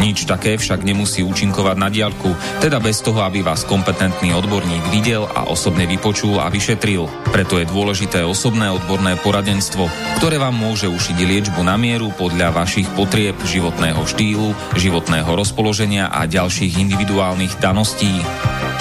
Nič také však nemusí účinkovať na diaľku, teda bez toho, aby vás kompetentný odborník videl a osobne vypočul a vyšetril. Preto je dôležité osobné odborné poradenstvo, ktoré vám môže ušiť liečbu na mieru podľa vašich potrieb, životného štýlu, životného rozpoloženia a ďalších individuálnych daností.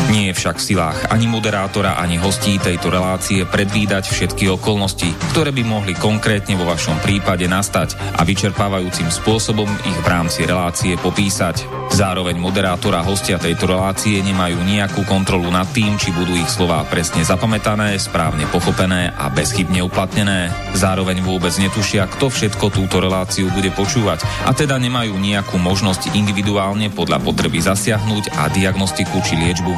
Nie je však v silách ani moderátora, ani hostí tejto relácie predvídať všetky okolnosti, ktoré by mohli konkrétne vo vašom prípade nastať a vyčerpávajúcim spôsobom ich v rámci relácie popísať. Zároveň moderátor a hostia tejto relácie nemajú nejakú kontrolu nad tým, či budú ich slová presne zapamätané, správne pochopené a bezchybne uplatnené. Zároveň vôbec netušia, kto všetko túto reláciu bude počúvať a teda nemajú nejakú možnosť individuálne podľa potreby zasiahnuť a diagnostiku či liečbu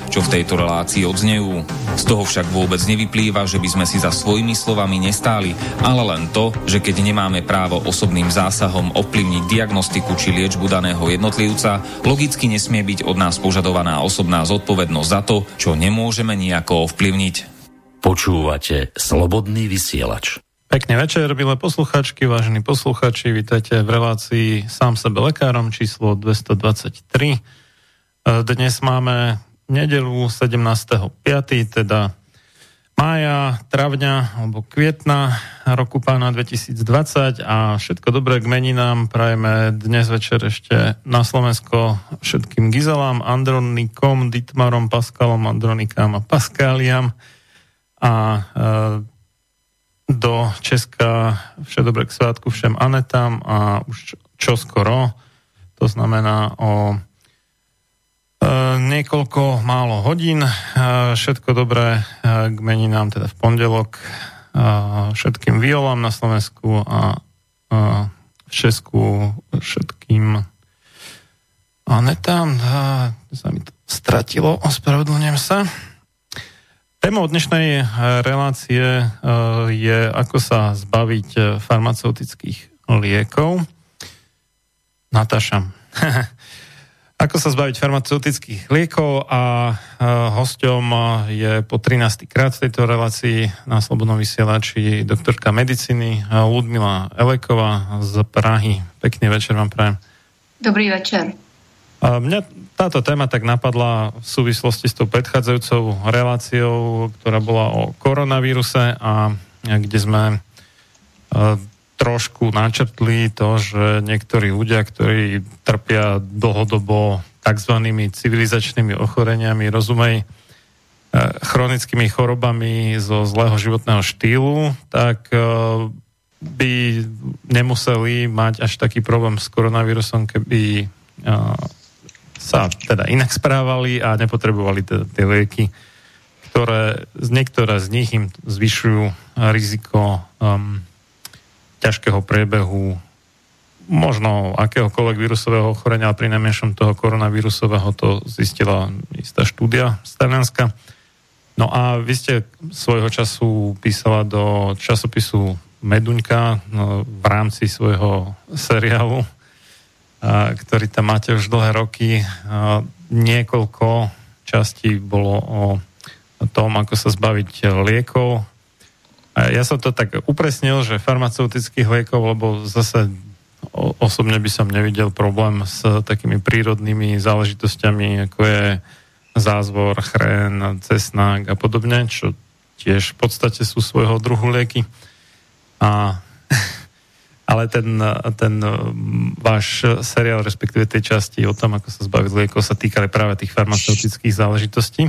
čo v tejto relácii odznejú. Z toho však vôbec nevyplýva, že by sme si za svojimi slovami nestáli, ale len to, že keď nemáme právo osobným zásahom ovplyvniť diagnostiku či liečbu daného jednotlivca, logicky nesmie byť od nás požadovaná osobná zodpovednosť za to, čo nemôžeme nejako ovplyvniť. Počúvate Slobodný vysielač. Pekný večer, milé posluchačky, vážení posluchači, vítajte v relácii Sám sebe lekárom číslo 223. Dnes máme nedelu 17.5., teda mája, travňa alebo kvietna roku pána 2020 a všetko dobré k meninám prajeme dnes večer ešte na Slovensko všetkým Gizelám, Andronikom, Ditmarom, Paskalom, Andronikám a Paskáliam a e, do Česka vše dobré k svátku všem Anetám a už čoskoro, to znamená o niekoľko málo hodín. E, všetko dobré e, k meninám teda v pondelok všetkým violám na Slovensku a v Česku všetkým a netám, sa mi to stratilo, ospravedlňujem sa. Téma dnešnej relácie je, ako sa zbaviť farmaceutických liekov. Natáša. Ako sa zbaviť farmaceutických liekov a hosťom je po 13. krát v tejto relácii na Slobodnom vysielači doktorka medicíny Ludmila Eleková z Prahy. Pekný večer vám prajem. Dobrý večer. A mňa táto téma tak napadla v súvislosti s tou predchádzajúcou reláciou, ktorá bola o koronavíruse a kde sme trošku načrtli to, že niektorí ľudia, ktorí trpia dlhodobo tzv. civilizačnými ochoreniami, rozumej, e, chronickými chorobami zo zlého životného štýlu, tak e, by nemuseli mať až taký problém s koronavírusom, keby e, sa teda inak správali a nepotrebovali teda tie lieky, ktoré niektoré z nich im zvyšujú riziko um, ťažkého priebehu možno akéhokoľvek vírusového ochorenia, pri najmenšom toho koronavírusového to zistila istá štúdia z Talianska. No a vy ste svojho času písala do časopisu Meduňka no, v rámci svojho seriálu, a, ktorý tam máte už dlhé roky. A, niekoľko častí bolo o tom, ako sa zbaviť liekov ja som to tak upresnil, že farmaceutických liekov, lebo zase osobne by som nevidel problém s takými prírodnými záležitosťami, ako je zázvor, chrén, cesnák a podobne, čo tiež v podstate sú svojho druhu lieky. A, ale ten, ten váš seriál, respektíve tej časti o tom, ako sa zbaviť liekov, sa týkali práve tých farmaceutických záležitostí.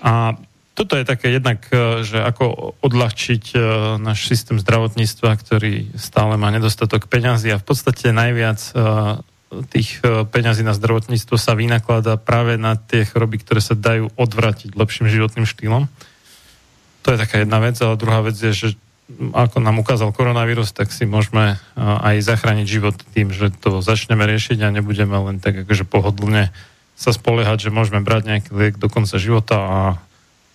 A toto je také jednak, e, že ako odľahčiť e, náš systém zdravotníctva, ktorý stále má nedostatok peňazí a v podstate najviac e, tých peňazí na zdravotníctvo sa vynakladá práve na tie choroby, ktoré sa dajú odvratiť lepším životným štýlom. To je taká jedna vec, ale druhá vec je, že ako nám ukázal koronavírus, tak si môžeme aj zachrániť život tým, že to začneme riešiť a nebudeme len tak akože pohodlne sa spoliehať, že môžeme brať nejaký liek do konca života a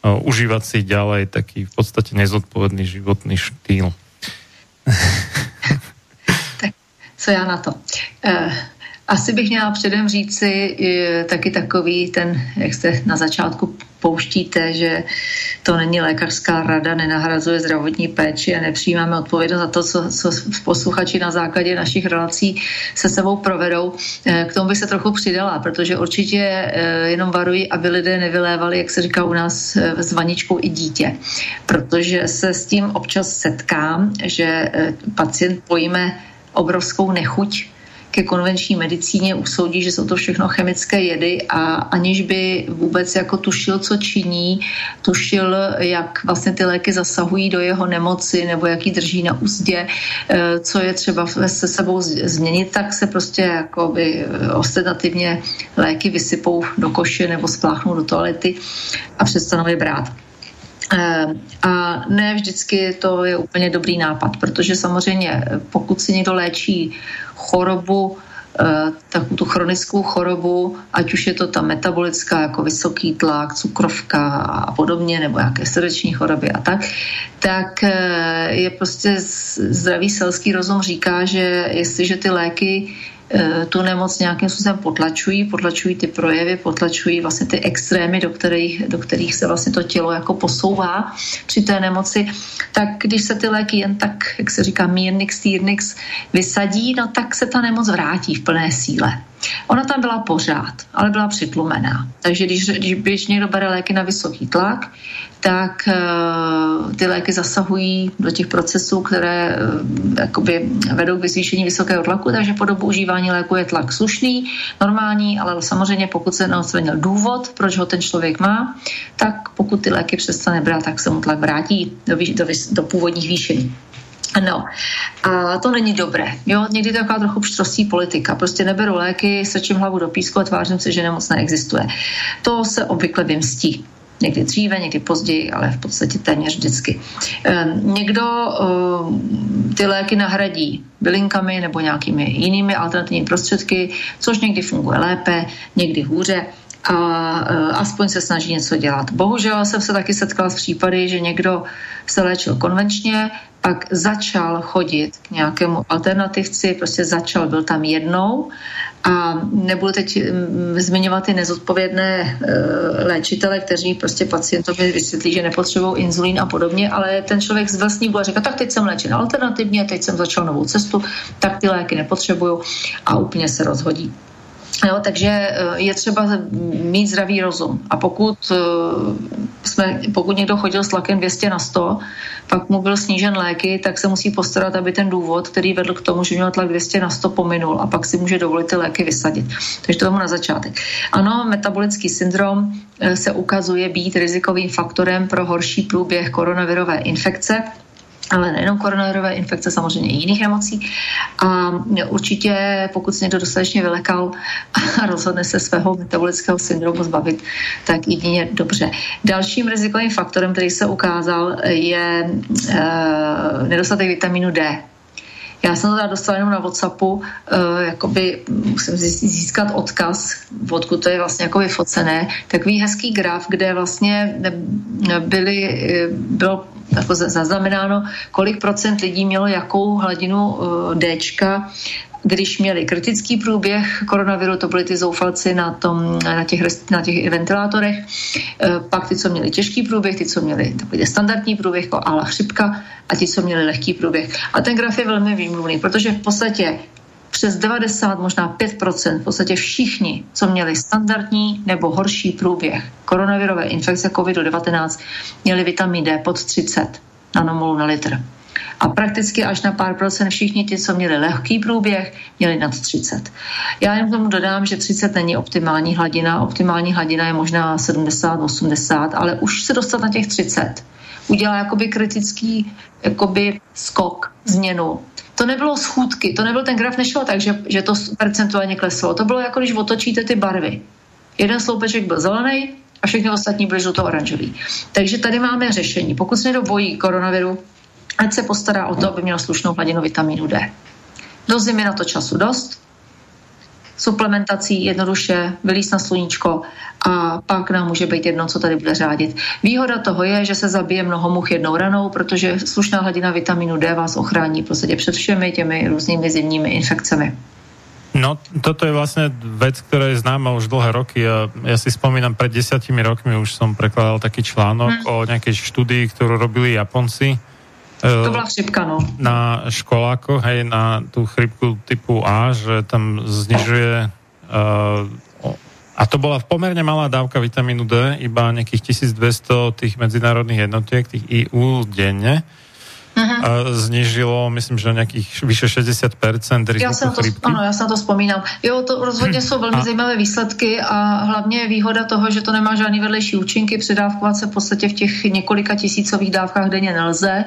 užívať si ďalej taký v podstate nezodpovedný životný štýl. Tak, co já na to? Uh, asi bych měla předem říci taky takový ten, jak jste na začátku pouštíte, že to není lékařská rada, nenahrazuje zdravotní péči a nepřijímáme odpovědnost za to, co, co posluchači na základě našich relací se sebou provedou. Eh, k tomu bych se trochu přidala, protože určitě eh, jenom varuji, aby lidé nevylévali, jak se říká u nás, eh, s vaničkou i dítě. Protože se s tím občas setkám, že pacient pojme obrovskou nechuť ke konvenční medicíně usoudí, že jsou to všechno chemické jedy a aniž by vůbec jako tušil, co činí, tušil, jak vlastně ty léky zasahují do jeho nemoci nebo jak ji drží na úzdě, eh, co je třeba se sebou změnit, tak se prostě jako by eh, ostentativně léky vysypou do koše nebo spláchnou do toalety a přestanou je brát. Eh, a ne vždycky to je úplně dobrý nápad, protože samozřejmě pokud si někdo léčí chorobu, eh, takovou tu chronickou chorobu, ať už je to ta metabolická, jako vysoký tlak, cukrovka a podobně, nebo jaké srdeční choroby a tak, tak eh, je prostě zdravý selský rozum říká, že jestliže ty léky tu nemoc nějakým způsobem potlačují, potlačují ty projevy, potlačují vlastně ty extrémy, do kterých, do kterých se vlastně to tělo jako posouvá při té nemoci, tak když se ty léky jen tak, jak se říká, mírnix, týrnix vysadí, no tak se ta nemoc vrátí v plné síle. Ona tam byla pořád, ale byla přitlumená. Takže když, když, když někdo bere léky na vysoký tlak, tak uh, ty léky zasahují do těch procesů, které uh, jakoby vedou k zvýšení vysokého tlaku, takže po dobu užívání léku je tlak slušný, normální, ale samozřejmě pokud se neodstranil důvod, proč ho ten člověk má, tak pokud ty léky přestane brát, tak se mu tlak vrátí do, do, do původních výšení. No, a to není dobré. Jo, někdy to je taková trochu pštrostí politika. Prostě neberu léky, sečím hlavu do písku a tvářím se, že nemoc neexistuje. To se obvykle vymstí. Někdy dříve, někdy později, ale v podstatě téměř vždycky. Ehm, někdo ehm, ty léky nahradí bylinkami nebo nějakými jinými alternativními prostředky, což někdy funguje lépe, někdy hůře a e, aspoň se snaží něco dělat. Bohužel jsem se taky setkala s případy, že někdo se léčil konvenčně, pak začal chodit k nějakému alternativci, prostě začal, byl tam jednou a nebudu teď zmiňovat ty nezodpovědné e, léčitele, kteří prostě pacientovi vysvětlí, že nepotřebují inzulín a podobně, ale ten člověk z vlastní bude říkat, tak teď jsem léčen alternativně, teď jsem začal novou cestu, tak ty léky nepotřebuju a úplně se rozhodí. Jo, takže eh, je třeba mít zdravý rozum. A pokud, eh, jsme, pokud někdo chodil s tlakem 200 na 100, pak mu byl snížen léky, tak se musí postarat, aby ten důvod, který vedl k tomu, že měl tlak 200 na 100, pominul a pak si může dovolit ty léky vysadit. Takže to tomu na začátek. Ano, metabolický syndrom eh, se ukazuje být rizikovým faktorem pro horší průběh koronavirové infekce ale nejenom koronavirové infekce, samozřejmě i jiných nemocí. A určitě, pokud se někdo dostatečně vylekal a rozhodne se svého metabolického syndromu zbavit, tak jedině dobře. Dalším rizikovým faktorem, který se ukázal, je e, nedostatek vitamínu D. Já jsem to teda dostala jenom na Whatsappu, uh, jakoby musím získat odkaz, odkud to je vlastně jako vyfocené, takový hezký graf, kde vlastně byly, bylo jako zaznamenáno, kolik procent lidí mělo jakou hladinu uh, Dčka když měli kritický průběh koronaviru, to byly ty zoufalci na, tom, na, těch, na těch ventilátorech, eh, pak ty, co měli těžký průběh, ty, co měli takový standardní průběh, jako ala chřipka, a ti, co měli lehký průběh. A ten graf je velmi výmluvný, protože v podstatě přes 90, možná 5% v podstatě všichni, co měli standardní nebo horší průběh koronavirové infekce COVID-19, měli vitamin D pod 30 nanomolů na litr. A prakticky až na pár procent všichni ti, co měli lehký průběh, měli nad 30. Já jen tomu dodám, že 30 není optimální hladina. Optimální hladina je možná 70, 80, ale už se dostat na těch 30 udělá jakoby kritický jakoby skok, změnu. To nebylo schůdky, to nebyl ten graf, nešlo tak, že, že to percentuálně kleslo. To bylo jako když otočíte ty barvy. Jeden sloupeček byl zelený a všechny ostatní byly žluto-oranžový. Takže tady máme řešení. Pokud se někdo bojí koronaviru, ať se postará o to, aby měl slušnou hladinu vitamínu D. Do zimy na to času dost, suplementací jednoduše vylíst na sluníčko a pak nám může být jedno, co tady bude řádit. Výhoda toho je, že se zabije mnoho much jednou ranou, protože slušná hladina vitamínu D vás ochrání prostě před všemi těmi různými zimními infekcemi. No, toto je vlastne vec, ktorá je známa už dlhé roky a ja si spomínam, pred desiatimi rokmi už som prekladal taký článok hmm. o nejakej štúdii, ktorú robili Japonci to byla chřipka, no. Na školákoch, hej, na tu chřipku typu A, že tam znižuje uh, a to bola pomerne malá dávka vitamínu D, iba nejakých 1200 tých medzinárodných jednotiek, tých IU denne uh-huh. znižilo, myslím, že nějakých vyše 60% já se to, Ano, já se na to vzpomínám. Jo, to rozhodně jsou velmi a... zajímavé výsledky a hlavně je výhoda toho, že to nemá žádný vedlejší účinky, předávkovat se v podstatě v těch několika tisícových dávkách denně nelze.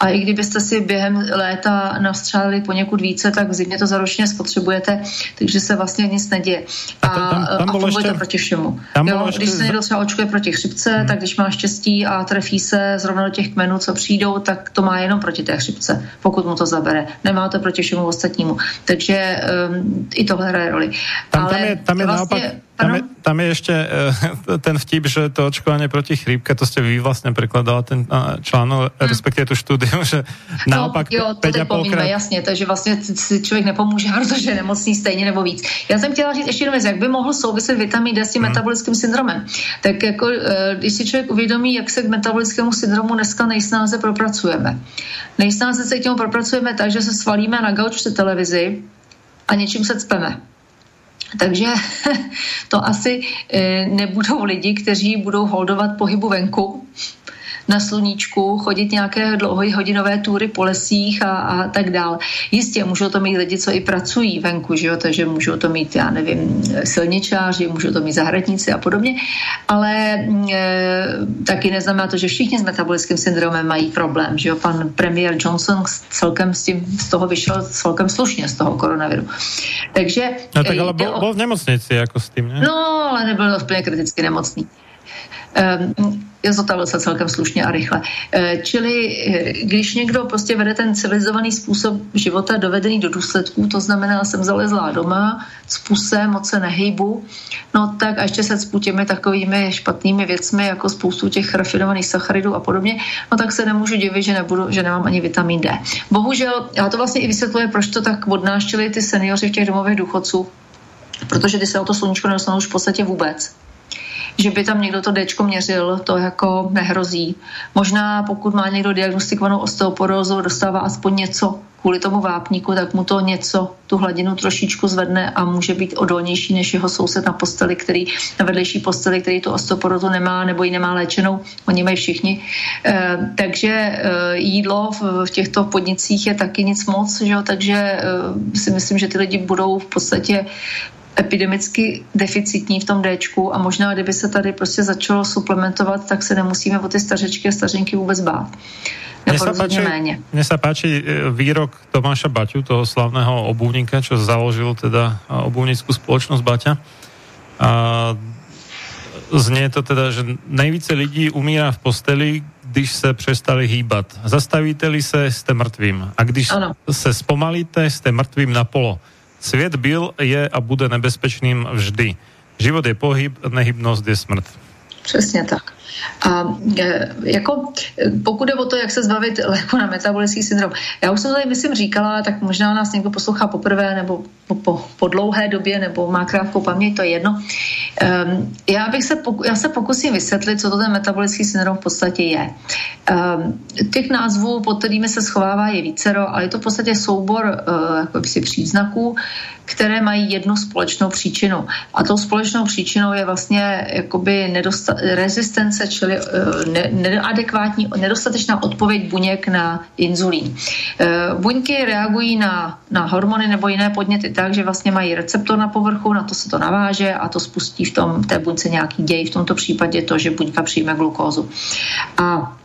A i kdybyste si během léta nastřelili poněkud více, tak v zimě to zaročně spotřebujete, takže se vlastně nic neděje. A, a, tam, tam a fungujete ještě, proti všemu. Tam jo, ještě... Když se někdo třeba očkuje proti chřipce, hmm. tak když má štěstí a trefí se zrovna do těch kmenů, co přijdou, tak to má jenom proti té chřipce, pokud mu to zabere. Nemá to proti všemu ostatnímu. Takže um, i tohle hraje roli. Tam, Ale tam je, tam je vlastně, naopak tam je, tam je ešte uh, ten vtip, že to očkovanie proti chrípke, to ste vy vlastne prekladala ten uh, článok, hmm. respektive tu štúdiu, že naopak... No, jo, to teď pomíme, jasně, takže vlastně si člověk nepomůže, protože je nemocný stejně nebo víc. Já jsem chtěla říct ještě jednou věc, jak by mohl souviset vitamin D s tím hmm. metabolickým syndromem. Tak jako, uh, když si člověk uvědomí, jak se k metabolickému syndromu dneska nejsnáze propracujeme. Nejsnáze se k němu propracujeme tak, že se svalíme na gauč před televizi a něčím se cpeme. Takže to asi eh, nebudou lidi, kteří budou holdovat pohybu venku na sluníčku, chodit nějaké dlouhohodinové tury po lesích a, a tak dál. Jistě můžou to mít lidi, co i pracují venku, že jo? takže můžou to mít, já nevím, silničáři, můžou to mít zahradníci a podobně, ale e, taky neznamená to, že všichni s metabolickým syndromem mají problém. Že jo? Pan premiér Johnson celkem s tím, z toho vyšel celkem slušně z toho koronaviru. Takže... No tak ale bol, bol v nemocnici jako s tím, ne? No, ale nebyl úplně kriticky nemocný. Um, zotavil se celkem slušně a rychle. Eh, čili eh, když někdo prostě vede ten civilizovaný způsob života dovedený do důsledků, to znamená, jsem zalezlá doma, se, moc se nehejbu, no tak a ještě se cpu těmi takovými špatnými věcmi, jako spoustu těch rafinovaných sacharidů a podobně, no tak se nemůžu divit, že, nebudu, že nemám ani vitamin D. Bohužel, a to vlastně i vysvětluje, proč to tak odnáštěli ty seniori v těch domových důchodců, protože ty se o to sluníčko nedostanou už v podstatě vůbec že by tam někdo to Dčko měřil, to jako nehrozí. Možná pokud má někdo diagnostikovanou osteoporózu, dostává aspoň něco kvůli tomu vápníku, tak mu to něco, tu hladinu trošičku zvedne a může být odolnější než jeho soused na posteli, který na vedlejší posteli, který tu osteoporózu nemá nebo ji nemá léčenou. Oni mají všichni. E, takže e, jídlo v, v těchto podnicích je taky nic moc, že jo? takže e, si myslím, že ty lidi budou v podstatě epidemicky deficitní v tom D a možná, kdyby se tady prostě začalo suplementovat, tak se nemusíme o ty stařečky a stařenky vůbec bát. Mne sa, páči, mne sa páči e, výrok Tomáša Baťu, toho slavného obuvníka, čo založil teda obuvnickú spoločnosť Baťa. A znie to teda, že nejvíce lidí umírá v posteli, když se přestali hýbat. Zastavíte-li se, jste mrtvým. A když ano. se zpomalíte, jste mrtvým na polo. Svět byl, je a bude nebezpečným vždy. Život je pohyb, nehybnosť je smrt. Přesně tak. A e, jako, pokud jde o to, jak se zbavit léku na metabolický syndrom, já už jsem to tady, myslím, říkala, tak možná nás někdo poslouchá poprvé nebo po, po, po dlouhé době nebo má krátkou paměť, to je jedno. Um, já, bych se poku, já se pokusím vysvětlit, co to ten metabolický syndrom v podstatě je. Um, těch názvů, pod kterými se schovává, je vícero, ale je to v podstatě soubor uh, jako příznaků, které mají jednu společnou příčinu. A tou společnou příčinou je vlastně jakoby nedosta- rezistence, čili uh, ne- neadekvátní, nedostatečná odpověď buněk na inzulín. Uh, buňky reagují na, na hormony nebo jiné podněty tak, že vlastně mají receptor na povrchu, na to se to naváže a to spustí v tom té buňce nějaký děj, v tomto případě to, že buňka přijme glukózu. A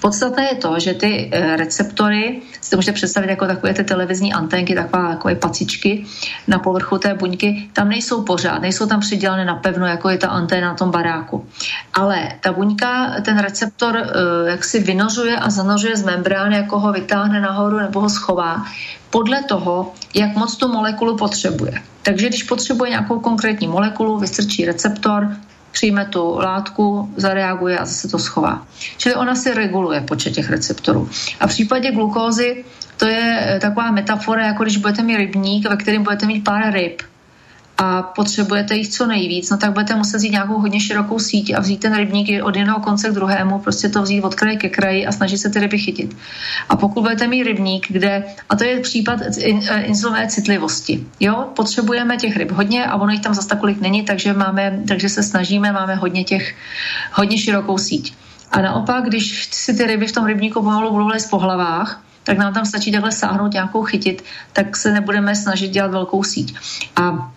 Podstatné je to, že ty eh, receptory si to můžete představit jako takové ty televizní anténky, takové, takové pacičky na povrchu té buňky, tam nejsou pořád, nejsou tam přidělené na pevno, jako je ta anténa na tom baráku. Ale ta buňka ten receptor eh, jak si vynořuje a zanořuje z membrány, jako ho vytáhne nahoru nebo ho schová, podle toho, jak moc tu molekulu potřebuje. Takže když potřebuje nějakou konkrétní molekulu, vystrčí receptor, přijme tu látku, zareaguje a zase to schová. Čili ona si reguluje počet těch receptorů. A v případě glukózy to je taková metafora, jako když budete mít rybník, ve kterém budete mít pár ryb a potřebujete jich co nejvíc, no tak budete muset vzít nějakou hodně širokou síť a vzít ten rybník od jednoho konce k druhému, prostě to vzít od kraje ke kraji a snažit se ty ryby chytit. A pokud budete mít rybník, kde, a to je případ eh, inzulové citlivosti, jo, potřebujeme těch ryb hodně a ono jich tam zase takových není, takže, máme, takže se snažíme, máme hodně těch, hodně širokou síť. A naopak, když si ty ryby v tom rybníku pomalu budou lézt po hlavách, tak nám tam stačí takhle sáhnout nějakou chytit, tak se nebudeme snažit dělat velkou síť. A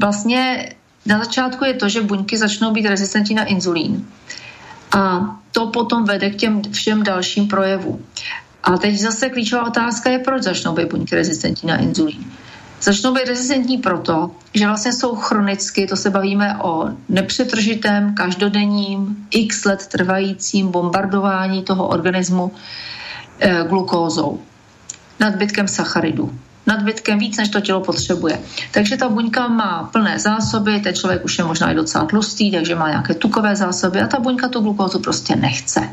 vlastně na začátku je to, že buňky začnou být rezistentní na inzulín. A to potom vede k těm všem dalším projevům. A teď zase klíčová otázka je, proč začnou být buňky rezistentní na inzulín. Začnou být rezistentní proto, že vlastně jsou chronicky, to se bavíme o nepřetržitém, každodenním, x let trvajícím bombardování toho organismu e, glukózou, nadbytkem sacharidů nadbytkem víc, než to tělo potřebuje. Takže ta buňka má plné zásoby, ten člověk už je možná i docela tlustý, takže má nějaké tukové zásoby a ta buňka tu glukózu prostě nechce.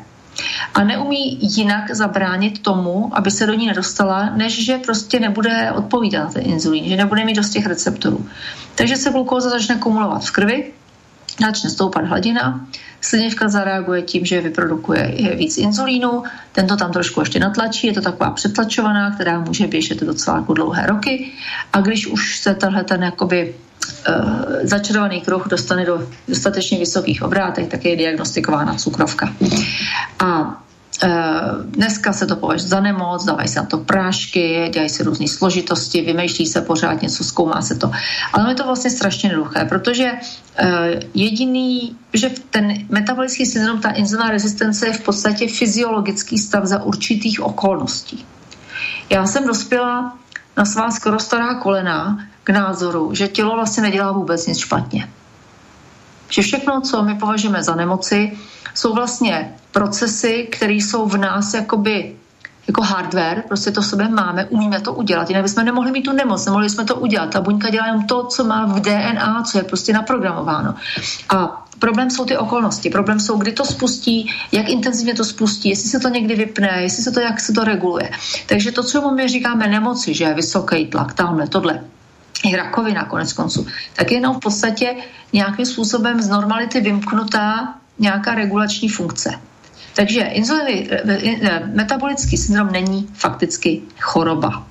A neumí jinak zabránit tomu, aby se do ní nedostala, než že prostě nebude odpovídat na ten inzulín, že nebude mít dost těch receptorů. Takže se glukóza začne kumulovat v krvi, začne stoupat hladina, slinivka zareaguje tím, že vyprodukuje víc inzulínu, ten to tam trošku ještě natlačí, je to taková přetlačovaná, která může běžet docela jako dlouhé roky. A když už se tenhle ten jakoby uh, začarovaný kruh dostane do dostatečně vysokých obrátek, tak je diagnostikována cukrovka. A dneska se to považuje za nemoc, dávají se na to prášky, dělají se různé složitosti, vymýšlí se pořád něco, zkoumá se to. Ale je to vlastně strašně jednoduché, protože eh, jediný, že ten metabolický syndrom, ta inzulinová rezistence je v podstatě fyziologický stav za určitých okolností. Já jsem dospěla na svá skoro stará kolena k názoru, že tělo vlastně nedělá vůbec nic špatně. Že všechno, co my považujeme za nemoci, jsou vlastně procesy, které jsou v nás jakoby jako hardware, prostě to v sobě máme, umíme to udělat, jinak bychom nemohli mít tu nemoc, nemohli jsme to udělat. Ta buňka dělá jenom to, co má v DNA, co je prostě naprogramováno. A problém jsou ty okolnosti, problém jsou, kdy to spustí, jak intenzivně to spustí, jestli se to někdy vypne, jestli se to, jak se to reguluje. Takže to, co my říkáme nemoci, že je vysoký tlak, tamhle, tohle, i rakovina konec konců, tak je jenom v podstatě nějakým způsobem z normality vymknutá nějaká regulační funkce. Takže inzulin, eh, eh, metabolický syndrom není fakticky choroba.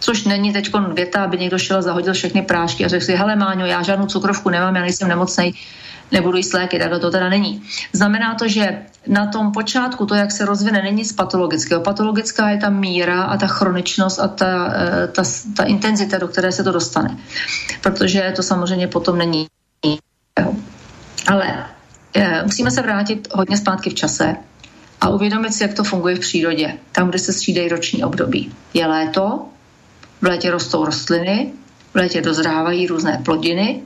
Což není teď věta, aby někdo šel zahodil všechny prášky a řekl si, hele Máňo, já žádnou cukrovku nemám, já nejsem nemocný, nebudu jíst léky, takhle to teda není. Znamená to, že na tom počátku to, jak se rozvine, není z patologického. Patologická je ta míra a ta chroničnost a ta, eh, ta, ta intenzita, do které se to dostane. Protože to samozřejmě potom není. Ale Eh, musíme se vrátit hodně zpátky v čase a uvědomit si, jak to funguje v přírodě, tam, kde se střídají roční období. Je léto, v létě rostou rostliny, v létě dozrávají různé plodiny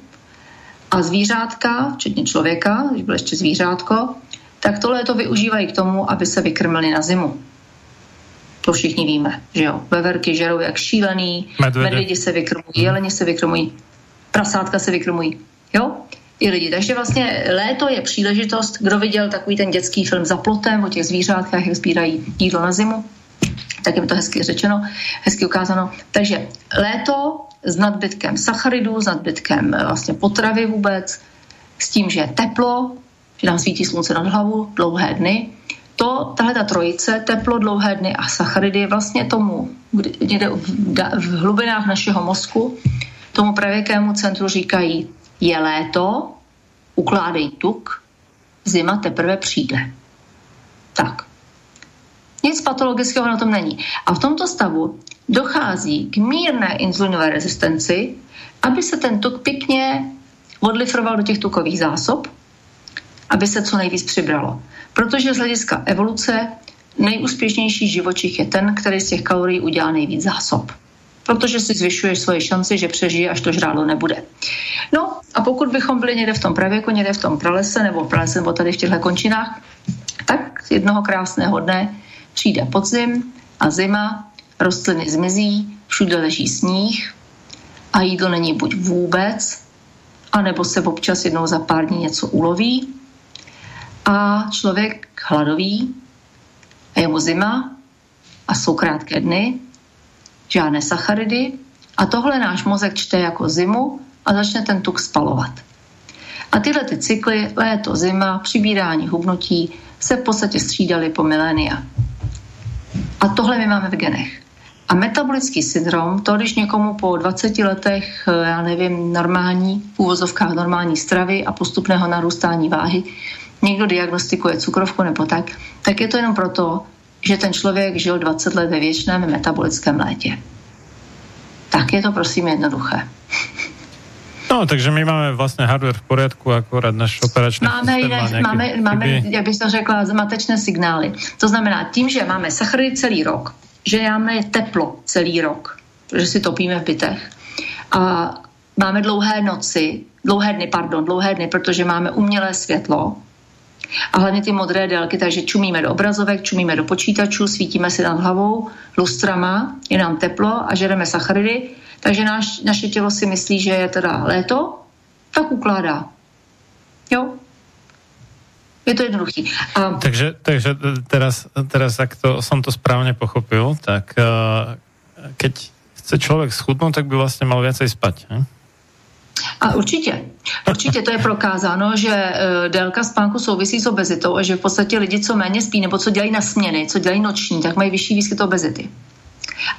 a zvířátka, včetně člověka, když bylo ještě zvířátko, tak to léto využívají k tomu, aby se vykrmili na zimu. To všichni víme, že jo. Veverky žerou jak šílený, medvědi, medvědi se vykrmují, jeleni se vykrmují, prasátka se vykrmují. Jo? I lidi. Takže vlastně léto je příležitost, kdo viděl takový ten dětský film za plotem o těch zvířátkách, jak sbírají jídlo na zimu, tak je to hezky řečeno, hezky ukázáno. Takže léto s nadbytkem sacharidů, s nadbytkem eh, vlastně potravy vůbec, s tím, že je teplo, že nám svítí slunce nad hlavu, dlouhé dny. To, tahle ta trojice, teplo, dlouhé dny a sacharidy vlastně tomu, někde v, v hlubinách našeho mozku, tomu pravěkému centru říkají, je léto, ukládej tuk, zima teprve přijde. Tak. Nic patologického na tom není. A v tomto stavu dochází k mírné inzulinové rezistenci, aby se ten tuk pěkně odlifroval do těch tukových zásob, aby se co nejvíc přibralo. Protože z hlediska evoluce nejúspěšnější živočich je ten, který z těch kalorií udělá nejvíc zásob. Protože si zvyšuješ svoje šanci, že přežije, až to žrádlo nebude. No a pokud bychom byli někde v tom pravěku, někde v tom pralese, nebo v pralese, nebo tady v těchto končinách, tak jednoho krásného dne přijde podzim a zima, rostliny zmizí, všude leží sníh a jídlo není buď vůbec, anebo se občas jednou za pár dní něco uloví a člověk hladový a je mu zima a jsou krátké dny, žádné sacharidy a tohle náš mozek čte jako zimu a začne ten tuk spalovat. A tyhle ty cykly, léto, zima, přibírání hubnutí, se v podstatě střídaly po milénia. A tohle my máme v genech. A metabolický syndrom, to když někomu po 20 letech, eh, já nevím, normální, v úvozovkách normální stravy a postupného narůstání váhy, někdo diagnostikuje cukrovku nebo tak, tak je to jenom proto, že ten člověk žil 20 let ve věčném metabolickém létě. Tak je to prosím jednoduché. No, takže my máme vlastně hardware v poriadku, akorát náš operační máme systém jiné, má máme, máme, jak bych to řekla, zmatečné signály. To znamená, tím, že máme sacharidy celý rok, že máme teplo celý rok, že si topíme v bytech a máme dlouhé noci, dlouhé dny, pardon, dlouhé dny, protože máme umělé světlo, a hlavně ty modré délky, takže čumíme do obrazovek, čumíme do počítačů, svítíme si nad hlavou lustrama, je nám teplo a žereme sacharidy, takže náš, naše tělo si myslí, že je teda léto, tak ukládá. Jo? Je to jednoduchý. A... Takže, takže teraz, teraz, ak to, som to správně pochopil, tak uh, keď chce člověk schudnout, tak by vlastně mal viacej spať. Ne? A určitě, určitě to je prokázáno, že uh, délka spánku souvisí s obezitou a že v podstatě lidi, co méně spí nebo co dělají na směny, co dělají noční, tak mají vyšší výskyt obezity.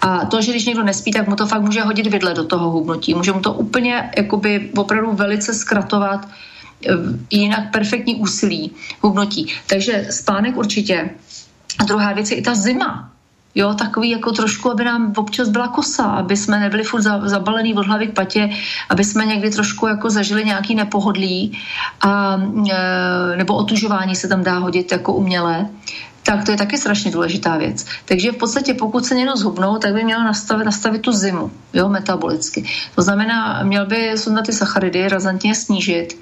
A to, že když někdo nespí, tak mu to fakt může hodit vidle do toho hubnutí. Může mu to úplně jakoby opravdu velice zkratovat eh, jinak perfektní úsilí hubnutí. Takže spánek určitě. A druhá věc je i ta zima. Jo, takový jako trošku, aby nám občas byla kosa, aby jsme nebyli furt zabalený od hlavy k patě, aby jsme někdy trošku jako zažili nějaký nepohodlí a, e, nebo otužování se tam dá hodit jako umělé tak to je taky strašně důležitá věc. Takže v podstatě pokud se někdo zhubnou, tak by měl nastavit, nastavit tu zimu, jo, metabolicky. To znamená, měl by sundat ty sacharidy razantně snížit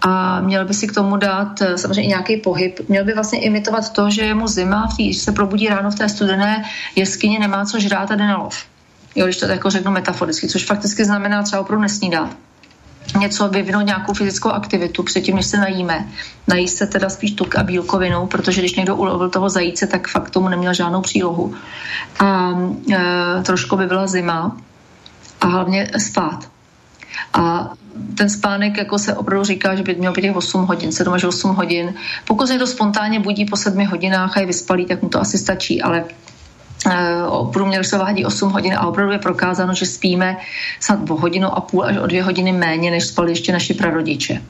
a měl by si k tomu dát eh, samozřejmě nějaký pohyb. Měl by vlastně imitovat to, že je mu zima, když se probudí ráno v té studené jeskyni, nemá co žrát a jde na lov. Jo, když to tak jako řeknu metaforicky, což fakticky znamená třeba opravdu nesnídat něco vyvinout nějakou fyzickou aktivitu předtím, než se najíme. Najíst se teda spíš tuk a bílkovinou, protože když někdo ulovil toho zajíce, tak fakt tomu neměl žádnou přílohu. A e, trošku by byla zima a hlavně spát. A ten spánek jako se opravdu říká, že by měl být těch 8 hodin, 7 až 8 hodin. Pokud se to spontánně budí po 7 hodinách a je vyspalý, tak mu to asi stačí, ale Eh, průměr se vádí 8 hodin a opravdu je prokázáno, že spíme snad o hodinu a půl až o dvě hodiny méně, než spali ještě naši prarodiče.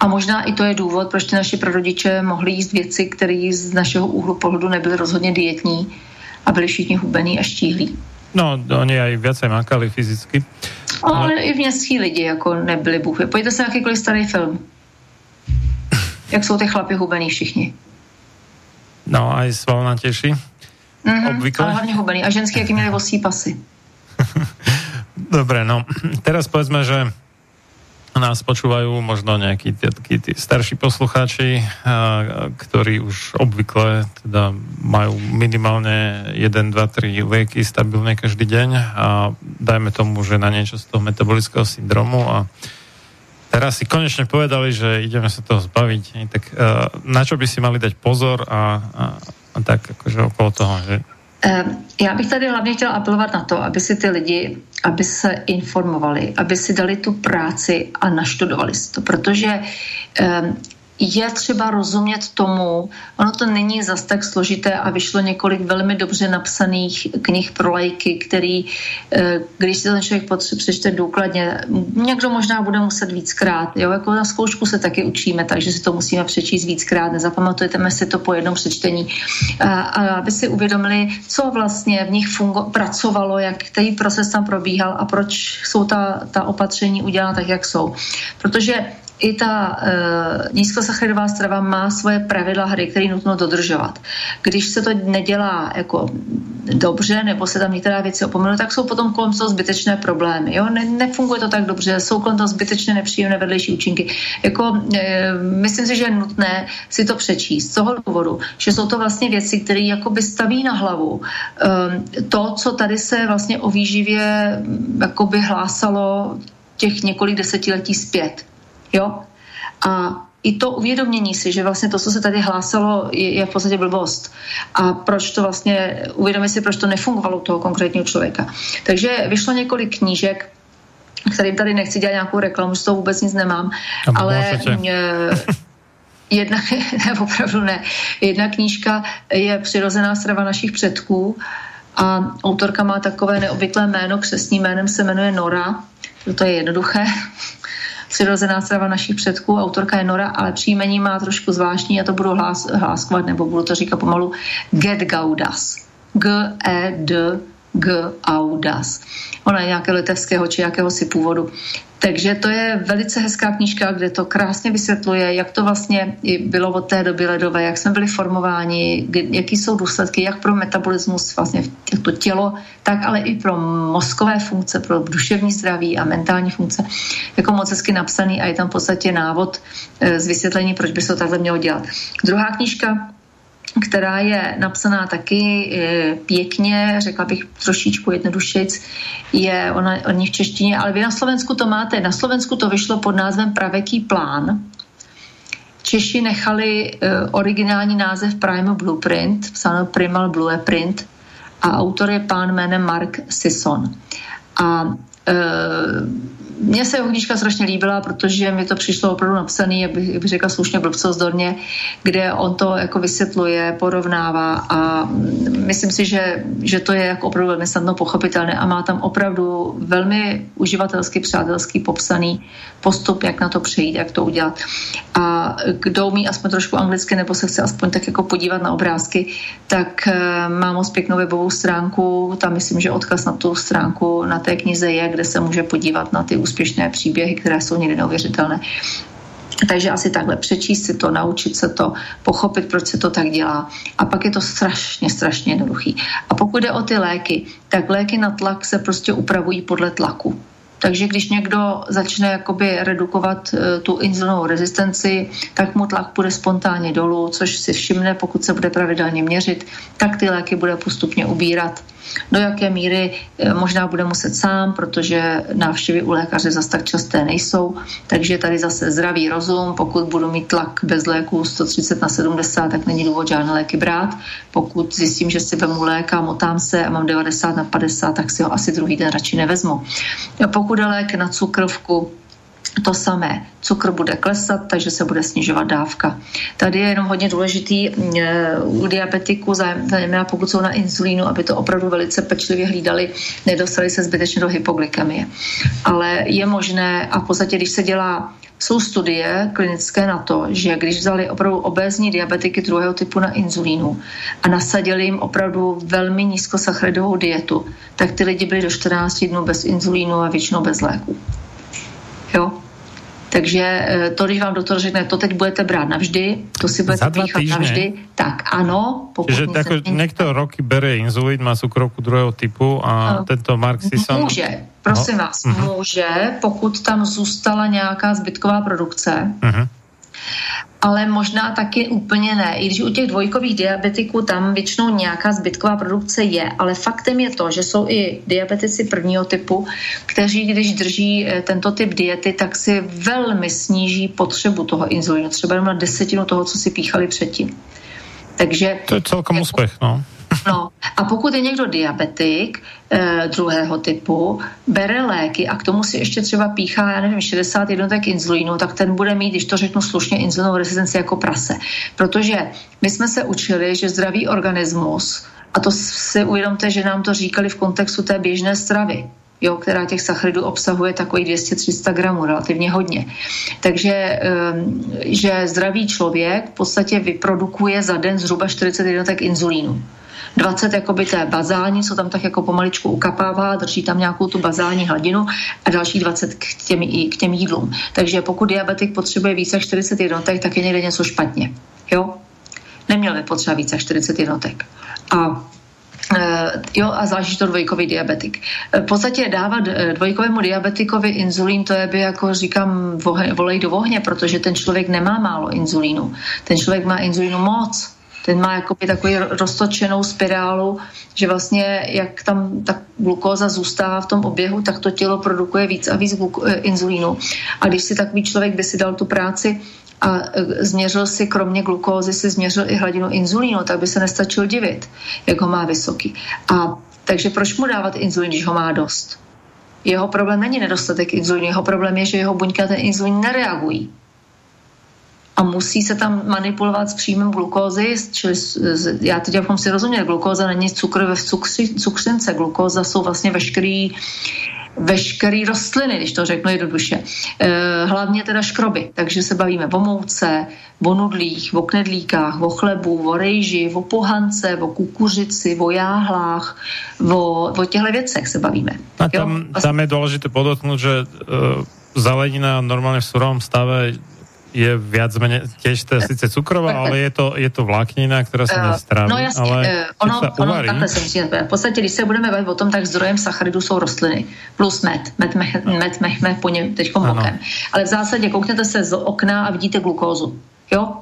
A možná i to je důvod, proč ty naši prarodiče mohli jíst věci, které z našeho úhlu pohledu nebyly rozhodně dietní a byli všichni hubený a štíhlí. No, oni aj viacej makali fyzicky. Ale, ale i městský lidi jako nebyli bůhy. Pojďte se na jakýkoliv starý film. Jak jsou ty chlapi hubený všichni. No, aj svalnatější. Mm-hmm, obvykle. Ale hlavně hubený. A ženský, jaký měli vosí pasy. Dobre, no teraz povedzme, že nás počúvajú možno nejakí tí, tí starší poslucháči, a, ktorí už obvykle teda majú minimálne 1, 2, 3 lieky stabilne každý deň a dajme tomu, že na niečo z toho metabolického syndromu a teraz si konečne povedali, že ideme sa toho zbaviť, tak na čo by si mali dať pozor a, a, a tak akože okolo toho, že já bych tady hlavně chtěla apelovat na to, aby si ty lidi, aby se informovali, aby si dali tu práci a naštudovali si to, protože je třeba rozumět tomu, ono to není zas tak složité a vyšlo několik velmi dobře napsaných knih pro lajky, který, eh, když si ten člověk přečte důkladně, někdo možná bude muset víckrát, jo, jako na zkoušku se taky učíme, takže si to musíme přečíst víckrát, nezapamatujeme si to po jednom přečtení, a, a aby si uvědomili, co vlastně v nich fungo- pracovalo, jak který proces tam probíhal a proč jsou ta, ta opatření udělána tak, jak jsou. Protože i ta e, nízkosacharidová strava má svoje pravidla hry, které nutno dodržovat. Když se to nedělá jako dobře, nebo se tam některé věci opomenou, tak jsou potom kolem toho zbytečné problémy. Jo? Ne, nefunguje to tak dobře, jsou kolem toho zbytečné nepříjemné vedlejší účinky. Jako, e, myslím si, že je nutné si to přečíst z toho důvodu, že jsou to vlastně věci, které jakoby staví na hlavu e, to, co tady se vlastně o výživě jakoby hlásalo těch několik desetiletí zpět. Jo? A i to uvědomění si, že vlastně to, co se tady hlásalo, je, je v podstatě blbost. A proč to vlastně, uvědomit si, proč to nefungovalo u toho konkrétního člověka. Takže vyšlo několik knížek, kterým tady nechci dělat nějakou reklamu, z toho vůbec nic nemám, ale jedna, ne, opravdu ne, jedna knížka je Přirozená strava našich předků a autorka má takové neobvyklé jméno, křesním jménem se jmenuje Nora, to je jednoduché, přirozená strava našich předků, autorka je Nora, ale příjmení má trošku zvláštní, já to budu hlás, hláskovat, nebo budu to říkat pomalu, Get Gaudas. G-E-D G. Audas. Ona je nějakého litevského či jakéhosi původu. Takže to je velice hezká knížka, kde to krásně vysvětluje, jak to vlastně bylo od té doby ledové, jak jsme byli formováni, jaký jsou důsledky, jak pro metabolismus, vlastně to tělo, tak ale i pro mozkové funkce, pro duševní zdraví a mentální funkce. Jako moc hezky napsaný a je tam v podstatě návod z eh, vysvětlení, proč by se to takhle mělo dělat. Druhá knížka která je napsaná taky eh, pěkně, řekla bych trošičku jednodušejic, je ona, oni v češtině, ale vy na Slovensku to máte. Na Slovensku to vyšlo pod názvem Praveký plán. Češi nechali uh, originální název Prime Blueprint, psáno Primal Blueprint a autor je pán jménem Mark Sisson. A uh, mně se jeho knížka strašně líbila, protože mi to přišlo opravdu napsaný, jak bych, jak bych řekla slušně blbcozdorně, kde on to jako vysvětluje, porovnává a myslím si, že, že to je jako opravdu velmi snadno pochopitelné a má tam opravdu velmi uživatelsky, přátelský popsaný postup, jak na to přejít, jak to udělat. A kdo umí aspoň trošku anglicky nebo se chce aspoň tak jako podívat na obrázky, tak eh, má moc pěknou webovou stránku, tam myslím, že odkaz na tu stránku na té knize je, kde se může podívat na ty úspěšné příběhy, které jsou někdy neuvěřitelné. Takže asi takhle přečíst si to, naučit se to, pochopit, proč se to tak dělá. A pak je to strašně, strašně jednoduchý. A pokud jde o ty léky, tak léky na tlak se prostě upravují podle tlaku. Takže když někdo začne jakoby redukovat uh, tu inzulinovou rezistenci, tak mu tlak bude spontánně dolů, což si všimne, pokud se bude pravidelně měřit, tak ty léky bude postupně ubírat do jaké míry eh, možná bude muset sám, protože návštěvy u lékaře zase tak časté nejsou. Takže tady zase zdravý rozum, pokud budu mít tlak bez léku 130 na 70, tak není důvod žádné léky brát. Pokud zjistím, že si vemu lék a motám se a mám 90 na 50, tak si ho asi druhý den radši nevezmu. Pokud je lék na cukrovku, to samé. Cukr bude klesat, takže se bude snižovat dávka. Tady je jenom hodně důležitý eh, u diabetiků, zejména pokud jsou na insulínu, aby to opravdu velice pečlivě hlídali, nedostali se zbytečně do hypoglykemie. Ale je možné, a v podstatě, když se dělá jsou studie klinické na to, že když vzali opravdu obézní diabetiky druhého typu na inzulínu a nasadili jim opravdu velmi nízkosacharidovou dietu, tak ty lidi byli do 14 dnů bez inzulínu a většinou bez léku. Jo? Takže eh, to, když vám doktor řekne, to teď budete brát navždy, to si budete píchat navždy, tak ano. Pokud Čiže tako, někdo roky bere inzulín, má cukrovku druhého typu a no. tento Mark Sisson... Může, prosím no. vás, uh-huh. může, pokud tam zůstala nějaká zbytková produkce, uh-huh. Ale možná taky úplně ne. I když u těch dvojkových diabetiků tam většinou nějaká zbytková produkce je, ale faktem je to, že jsou i diabetici prvního typu, kteří, když drží eh, tento typ diety, tak si velmi sníží potřebu toho inzulínu, třeba jenom na desetinu toho, co si píchali předtím. Takže, to je celkom jako, úspěch, no. No a pokud je někdo diabetik e, druhého typu, bere léky a k tomu si ještě třeba píchá, já nevím, 60 jednotek inzulínu, tak ten bude mít, když to řeknu slušně, inzulinovou rezistenci jako prase. Protože my jsme se učili, že zdravý organismus, a to si uvědomte, že nám to říkali v kontextu té běžné stravy, jo, která těch sacharidů obsahuje takový 200-300 gramů, relativně hodně. Takže ehm, že zdravý člověk v podstatě vyprodukuje za den zhruba 40 jednotek inzulínu. 20 jakoby té bazální, co tam tak jako pomaličku ukapává, drží tam nějakou tu bazální hladinu a další 20 k těm, k těm jídlům. Takže pokud diabetik potřebuje více než 40 jednotek, tak je někde něco špatně. Jo? Neměl by potřeba více než 40 jednotek. A Uh, jo, a zvlášť to dvojkový diabetik. V podstatě dávat eh, dvojkovému diabetikovi inzulín, to je by, jako říkám, volej do ohně, protože ten člověk nemá málo inzulínu. Ten člověk má inzulínu moc ten má jakoby takový roztočenou spirálu, že vlastně jak tam ta glukóza zůstává v tom oběhu, tak to tělo produkuje víc a víc eh, inzulínu. A když si takový člověk by si dal tu práci a eh, změřil si, kromě glukózy, si změřil i hladinu inzulínu, tak by se nestačil divit, jak ho má vysoký. A takže proč mu dávat inzulín, když ho má dost? Jeho problém není nedostatek inzulínu, jeho problém je, že jeho buňka ten inzulín nereagují a musí se tam manipulovat s příjmem glukózy, čili já teď abychom si rozuměli, glukóza není cukr ve cukři, cukřince, glukóza jsou vlastně veškerý veškerý rostliny, když to řeknu jednoduše. E, hlavně teda škroby, takže se bavíme o mouce, o nudlích, o knedlíkách, o chlebu, o rejži, o pohance, o kukuřici, o jáhlách, o, o těchto věcech se bavíme. A tam, tam je důležité podotknout, že uh, zelenina normálně v surovom stave je viac menej, tiež to je síce cukrová, ale je to, je to vláknina, která se nestráví. No jasně, ale uh, ono, ono takhle se musíme V podstatě, když se budeme bavit o tom, tak zdrojem sacharidů jsou rostliny plus med. Med, med, med mechme po něm teď bokem. Ale v zásadě koukněte se z okna a vidíte glukózu. Jo?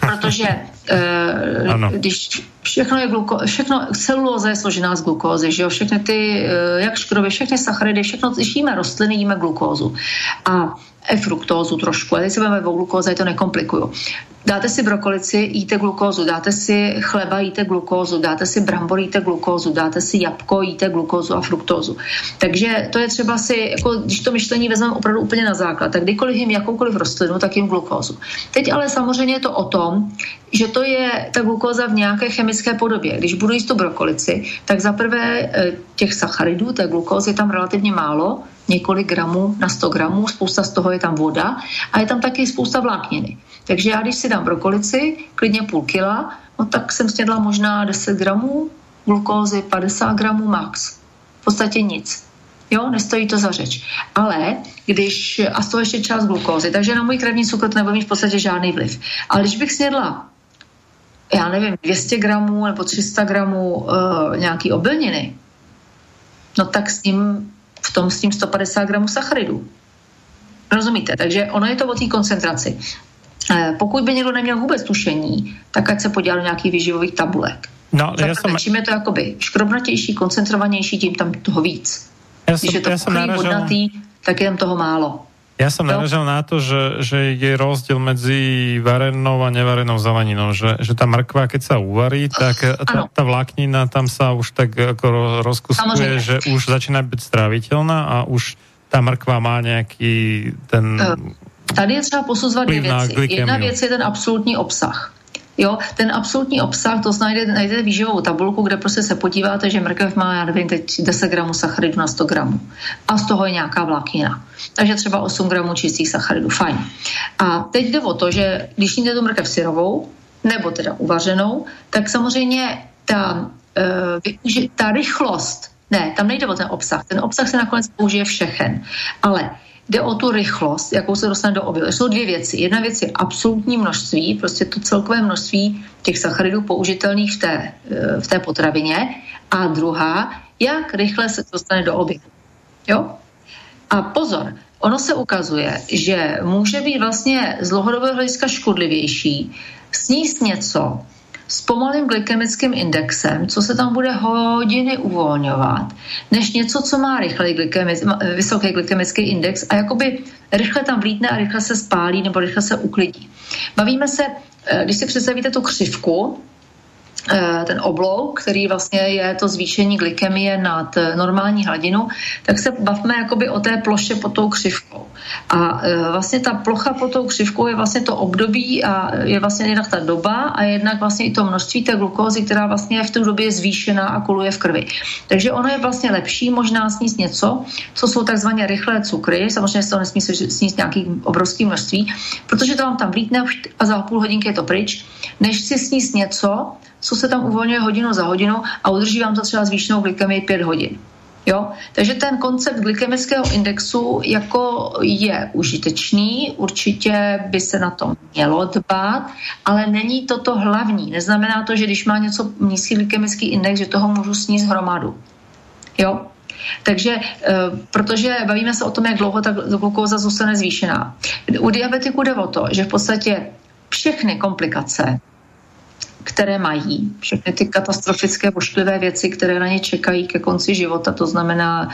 Protože uh, když všechno je gluko, všechno, celulóza je složená z glukózy, že jo? Všechny ty, uh, jak škroby, všechny sacharidy, všechno, když jíme rostliny, jíme glukózu. A fruktózu trošku. A teď se budeme o glukóze, to nekomplikuju. Dáte si brokolici, jíte glukózu, dáte si chleba, jíte glukózu, dáte si brambor, jíte glukózu, dáte si jabko, jíte glukózu a fruktózu. Takže to je třeba si, jako, když to myšlení vezmeme opravdu úplně na základ, tak kdykoliv jim jakoukoliv rostlinu, tak jim glukózu. Teď ale samozřejmě je to o tom, že to je ta glukóza v nějaké chemické podobě. Když budu jíst tu brokolici, tak za prvé eh, těch sacharidů, té glukózy je tam relativně málo, několik gramů na 100 gramů, spousta z toho je tam voda a je tam taky spousta vlákniny. Takže já, když si dám brokolici, klidně půl kila, no tak jsem snědla možná 10 gramů glukózy, 50 gramů max. V podstatě nic. Jo, nestojí to za řeč. Ale když, a z toho ještě část glukózy, takže na můj krevní cukr to nebude mít v podstatě žádný vliv. Ale když bych snědla, já nevím, 200 gramů nebo 300 gramů uh, nějaký obilniny, no tak s ním v tom s tím 150 gramů sacharidů. Rozumíte? Takže ono je to o té koncentraci. Eh, pokud by někdo neměl vůbec tušení, tak ať se podívá do nějakých výživových tabulek. No, já jsem... Čím je to jakoby škrobnatější, koncentrovanější, tím tam toho víc. Já Když jsem, je to já jsem vodnatý, tak je tam toho málo. Ja som naražal na to, že, že je rozdiel medzi varenou a nevarenou zeleninou, že, že tá mrkva, keď sa uvarí, tak tá, tá vláknina tam sa už tak ako rozkuskuje, že už začína byť stráviteľná a už tá mrkva má nejaký ten... Tady je třeba posuzovat dvě věci. Jedna věc je ten absolutní obsah. Jo, ten absolutní obsah, to najdete výživovou tabulku, kde prostě se podíváte, že mrkev má, já nevím, teď 10 gramů sacharidu na 100 gramů. A z toho je nějaká vláknina. Takže třeba 8 gramů čistých sacharidů, fajn. A teď jde o to, že když jíte tu mrkev syrovou, nebo teda uvařenou, tak samozřejmě ta, uh, ta rychlost, ne, tam nejde o ten obsah, ten obsah se nakonec použije všechen, ale jde o tu rychlost, jakou se dostane do obilu. Jsou dvě věci. Jedna věc je absolutní množství, prostě to celkové množství těch sacharidů použitelných v té, eh, v té potravině. A druhá, jak rychle se dostane do obilu. Jo? A pozor, ono se ukazuje, že může být vlastně z dlouhodobého hlediska škodlivější sníst něco, s pomalým glykemickým indexem, co se tam bude hodiny uvolňovat, než něco, co má rychlej glykemic, vysoký glykemický index a jakoby rychle tam vlítne a rychle se spálí nebo rychle se uklidí. Bavíme se, eh, když si představíte tu křivku, ten oblouk, který vlastně je to zvýšení glykemie nad eh, normální hladinu, tak se bavme jakoby o té ploše pod tou křivkou. A eh, vlastně ta plocha pod tou křivkou je vlastně to období a je vlastně jednak ta doba a jednak vlastně i to množství té glukózy, která vlastně je v té době zvýšená a koluje v krvi. Takže ono je vlastně lepší možná sníst něco, co jsou takzvané rychlé cukry, samozřejmě se to nesmí sníst nějaký obrovský množství, protože to vám tam vlítne a za půl hodinky je to pryč, než si sníst něco, co se tam uvolňuje hodinu za hodinou a udrží vám to třeba zvýšenou glykemii 5 hodin. Jo? Takže ten koncept glykemického indexu jako je užitečný, určitě by se na to mělo dbát, ale není to to hlavní. Neznamená to, že když má něco nízký glykemický index, že toho můžu sníst hromadu. Jo? Takže, e, protože bavíme se o tom, jak dlouho ta glukóza zůstane zvýšená. U diabetiku jde o to, že v podstatě všechny komplikace které mají, všechny ty katastrofické, pošklivé věci, které na ně čekají ke konci života, to znamená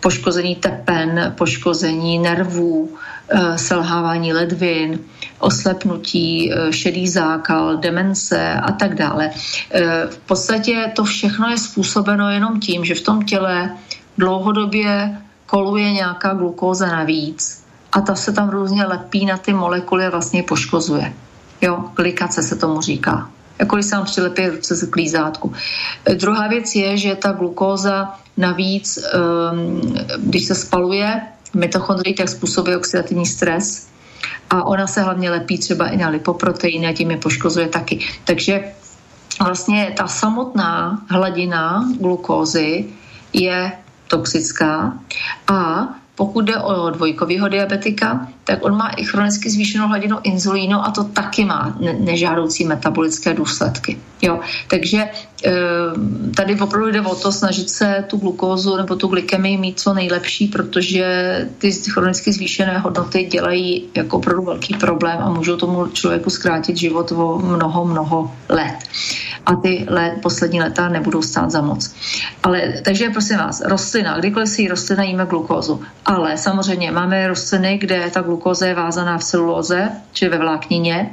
poškození tepen, poškození nervů, eh, selhávání ledvin, oslepnutí, eh, šedý zákal, demence a tak dále. Eh, v podstatě to všechno je způsobeno jenom tím, že v tom těle dlouhodobě koluje nějaká glukóza navíc a ta se tam různě lepí na ty molekuly a vlastně poškozuje. Jo, glikace se tomu říká když se vám přilepí ruce z klízátku. E, druhá věc je, že ta glukóza navíc, um, když se spaluje mitochondrii, tak způsobuje oxidativní stres a ona se hlavně lepí třeba i na lipoproteiny a tím je poškozuje taky. Takže vlastně ta samotná hladina glukózy je toxická a pokud jde o dvojkového diabetika, tak on má i chronicky zvýšenou hladinu inzulínu a to taky má nežádoucí metabolické důsledky. Jo? Takže eh, tady opravdu jde o to snažit se tu glukózu nebo tu glykemii mít co nejlepší, protože ty chronicky zvýšené hodnoty dělají jako opravdu velký problém a můžou tomu člověku zkrátit život o mnoho, mnoho let a ty let, poslední leta nebudou stát za moc. Ale, takže prosím vás, rostlina, kdykoliv si rostlina jíme glukózu, ale samozřejmě máme rostliny, kde ta glukóza je vázaná v celulóze, či ve vláknině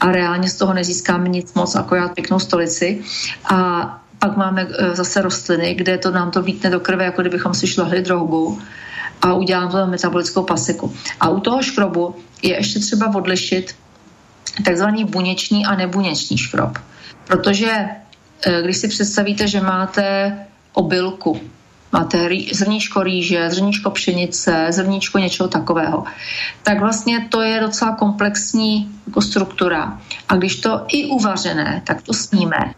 a reálně z toho nezískáme nic moc, akorát pěknou stolici a pak máme e, zase rostliny, kde to nám to vítne do krve, jako kdybychom si šlohli drogu a udělám to metabolickou pasiku. A u toho škrobu je ještě třeba odlišit takzvaný buněčný a nebuněčný škrob. Protože eh, když si představíte, že máte obilku, máte rý, zrníčko rýže, zrníčko pšenice, zrníčko něčeho takového, tak vlastně to je docela komplexní jako struktura. A když to i uvařené, tak to sníme,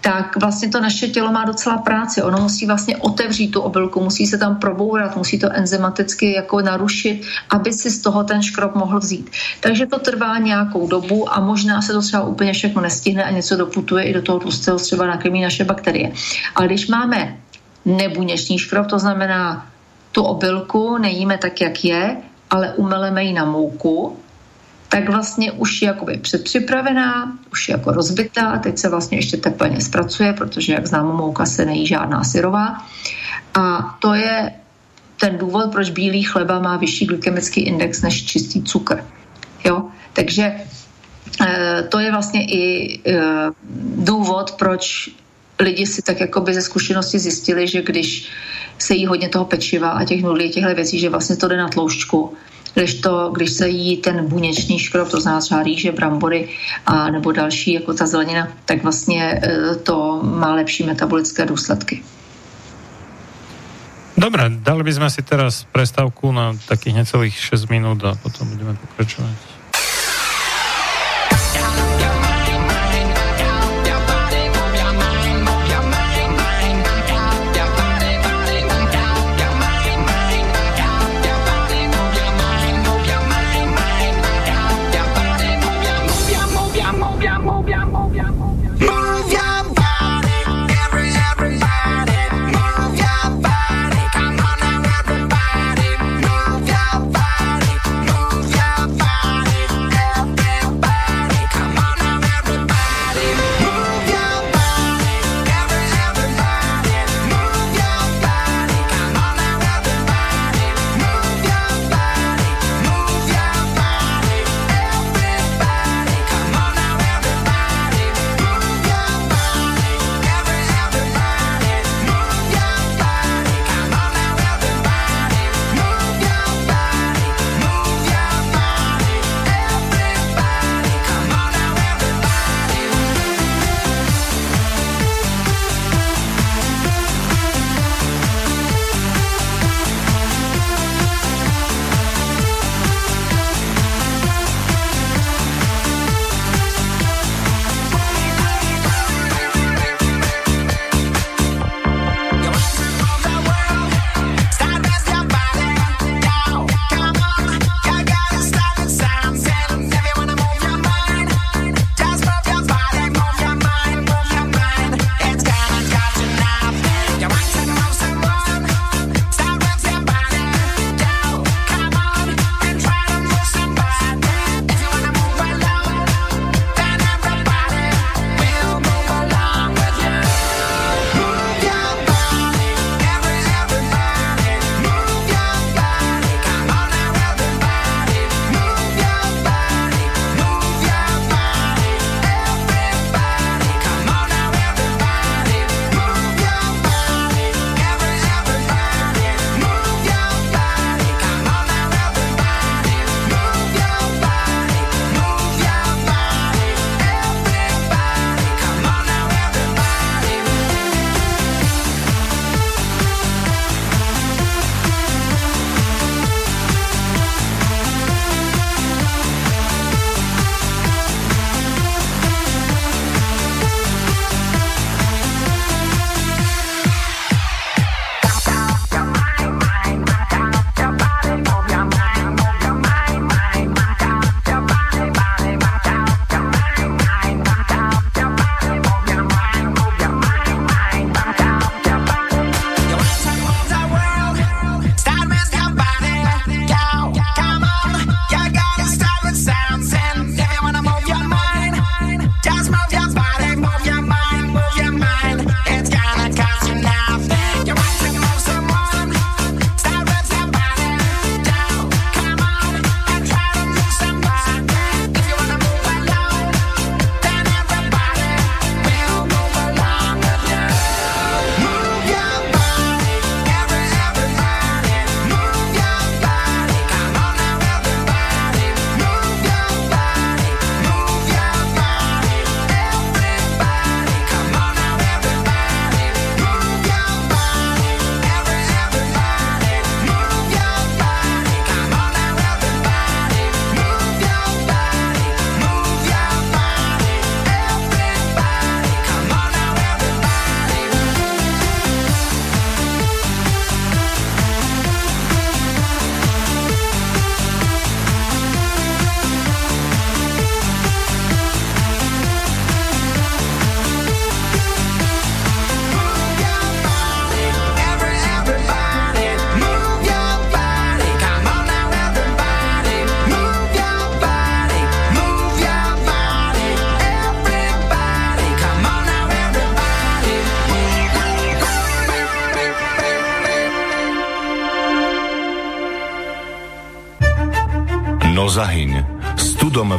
tak vlastně to naše tělo má docela práci. Ono musí vlastně otevřít tu obilku, musí se tam probourat, musí to enzymaticky jako narušit, aby si z toho ten škrob mohl vzít. Takže to trvá nějakou dobu a možná se to třeba úplně všechno nestihne a něco doputuje i do toho tlustého střeba nakrmí naše bakterie. Ale když máme nebuněčný škrob, to znamená tu obilku nejíme tak, jak je, ale umeleme ji na mouku, tak vlastně už je jakoby předpřipravená, už je jako rozbitá, teď se vlastně ještě teplně zpracuje, protože jak známo, mouka se nejí žádná syrová. A to je ten důvod, proč bílý chleba má vyšší glykemický index než čistý cukr. Jo? Takže e, to je vlastně i e, důvod, proč lidi si tak jakoby ze zkušenosti zjistili, že když se jí hodně toho pečiva a těch nudlí, těchto věcí, že vlastně to jde na tloušťku, když, to, když se jí ten buněčný škrob, to znamená třeba rýže, brambory a nebo další, jako ta zelenina, tak vlastně e, to má lepší metabolické důsledky. Dobre, dali by sme si teraz prestávku na takých necelých 6 minút a potom budeme pokračovať.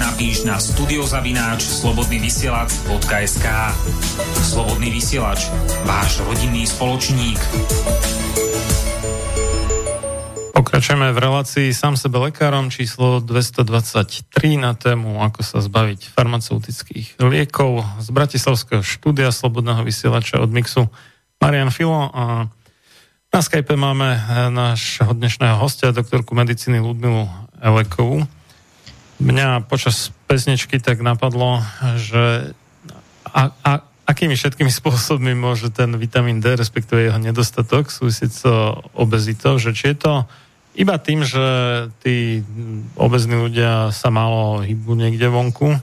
Napíš na studiozavináč slobodnyvysielac.sk Slobodný vysielač, váš rodinný spoločník. Pokračujeme v relácii sám sebe lekárom číslo 223 na tému ako sa zbaviť farmaceutických liekov z Bratislavského štúdia Slobodného vysielača od Mixu Marian Filo a na Skype máme nášho dnešného hostia, doktorku medicíny Ludmilu Elekovú. Mňa počas pesničky tak napadlo, že a, a, akými všetkými spôsobmi môže ten vitamín D, respektíve jeho nedostatok súvisieť s obezitou, že či je to iba tým, že tí obezní ľudia sa málo hýbu niekde vonku,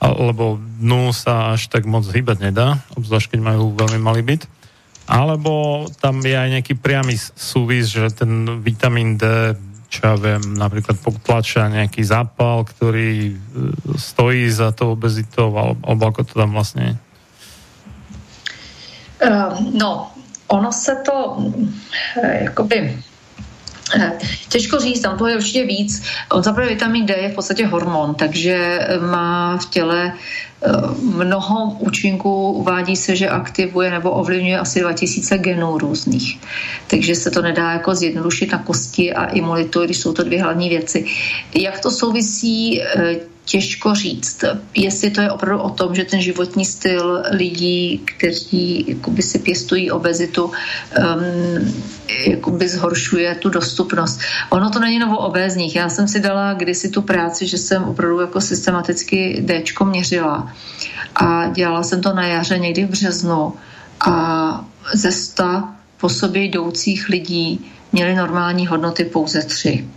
alebo dnu sa až tak moc hýbať nedá, obzvlášť keď majú veľmi malý byt, alebo tam je aj nejaký priamy súvis, že ten vitamín D čo ja viem, napríklad potlačia nejaký zápal, ktorý e, stojí za tou obezitou, alebo, ako to tam vlastne je? Uh, no, ono se to uh, jakoby Těžko říct, tam toho je určitě víc. On zaprvé vitamin D je v podstatě hormon, takže má v těle mnoho účinků. Uvádí se, že aktivuje nebo ovlivňuje asi 2000 genů různých. Takže se to nedá jako zjednodušit na kosti a imunitu, když jsou to dvě hlavní věci. Jak to souvisí, těžko říct, jestli to je opravdu o tom, že ten životní styl lidí, kteří jakoby si pěstují obezitu, um, jakoby zhoršuje tu dostupnost. Ono to není novo obézních. Já jsem si dala kdysi tu práci, že jsem opravdu jako systematicky D měřila a dělala jsem to na jaře někdy v březnu a ze sta po sobě jdoucích lidí měli normální hodnoty pouze tři.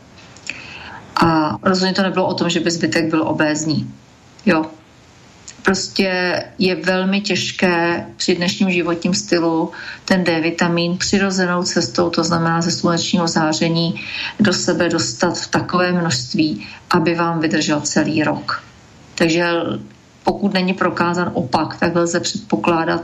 A rozhodně to nebylo o tom, že by zbytek byl obézní. Jo. Prostě je velmi těžké při dnešním životním stylu ten D vitamin přirozenou cestou, to znamená ze slunečního záření, do sebe dostat v takové množství, aby vám vydržel celý rok. Takže pokud není prokázan opak, tak lze předpokládat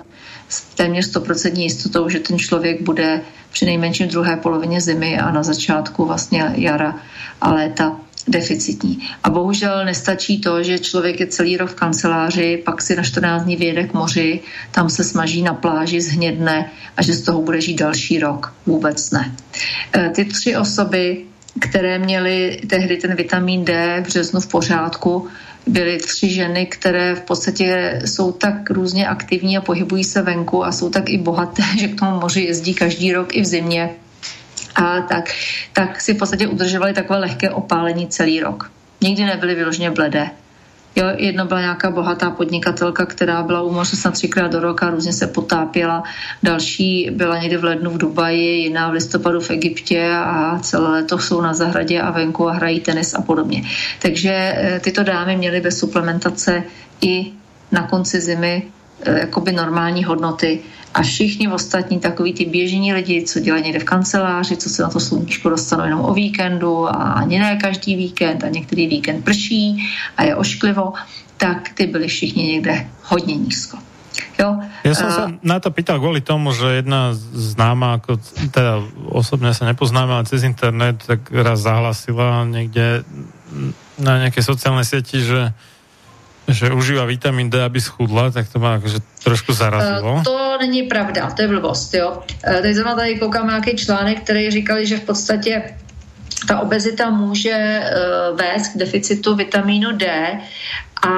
s téměř 100% jistotou, že ten člověk bude při nejmenším druhé polovině zimy a na začátku vlastně jara a léta deficitní. A bohužel nestačí to, že člověk je celý rok v kanceláři, pak si na 14 dní vyjede k moři, tam se smaží na pláži, zhnědne a že z toho bude žít další rok. Vůbec ne. E, ty tři osoby, které měly tehdy ten vitamin D v březnu v pořádku, byly tři ženy, které v podstatě jsou tak různě aktivní a pohybují se venku a jsou tak i bohaté, že k tomu moři jezdí každý rok i v zimě a tak, tak si v podstatě udržovali takové lehké opálení celý rok. Nikdy nebyly vyloženě bledé. Jo, jedno byla nějaká bohatá podnikatelka, která byla u moře snad třikrát do roka, různě se potápěla. Další byla někde v lednu v Dubaji, jiná v listopadu v Egyptě a celé leto jsou na zahradě a venku a hrají tenis a podobně. Takže eh, tyto dámy měly bez suplementace i na konci zimy jakoby normální hodnoty a všichni ostatní takový ty běžní lidi, co dělají někde v kanceláři, co se na to sluníčko dostanou jenom o víkendu a ani ne každý víkend a některý víkend prší a je ošklivo, tak ty byli všichni někde hodně nízko. Jo? Ja som sa na to pýtal kvôli tomu, že jedna známa, ako teda osobne sa nepoznáme, ale cez internet tak raz zahlasila niekde na nejakej sociálnej sieti, že že užívá vitamin D, aby schudla, tak to má jakože trošku zarazilo. Uh, to není pravda, to je blbost, jo. Uh, teď zrovna tady koukám nějaký článek, který říkali, že v podstatě ta obezita může uh, vést k deficitu vitamínu D a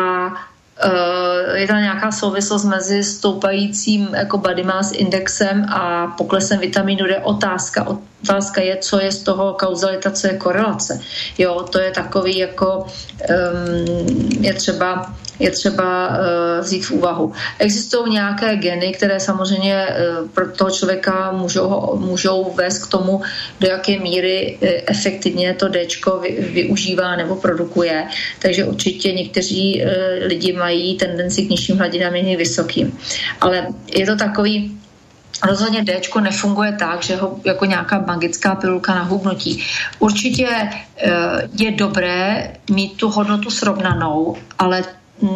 je tam nějaká souvislost mezi stoupajícím jako body mass indexem a poklesem vitamínu D. Otázka, otázka je, co je z toho kauzalita, co je korelace. Jo, to je takový jako um, je třeba je třeba uh, vzít v úvahu. Existují nějaké geny, které samozřejmě uh, pro toho člověka můžou, můžou vést k tomu, do jaké míry uh, efektivně to D vy, využívá nebo produkuje. Takže určitě někteří lidi mají tendenci k nižším hladinám, jiný vysokým. Ale je to takový Rozhodně D nefunguje tak, že ho jako nějaká magická pilulka na hubnutí. Určitě je dobré mít tu hodnotu srovnanou, ale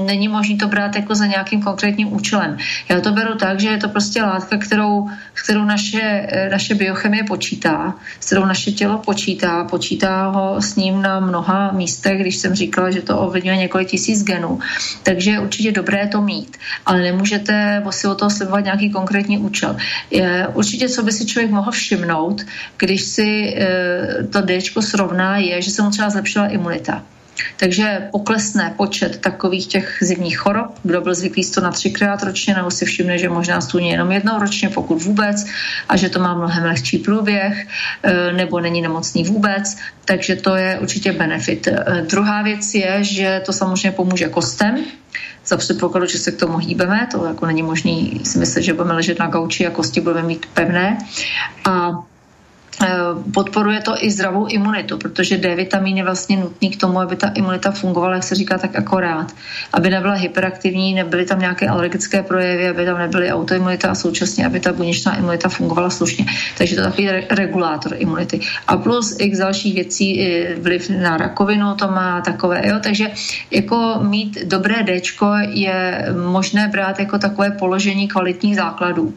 není možné to brát jako za nějakým konkrétním účelem. Já to beru tak, že je to prostě látka, kterou, kterou naše, eh, naše biochemie počítá, s kterou naše tělo počítá, počítá ho s ním na mnoha místech, když jsem říkala, že to ovlivňuje několik tisíc genů. Takže je určitě dobré to mít, ale nemůžete si o toho slibovat nějaký konkrétní účel. Je, určitě, co by si člověk mohl všimnout, když si e, to D srovná, je, že se mu třeba zlepšila imunita. Takže poklesne počet takových těch zimních chorob. Kdo byl zvyklý to na třikrát ročně, nebo si všimne, že možná stůní jenom jednou ročně, pokud vůbec, a že to má mnohem lehčí průběh, e, nebo není nemocný vůbec. Takže to je určitě benefit. E, druhá věc je, že to samozřejmě pomůže kostem, za předpokladu, že se k tomu hýbeme, to jako není možný si myslet, že budeme ležet na gauči a kosti budeme mít pevné. A Eh, podporuje to i zdravou imunitu, protože D vitamin je vlastně nutný k tomu, aby ta imunita fungovala, jak se říká, tak akorát. Aby nebyla hyperaktivní, nebyly tam nějaké alergické projevy, aby tam nebyly autoimunita a současně, aby ta buněčná imunita fungovala slušně. Takže to je takový regulátor imunity. A plus x dalších věcí, vliv na rakovinu to má takové, jo, takže jako mít dobré D je možné brát jako takové položení kvalitních základů.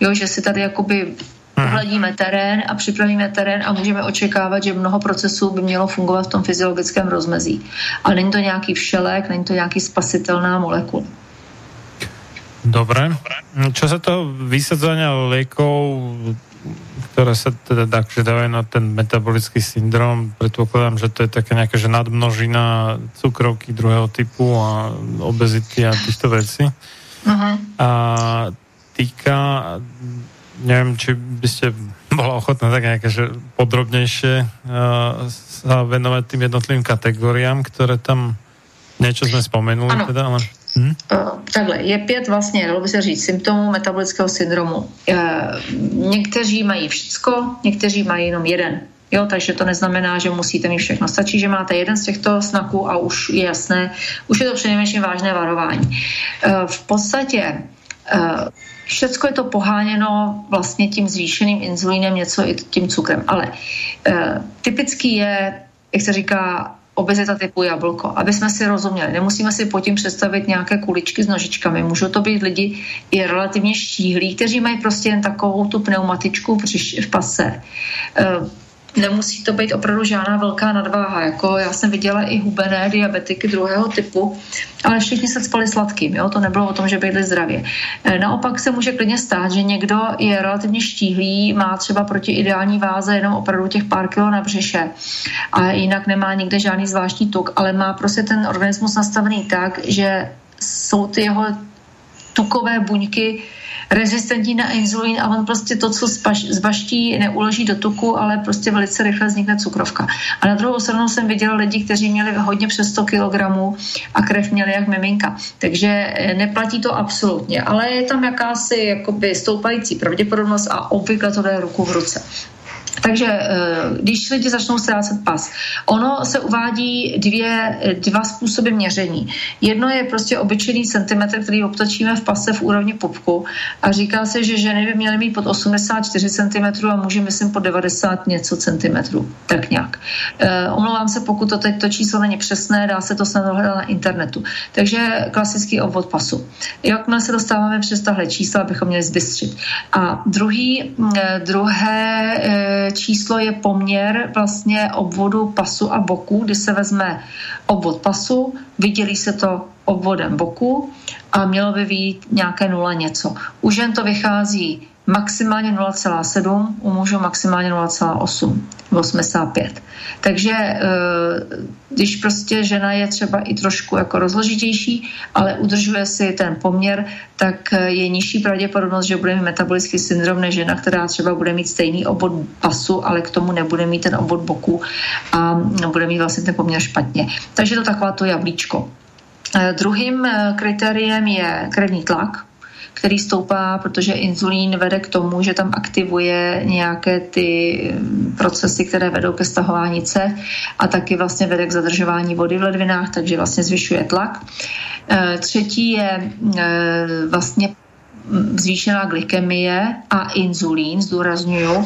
Jo, že si tady jakoby uhladíme terén a připravíme terén a můžeme očekávat, že mnoho procesů by mělo fungovat v tom fyziologickém rozmezí. Ale není to nějaký všelek, není to nějaký spasitelná molekula. Dobre. Čo sa to vysadzania liekov, ktoré sa teda že dávajú na ten metabolický syndrom, predpokladám, že to je také nejaká že nadmnožina cukrovky druhého typu a obezity a týchto vecí. Uh-huh. A týka neviem, či by ste bola ochotná tak nejaké, že podrobnejšie uh, sa venovať tým jednotlivým kategóriám, které tam něco jsme spomenuli. Ano. Teda, ale... Hm? Uh, takhle, je pět vlastně, dalo by se říct, symptomů metabolického syndromu. Uh, někteří mají všecko, někteří mají jenom jeden. Jo, takže to neznamená, že musíte mít všechno. Stačí, že máte jeden z těchto znaků a už je jasné, už je to přinejmenším vážné varování. Uh, v podstatě uh, Všecko je to poháněno vlastně tím zvýšeným inzulínem, něco i tím cukrem. Ale e, typický je, jak se říká, obezita typu jablko, aby jsme si rozuměli. Nemusíme si pod tím představit nějaké kuličky s nožičkami. Můžou to být lidi i relativně štíhlí, kteří mají prostě jen takovou tu pneumatičku v pase. E, nemusí to být opravdu žádná velká nadváha. Jako já jsem viděla i hubené diabetiky druhého typu, ale všichni se spali sladkým, jo? to nebylo o tom, že byli zdravě. E, naopak se může klidně stát, že někdo je relativně štíhlý, má třeba proti ideální váze jenom opravdu těch pár kilo na břiše a jinak nemá nikde žádný zvláštní tuk, ale má prostě ten organismus nastavený tak, že jsou ty jeho tukové buňky rezistentní na inzulín a on prostě to, co zbaští, neuloží do tuku, ale prostě velice rychle vznikne cukrovka. A na druhou stranu jsem viděla lidi, kteří měli hodně přes 100 kg a krev měli jak miminka. Takže eh, neplatí to absolutně, ale je tam jakási jakoby stoupající pravděpodobnost a obvykle to jde ruku v ruce. Takže eh, když lidi začnou ztrácet pas, ono se uvádí dvě, dva způsoby měření. Jedno je prostě obyčejný centimetr, který obtočíme v pase v úrovni popku a říká se, že ženy by měly mít pod 84 cm a muži myslím pod 90 něco centimetrů. Tak nějak. E, omlouvám se, pokud to teď to číslo není přesné, dá se to snad dohledat na internetu. Takže klasický obvod pasu. Jakmile se dostáváme přes tahle čísla, abychom měli zbystřit. A druhý, e, druhé číslo je poměr vlastně obvodu pasu a boku, kdy se vezme obvod pasu, vydělí se to obvodem boku a mělo by být nějaké nula něco. U žen to vychází maximálně 0,7, u mužů maximálně 0,8, 85. Takže eh, když prostě žena je třeba i trošku jako rozložitější, ale udržuje si ten poměr, tak je nižší pravděpodobnost, že bude mít metabolický syndrom než žena, která třeba bude mít stejný obvod pasu, ale k tomu nebude mít ten obvod boku a bude mít vlastně ten poměr špatně. Takže to taková to jablíčko. Eh, druhým kritériem je krevní tlak, který stoupá, protože inzulín vede k tomu, že tam aktivuje nějaké ty mm, procesy, které vedou ke stahování C a taky vlastně vede k zadržování vody v ledvinách, takže vlastně zvyšuje tlak. E, třetí je e, vlastně zvýšená glykemie a inzulín, zdůraznuju,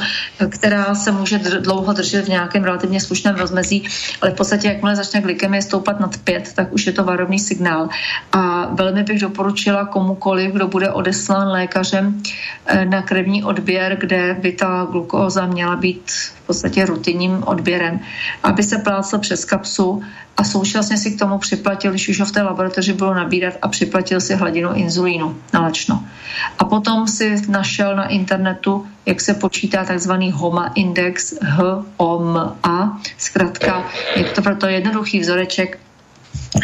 která se může dlouho držet v nějakém relativně slušném rozmezí, ale v podstatě jakmile začne glykemie stoupat nad 5, tak už je to varovný signál. A velmi bych doporučila komukoliv, kdo bude odeslán lékařem eh, na krevní odběr, kde by ta glukóza měla být podstatě rutinním odběrem, aby se plácl přes kapsu a současně si k tomu připlatil, když už ho v té laboratoři bylo nabírat a připlatil si hladinu inzulínu na lečno. A potom si našel na internetu, jak se počítá takzvaný HOMA index, H-O-M-A, zkrátka, je to proto jednoduchý vzoreček,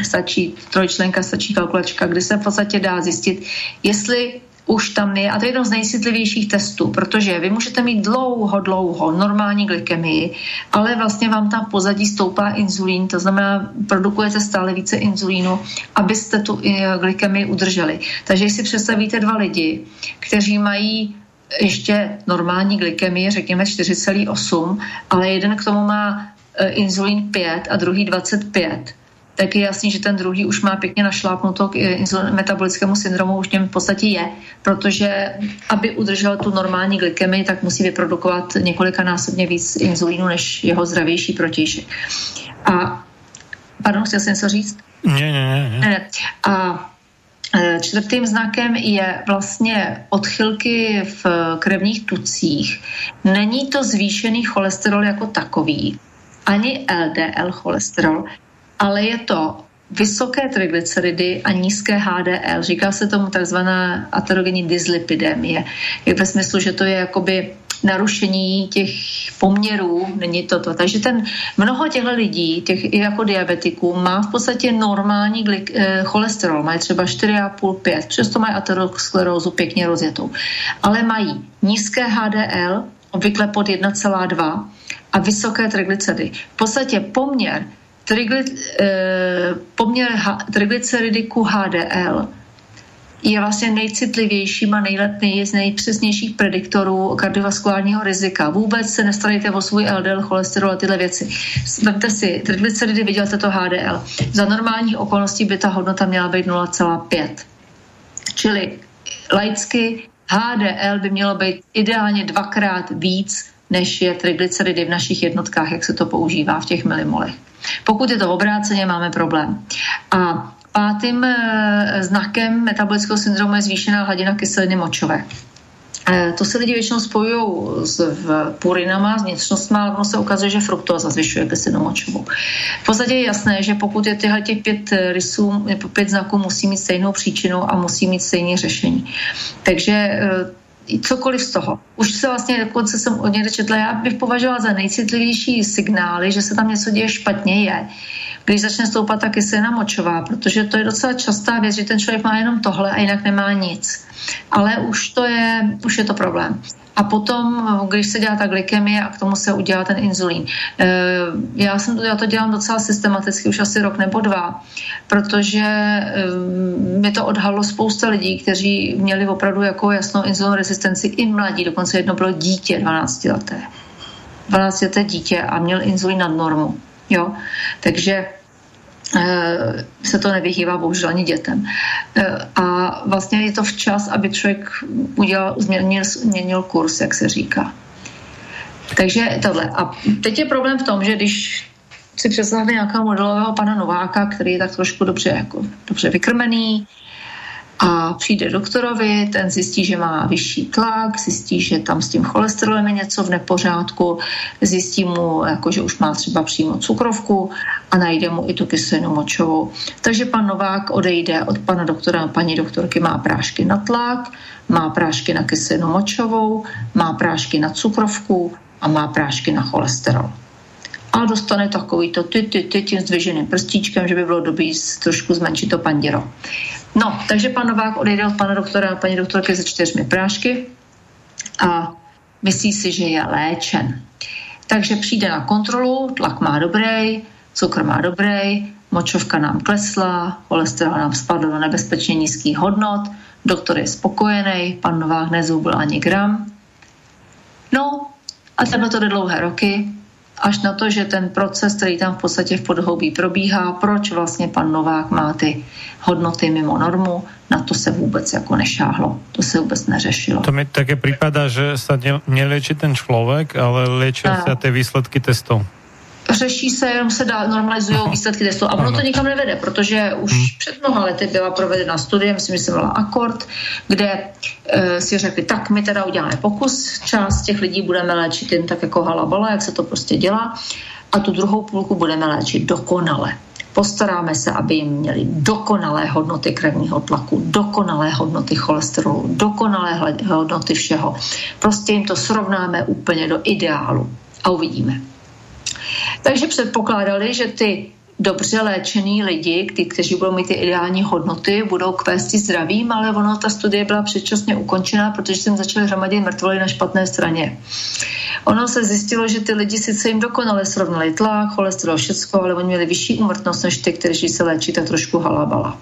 stačí trojčlenka, stačí kalkulačka, kde se v podstatě dá zjistit, jestli už tam je, a to je jedno z nejcitlivějších testů, protože vy můžete mít dlouho, dlouho normální glykemii, ale vlastně vám tam pozadí stoupá inzulín, to znamená, produkujete stále více inzulínu, abyste tu eh, glykemii udrželi. Takže si představíte dva lidi, kteří mají ještě normální glykemii, řekněme 4,8, ale jeden k tomu má eh, inzulín 5 a druhý 25 tak je jasný, že ten druhý už má pěkně našlápnuto k metabolickému syndromu, už něm v podstatě je, protože aby udržel tu normální glykemii, tak musí vyprodukovat několika násobně víc inzulínu než jeho zdravější protějšek. A pardon, chtěl jsem něco říct? Ne, ne, ne. ne. A e, Čtvrtým znakem je vlastně odchylky v krevních tucích. Není to zvýšený cholesterol jako takový, ani LDL cholesterol, ale je to vysoké triglyceridy a nízké HDL. Říká se tomu takzvaná aterogenní dyslipidemie. Je ve smyslu, že to je jakoby narušení těch poměrů, není to to. Takže ten, mnoho těchto lidí, těch i jako diabetiků, má v podstatě normální glik, eh, cholesterol, mají třeba 4,5-5, přesto mají aterosklerózu pěkně rozjetou. Ale mají nízké HDL, obvykle pod 1,2 a vysoké triglyceridy. V podstatě poměr trigly, eh, poměr triglyceridy ku HDL je vlastně nejcitlivějším a nejlepší, z nejpřesnějších prediktorů kardiovaskulárního rizika. Vůbec se nestarejte o svůj LDL, cholesterol a tyhle věci. Vemte si triglyceridy, vydělte to HDL. Za normálních okolností by ta hodnota měla být 0,5. Čili laicky HDL by mělo být ideálně dvakrát víc, než je triglyceridy v našich jednotkách, jak se to používá v těch milimolech. Pokud je to obráceně, máme problém. A pátým eh, znakem metabolického syndromu je zvýšená hladina kyseliny močové. Eh, to se lidi většinou spojují s purinama, s vnitřnostmi, ale ono se ukazuje, že fruktóza zvyšuje kyselinu močovou. V podstatě je jasné, že pokud je tyhle těch pět rysů, pět znaků musí mít stejnou příčinu a musí mít stejné řešení. Takže eh, cokoliv z toho. Už se vlastně, dokonce jsem od někde četla, já bych považovala za nejcitlivější signály, že se tam něco děje špatně je, když začne stoupat ta kyselina močová, protože to je docela častá věc, že ten člověk má jenom tohle a jinak nemá nic. Ale už to je, už je to problém. A potom, když se dělá ta glykemie a k tomu se udělá ten inzulín. Eh, já, jsem, já to dělám docela systematicky, už asi rok nebo dva, protože eh, mi to odhalilo spousta lidí, kteří měli opravdu jako jasnou inzulin rezistenci i mladí, dokonce jedno bylo dítě 12 leté. 12 leté dítě a měl inzulín nad normu. Jo? Takže se to nevyhývá bohužel ani dětem. Eh, a vlastně je to včas, aby člověk udělal, změnil, změnil kurz, jak se říká. Takže tohle. A teď je problém v tom, že když si představíme nějakého modelového pana Nováka, který je tak trošku dobře, jako, dobře vykrmený, a přijde doktorovi, ten zjistí, že má vyšší tlak, zjistí, že tam s tím cholesterolem je něco v nepořádku, zjistí mu, jako, že už má třeba přímo cukrovku a najde mu i tu kyselinu močovou. Takže pan Novák odejde od pana doktora a paní doktorky má prášky na tlak, má prášky na kyselinu močovou, má prášky na cukrovku a má prášky na cholesterol a dostane takový to ty, ty, ty tím zdviženým prstíčkem, že by bylo dobrý trošku zmenšit to panděro. No, takže pan Novák odejde od pana doktora a paní doktorky se čtyřmi prášky a myslí si, že je léčen. Takže přijde na kontrolu, tlak má dobrý, cukr má dobrý, močovka nám klesla, cholesterol nám spadl do nebezpečně nízkých hodnot, doktor je spokojený, pan Novák nezoubil ani gram. No a takhle to jde dlouhé roky, až na to, že ten proces, který tam v podstatě v podhoubí probíhá, proč vlastně pan Novák má ty hodnoty mimo normu, na to se vůbec jako nešáhlo. To se vůbec neřešilo. To mi také připadá, že se nelečí ten člověk, ale léčí se ty výsledky testů řeší se, jenom se dá, normalizují výsledky testu. A ono to nikam nevede, protože už hmm. před mnoha lety byla provedena studie, myslím, že se byla Akord, kde e, si řekli, tak my teda uděláme pokus, část těch lidí budeme léčit jen tak jako halabala, jak se to prostě dělá, a tu druhou půlku budeme léčit dokonale. Postaráme se, aby jim měli dokonalé hodnoty krevního tlaku, dokonalé hodnoty cholesterolu, dokonalé hodnoty všeho. Prostě jim to srovnáme úplně do ideálu a uvidíme. Takže předpokládali, že ty dobře léčený lidi, ty, kteří budou mít ty ideální hodnoty, budou kvésti zdravím, ale ono ta studie byla předčasně ukončena, protože jsem začali hromadit mrtvoly na špatné straně. Ono se zjistilo, že ty lidi sice jim dokonale srovnali tlak, cholesterol, všecko, ale oni měli vyšší umrtnost než ty, kteří se léčí tak trošku halabala.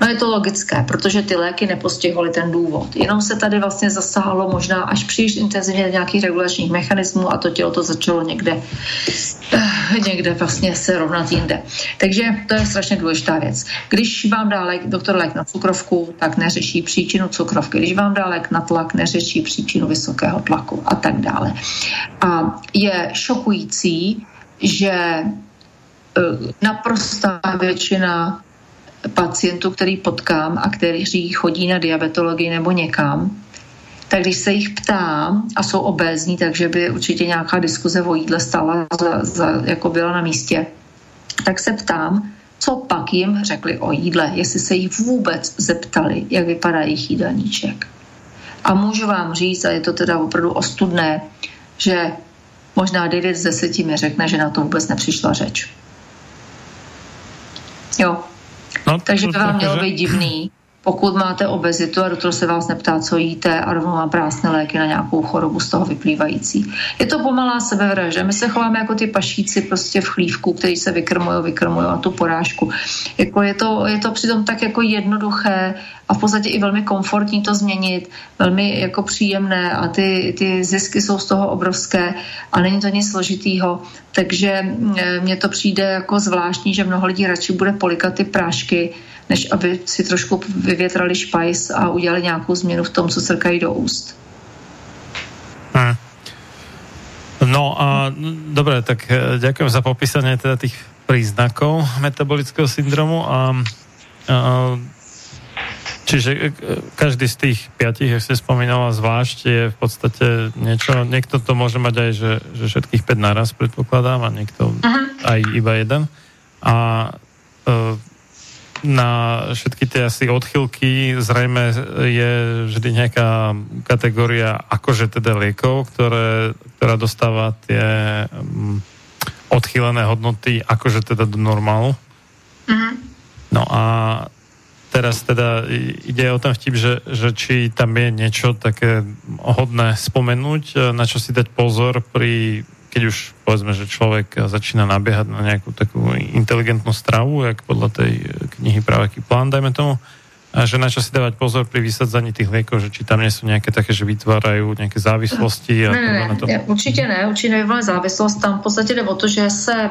No je to logické, protože ty léky nepostiholy ten důvod. Jenom se tady vlastně zasahalo možná až příliš intenzivně nějakých regulačních mechanismů a to tělo to začalo někde, eh, někde vlastně se rovnat jinde. Takže to je strašně důležitá věc. Když vám dá lék, doktor lék na cukrovku, tak neřeší příčinu cukrovky. Když vám dá lék na tlak, neřeší příčinu vysokého tlaku a tak dále. A je šokující, že eh, naprostá většina pacientů, který potkám a kteří chodí na diabetologii nebo někam, tak když se jich ptám a jsou obézní, takže by určitě nějaká diskuze o jídle stala, za, za, jako byla na místě, tak se ptám, co pak jim řekli o jídle, jestli se jich vůbec zeptali, jak vypadá jejich jídelníček. A můžu vám říct, a je to teda opravdu ostudné, že možná 9 z 10 mi řekne, že na to vůbec nepřišla řeč. Jo, No, Takže by vám mělo být divný, pokud máte obezitu a doktor se vás neptá, co jíte a rovnou má prásné léky na nějakou chorobu z toho vyplývající. Je to pomalá sebevražda. My se chováme jako ty pašíci prostě v chlívku, který se vykrmují, vykrmují a tu porážku. Jako je, to, je to přitom tak jako jednoduché a v podstatě i velmi komfortní to změnit, velmi jako příjemné a ty, ty zisky jsou z toho obrovské a není to nic složitýho. Takže mm, mně to přijde jako zvláštní, že mnoho lidí radši bude polikat ty prášky, než aby si trošku vyvětrali špajs a udělali nějakou změnu v tom, co srkají do úst. Hmm. No a dobré, tak eh, děkuji za popísanie teda tých príznakov metabolického syndromu a, a Čiže e, každý z tých piatich, jak ste spomínala, zvlášť je v podstate niečo, niekto to môže mať aj, že, že všetkých 5 naraz predpokladám a niekto Aha. aj iba jeden. A e, na všetky tie asi odchylky zrejme je vždy nejaká kategória akože teda liekov, ktoré, ktorá dostáva tie um, odchýlené hodnoty akože teda do normálu. Uh-huh. No a teraz teda ide o ten vtip, že, že či tam je niečo také hodné spomenúť, na čo si dať pozor pri, keď už povedzme, že človek začína nabiehať na nejakú takú inteligentnú stravu, jak podľa tej knihy Pravaký plán, dajme tomu, a že na čo si dávať pozor pri vysadzaní tých liekov, že či tam nie sú nejaké také, že vytvárajú nejaké závislosti. A ne, ne, ne, to... určitě ne, určitě nevyvolá závislost. Tam v podstatě jde o to, že se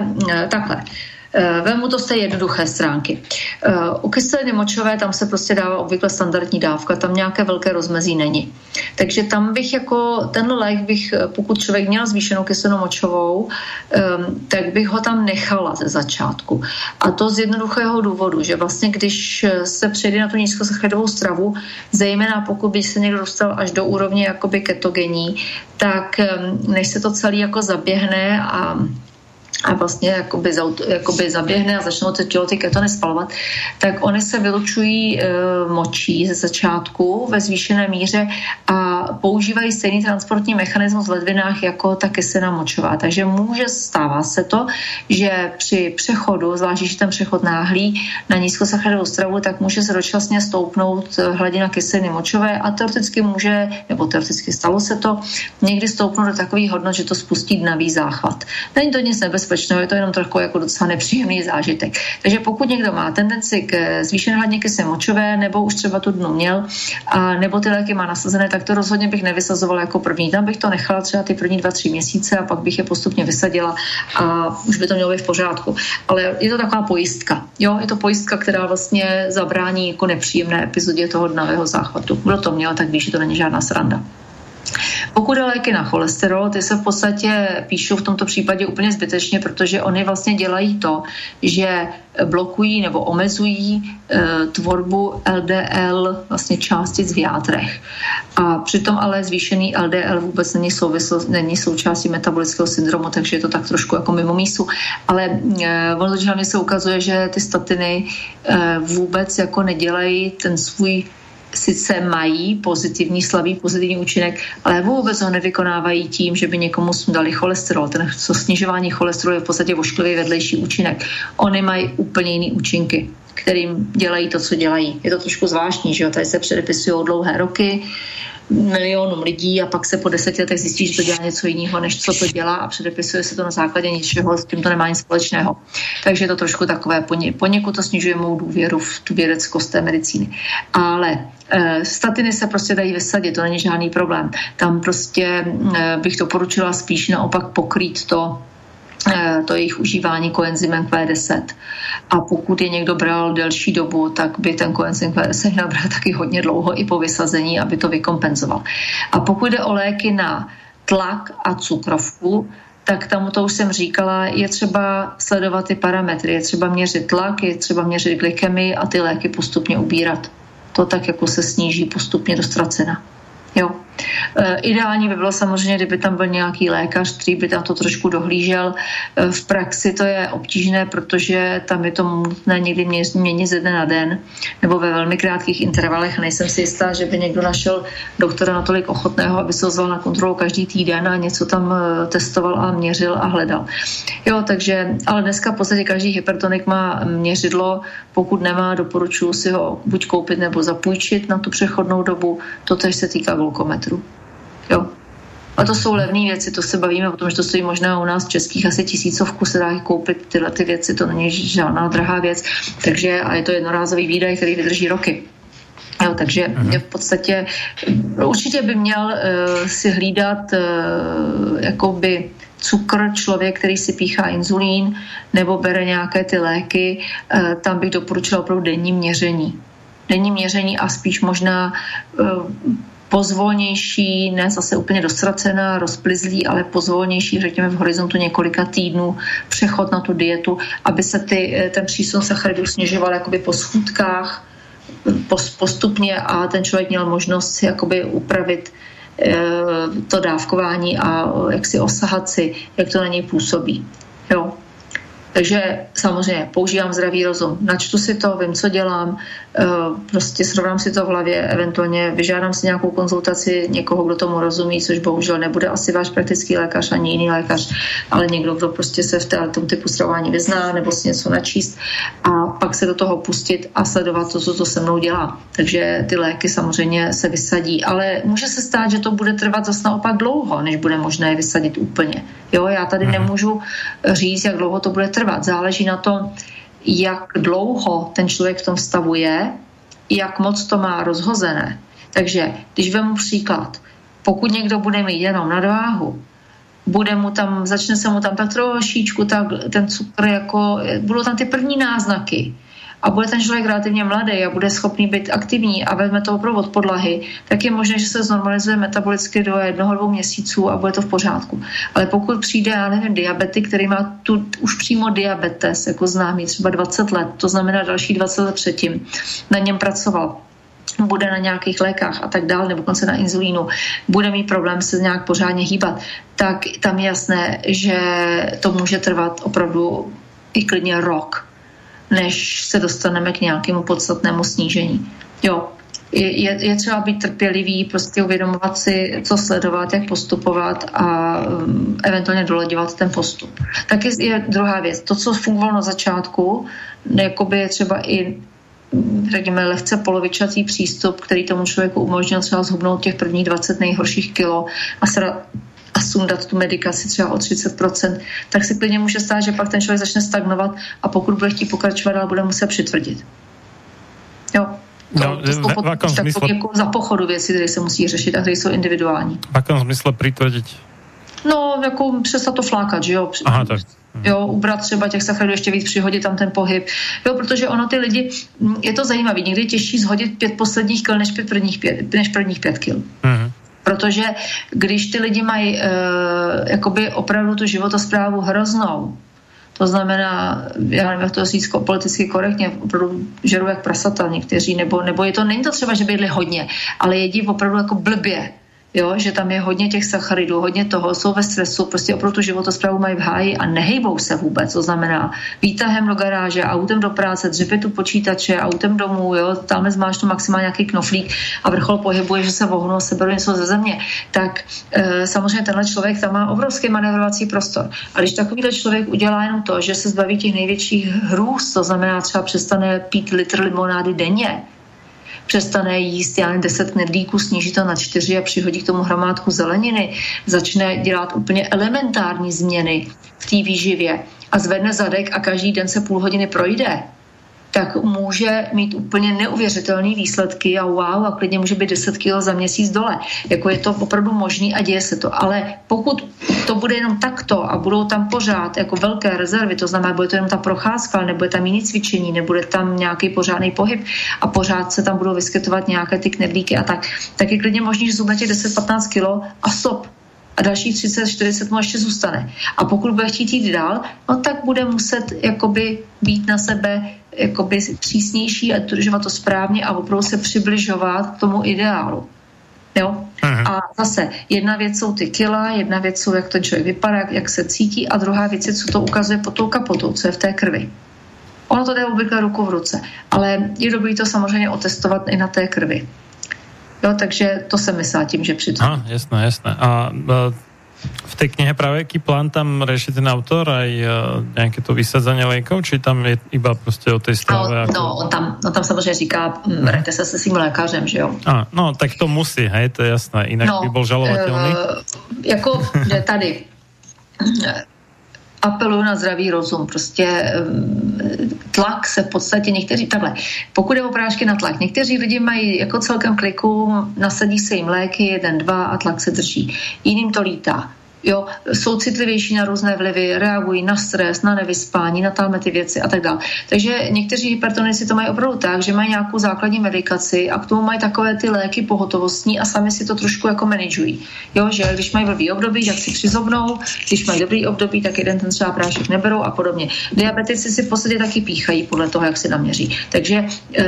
takhle Eh, vemu to z té jednoduché stránky. Eh, u kyseliny močové tam se prostě dává obvykle standardní dávka, tam nějaké velké rozmezí není. Takže tam bych jako, tenhle lék bych, pokud člověk měl zvýšenou kyselinou močovou, tak bych ho tam nechala ze začátku. A to z jednoduchého důvodu, že vlastně když se přejde na tu nízkosacharidovou stravu, zejména pokud by se někdo dostal až do úrovně jakoby ketogení, tak než se to celé jako zaběhne a a vlastně jakoby, jakoby zaběhne a začnou to tělo ty ketony spalovat, tak oni se vylučují e, močí ze začátku ve zvýšené míře a používají stejný transportní mechanismus v ledvinách jako ta kyselina močová. Takže může stává se to, že při přechodu, zvlášť když ten přechod náhlý na nízkosacharidovou stravu, tak může se dočasně stoupnout hladina kyseliny močové a teoreticky může, nebo teoreticky stalo se to, někdy stoupnout do takových hodnot, že to spustí dnavý záchvat. Není to nic nebezpečného nebezpečného, je to jenom trochu jako docela nepříjemný zážitek. Takže pokud někdo má tendenci k zvýšené hladně kyselé močové, nebo už třeba tu dnu měl, a nebo ty léky má nasazené, tak to rozhodně bych nevysazovala jako první. Tam bych to nechala třeba ty první dva, tři měsíce a pak bych je postupně vysadila a už by to mělo být v pořádku. Ale je to taková pojistka. Jo, je to pojistka, která vlastně zabrání jako nepříjemné epizodě toho dnavého záchvatu. Kdo to měl, tak ví, že to není žádná sranda. Pokud léky na cholesterol, ty se v podstatě píšou v tomto případě úplně zbytečně, protože oni vlastně dělají to, že blokují nebo omezují e, tvorbu LDL vlastně částic v játrech. A přitom ale zvýšený LDL vůbec není, souvisl, není součástí metabolického syndromu, takže je to tak trošku jako mimo mísu. Ale e, ono se ukazuje, že ty statiny e, vůbec jako nedělají ten svůj sice mají pozitivní, slabý pozitivní účinek, ale vůbec ho nevykonávají tím, že by někomu dali cholesterol. Ten co snižování cholesterolu je v podstatě vošklivý vedlejší účinek. Oni mají úplně jiný účinky kterým dělají to, co dělají. Je to trošku zvláštní, že jo? Tady se předepisují dlouhé roky, milionům lidí a pak se po deseti letech zjistí, že to dělá něco jiného, než co to dělá a předepisuje se to na základě ničeho, s tím to nemá nic společného. Takže je to trošku takové, poněkud to snižuje mou důvěru v tu vědeckost té medicíny. Ale e, statiny se prostě dají vysadit, to není žádný problém. Tam prostě e, bych doporučila spíš naopak pokrýt to, Eh, to jejich užívání koenzymem Q10. A pokud je někdo bral delší dobu, tak by ten koenzym Q10 měl brát taky hodně dlouho i po vysazení, aby to vykompenzoval. A pokud jde o léky na tlak a cukrovku, tak tam to už jsem říkala, je třeba sledovat ty parametry, je třeba měřit tlak, je třeba měřit glykemii a ty léky postupně ubírat. To tak jako se sníží postupně do ztracena. Jo. E, ideální by bylo samozřejmě, kdyby tam byl nějaký lékař, který by tam to trošku dohlížel. E, v praxi to je obtížné, protože tam je to nutné někdy měnit ze dne na den nebo ve velmi krátkých intervalech. Nejsem si jistá, že by někdo našel doktora natolik ochotného, aby se ozval na kontrolu každý týden a něco tam e, testoval a měřil a hledal. Jo, takže, ale dneska v podstatě každý hypertonik má měřidlo, pokud nemá, doporučuji si ho buď koupit nebo zapůjčit na tu přechodnou dobu. To tež se týká glukometru. Jo. A to jsou levné věci, to se bavíme o tom, že to stojí možná u nás v českých asi tisícovku se dá koupit tyhle ty věci, to není žádná drahá věc, takže a je to jednorázový výdaj, který vydrží roky. Jo, takže uh-huh. v podstatě určitě by měl uh, si hlídat uh, jakoby cukr člověk, který si píchá inzulín nebo bere nějaké ty léky, uh, tam bych doporučila opravdu denní měření. Denní měření a spíš možná uh, pozvolnější, ne zase úplně dostracená, rozplizlý, ale pozvolnější, řekněme v horizontu několika týdnů, přechod na tu dietu, aby se ty, eh, ten přísun sacharidů snižoval jakoby po schůdkách postupně a ten člověk měl možnost si jakoby upravit eh, to dávkování a jak si osahat si, jak to na něj působí. Jo. Takže samozřejmě používám zdravý rozum, načtu si to, vím, co dělám, eh, prostě srovnám si to v hlavě, eventuálně vyžádám si nějakou konzultaci někoho, kdo tomu rozumí, což bohužel nebude asi váš praktický lékař ani jiný lékař, ale někdo, kdo prostě se v tom typu stravování vyzná nebo si něco načíst a pak se do toho pustit a sledovat to, co to se mnou dělá. Takže ty léky samozřejmě se vysadí, ale může se stát, že to bude trvat zase naopak dlouho, než bude možné je vysadit úplně. Jo, já tady mhm. nemůžu říct, jak dlouho to bude trvat. Záleží na tom, jak dlouho ten člověk v tom stavu je, jak moc to má rozhozené. Takže když vemu příklad, pokud někdo bude mít jenom nadváhu bude mu tam, začne se mu tam tak trošičku tak, ten cukr, jako, budou tam ty první náznaky a bude ten člověk relativně mladý a bude schopný být aktivní a vezme to opravdu od podlahy, tak je možné, že se znormalizuje metabolicky do jednoho, dvou měsíců a bude to v pořádku. Ale pokud přijde, já nevím, diabetik, který má tu už přímo diabetes, jako známý, třeba 20 let, to znamená další 20 let předtím, na něm pracoval, bude na nějakých lékách a tak dále, nebo konce na inzulínu, bude mít problém se nějak pořádně hýbat, tak tam je jasné, že to může trvat opravdu i klidně rok než se dostaneme k nějakému podstatnému snížení. Jo, je, je třeba být trpělivý, prostě uvědomovat si, co sledovat, jak postupovat a um, eventuálně doleděvat ten postup. Tak je, druhá věc. To, co fungovalo na začátku, jakoby je třeba i řekněme, lehce polovičatý přístup, který tomu člověku umožnil třeba zhubnout těch prvních 20 nejhorších kilo a a sundat tu medikaci třeba o 30%, tak se klidně může stát, že pak ten člověk začne stagnovat a pokud bude chtít pokračovat, ale bude muset přitvrdit. Jo. No, to, to v, v akom smysle... jako za pochodu věci, které se musí řešit a které jsou individuální. V jakém smysle přitvrdit? No, jako přestat to flákat, že jo? Aha, tak. Jo, ubrat třeba těch sacharidů ještě víc, přihodit tam ten pohyb. Jo, protože ono ty lidi, je to zajímavé, někdy je těžší zhodit pět posledních kil než pět prvních pět, než prvních pět kil. Mm-hmm. Protože když ty lidi mají uh, jakoby opravdu tu životosprávu hroznou, to znamená, já nevím, jak to říct politicky korektně, opravdu žerou jak prasata někteří, nebo, nebo je to, není to třeba, že by jedli hodně, ale jedí opravdu jako blbě jo, že tam je hodně těch sacharidů, hodně toho, jsou ve stresu, prostě opravdu životosprávu mají v háji a nehejbou se vůbec, to znamená výtahem do garáže, autem do práce, dřepy tu počítače, autem domů, jo, tam máš tu maximálně nějaký knoflík a vrchol pohybu je, že se vohnou, seberou něco ze země, tak e, samozřejmě tenhle člověk tam má obrovský manevrovací prostor. A když takovýhle člověk udělá jenom to, že se zbaví těch největších hrůz, to znamená třeba přestane pít litr limonády denně, přestane jíst já 10 knedlíků, sníží to na 4 a přihodí k tomu hromádku zeleniny, začne dělat úplně elementární změny v té výživě a zvedne zadek a každý den se půl hodiny projde, tak může mít úplně neuvěřitelné výsledky a wow, a klidně může být 10 kg za měsíc dole. Jako je to opravdu možný a děje se to. Ale pokud to bude jenom takto a budou tam pořád jako velké rezervy, to znamená, bude to jenom ta procházka, ale nebude tam jiný cvičení, nebude tam nějaký pořádný pohyb a pořád se tam budou vyskytovat nějaké ty knedlíky a tak, tak je klidně možný, že zhubne 10-15 kg a stop a dalších 30-40 mu ještě zůstane. A pokud bude chtít jít dál, no tak bude muset jakoby být na sebe jakoby přísnější a dodržovat to správně a opravdu se přibližovat k tomu ideálu. Jo? A zase, jedna věc jsou ty kila, jedna věc jsou, jak ten člověk vypadá, jak, jak se cítí a druhá věc je, co to ukazuje pod tou kapotou, co je v té krvi. Ono to jde obvykle ruku v ruce, ale je dobré to samozřejmě otestovat i na té krvi. Jo, takže to se myslá tím, že při Aha, jasné, jasné. A v té knihe právě jaký plán tam řeší ten autor a nějaké to vysadzení lékov, či tam je iba prostě o té strave? No, jako... no on, tam, on tam samozřejmě říká, vraťte se se svým lékařem, že jo? A, no, tak to musí, hej, to je jasné, jinak no, by byl žalovatelný. Uh, jako, že tady apeluju na zdravý rozum. Prostě tlak se v podstatě někteří, takhle, pokud je o prášky na tlak, někteří lidi mají jako celkem kliku, nasadí se jim léky, jeden, dva a tlak se drží. Jiným to lítá jo, jsou citlivější na různé vlivy, reagují na stres, na nevyspání, na tamhle ty věci a tak dále. Takže někteří hypertonici to mají opravdu tak, že mají nějakou základní medikaci a k tomu mají takové ty léky pohotovostní a sami si to trošku jako manažují. Jo, že když mají blbý období, tak si přizobnou, když mají dobrý období, tak jeden ten třeba prášek neberou a podobně. Diabetici si v podstatě taky píchají podle toho, jak se naměří. Takže eh,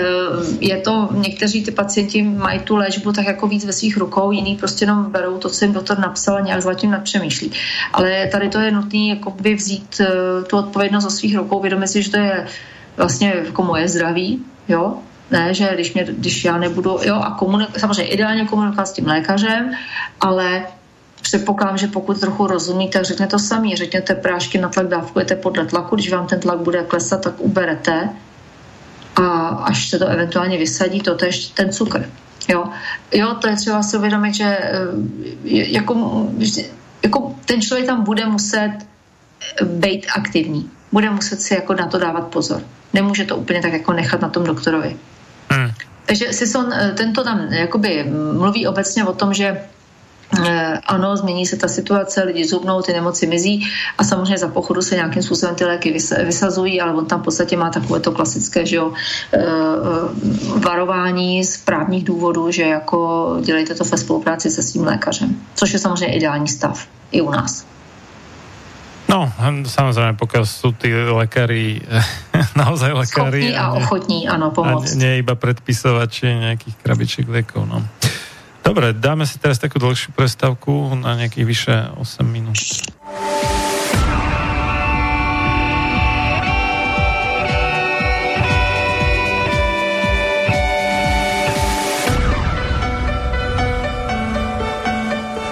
je to, někteří ty pacienti mají tu léčbu tak jako víc ve svých rukou, jiní prostě jenom berou to, co jim doktor napsal a nějak zatím napřemýšlí přemýšlí. Ale tady to je nutné jakoby vzít uh, tu odpovědnost za svých rukou, vědomit si, že to je vlastně jako moje zdraví, jo, ne, že když, mě, když já nebudu, jo, a komunik, samozřejmě ideálně komunikovat s tím lékařem, ale předpokládám, že pokud trochu rozumí, tak řekne to samý. Řekněte prášky na tlak dávkujete podle tlaku, když vám ten tlak bude klesat, tak uberete a až se to eventuálně vysadí, to je ten cukr. Jo. jo, to je třeba si uvědomit, že eh, jako jako ten člověk tam bude muset být aktivní. Bude muset si jako na to dávat pozor. Nemůže to úplně tak jako nechat na tom doktorovi. Hmm. Takže Sison, eh, tento tam jakoby mluví obecně o tom, že Eh, ano, změní se ta situace, lidi zubnou, ty nemoci mizí a samozřejmě za pochodu se nějakým způsobem ty léky vysazují, ale on tam v podstatě má takové to klasické že jo, eh, varování z právních důvodů, že jako dělejte to ve spolupráci se svým lékařem, což je samozřejmě ideální stav i u nás. No, samozrejme, pokiaľ sú tí lekári naozaj lekári. Schopní a, ne, ochotní, ano, pomôcť. A nie iba predpisovači nejakých krabičiek liekov, no. Dobre, dáme si teraz takú dlhšiu prestavku na nejakých vyše 8 minút.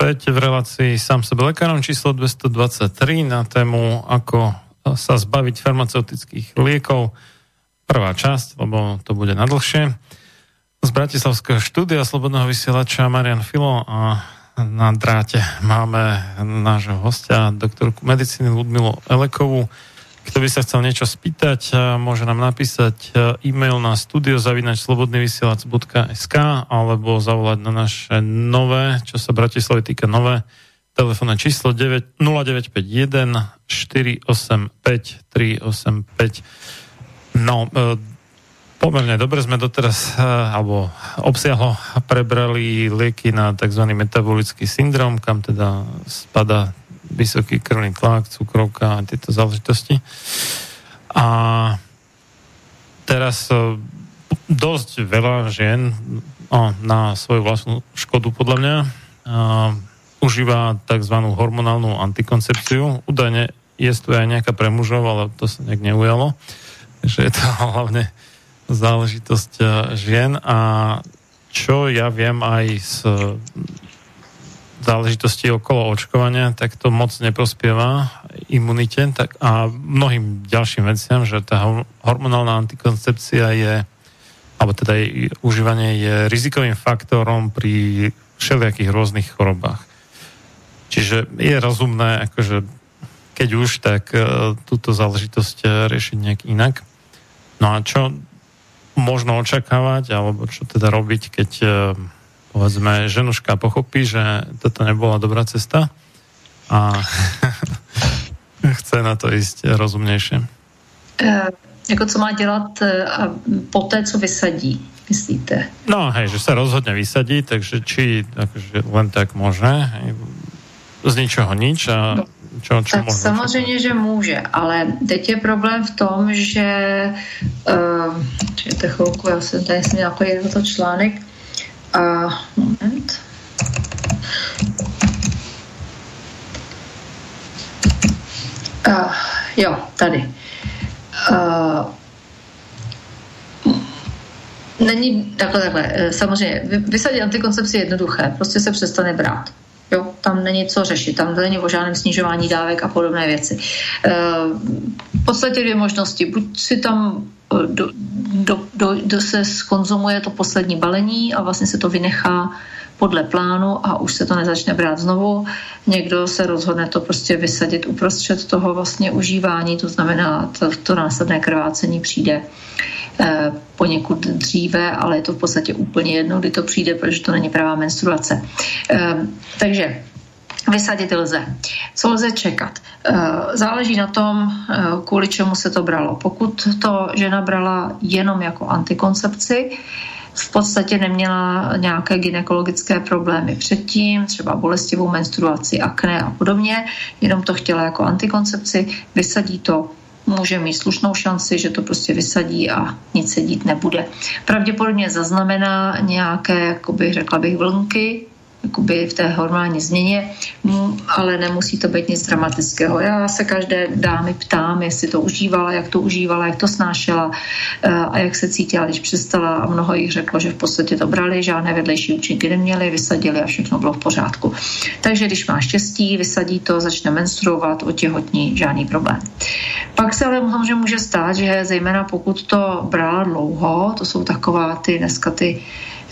Späť v relácii sám sebe lekárom číslo 223 na tému ako sa zbaviť farmaceutických liekov. Prvá časť, lebo to bude nadlhšie. Z Bratislavského štúdia Slobodného vysielača Marian Filo a na dráte máme nášho hostia, doktorku medicíny Ludmilu Elekovú. Kto by sa chcel niečo spýtať, môže nám napísať e-mail na studiozavinačslobodnyvysielac.sk alebo zavolať na naše nové, čo sa Bratislavy týka nové, telefónne číslo 9, 0951 485 385. No, e, pomerne dobre sme doteraz, alebo obsiahlo prebrali lieky na tzv. metabolický syndrom, kam teda spada vysoký krvný tlak, cukrovka a tieto záležitosti. A teraz e, dosť veľa žien o, na svoju vlastnú škodu podľa mňa a, užíva tzv. hormonálnu antikoncepciu. Údajne je tu aj nejaká pre mužov, ale to sa nejak neujalo. Že je to hlavne záležitosť e, žien a čo ja viem aj z záležitosti okolo očkovania, tak to moc neprospieva imunite tak a mnohým ďalším veciam, že tá hormonálna antikoncepcia je alebo teda jej užívanie je rizikovým faktorom pri všelijakých rôznych chorobách. Čiže je rozumné, akože keď už, tak uh, túto záležitosť uh, riešiť nejak inak. No a čo možno očakávať, alebo čo teda robiť, keď uh, povedzme ženuška pochopí, že toto nebola dobrá cesta a chce na to ísť rozumnejšie. Uh, jako co má dělat a poté, co vysadí, myslíte? No hej, že sa rozhodne vysadí, takže či akože len tak hej, z ničeho nič a no. Čo, čo tak samozřejmě, že může, ale teď je problém v tom, že uh, čekajte chvilku, já jsem tady jsem nějaký to článek a moment uh, jo, tady uh, není takhle, takhle. Eh, samozřejmě, vysadit antikoncepci je jednoduché, prostě se přestane brát. Jo, tam není co řešit, tam není o žádném snižování dávek a podobné věci. E, v podstatě dvě možnosti. Buď si tam do, do, do, do se skonzumuje to poslední balení a vlastně se to vynechá podle plánu a už se to nezačne brát znovu. Někdo se rozhodne to prostě vysadit uprostřed toho vlastně užívání, to znamená, to, to následné krvácení přijde Eh, poněkud dříve, ale je to v podstatě úplně jedno, kdy to přijde, protože to není pravá menstruace. Eh, takže Vysadit lze. Co lze čekat? Eh, záleží na tom, kvůli čemu se to bralo. Pokud to žena brala jenom jako antikoncepci, v podstatě neměla nějaké gynekologické problémy předtím, třeba bolestivou menstruaci, akné a podobně, jenom to chtěla jako antikoncepci, vysadí to může mít slušnou šanci, že to prostě vysadí a nic se dít nebude. Pravděpodobně zaznamená nějaké, jakoby, řekla bych, vlnky, jakoby v té hormonální změně, ale nemusí to být nic dramatického. Já se každé dámy ptám, jestli to užívala, jak to užívala, jak to snášela eh, a jak se cítila, když přestala a mnoho jich řeklo, že v podstatě to brali, žádné vedlejší účinky neměli, vysadili a všechno bylo v pořádku. Takže když má štěstí, vysadí to, začne menstruovat, otěhotní, žádný problém. Pak se ale může, může stát, že zejména pokud to brala dlouho, to jsou taková ty dneska ty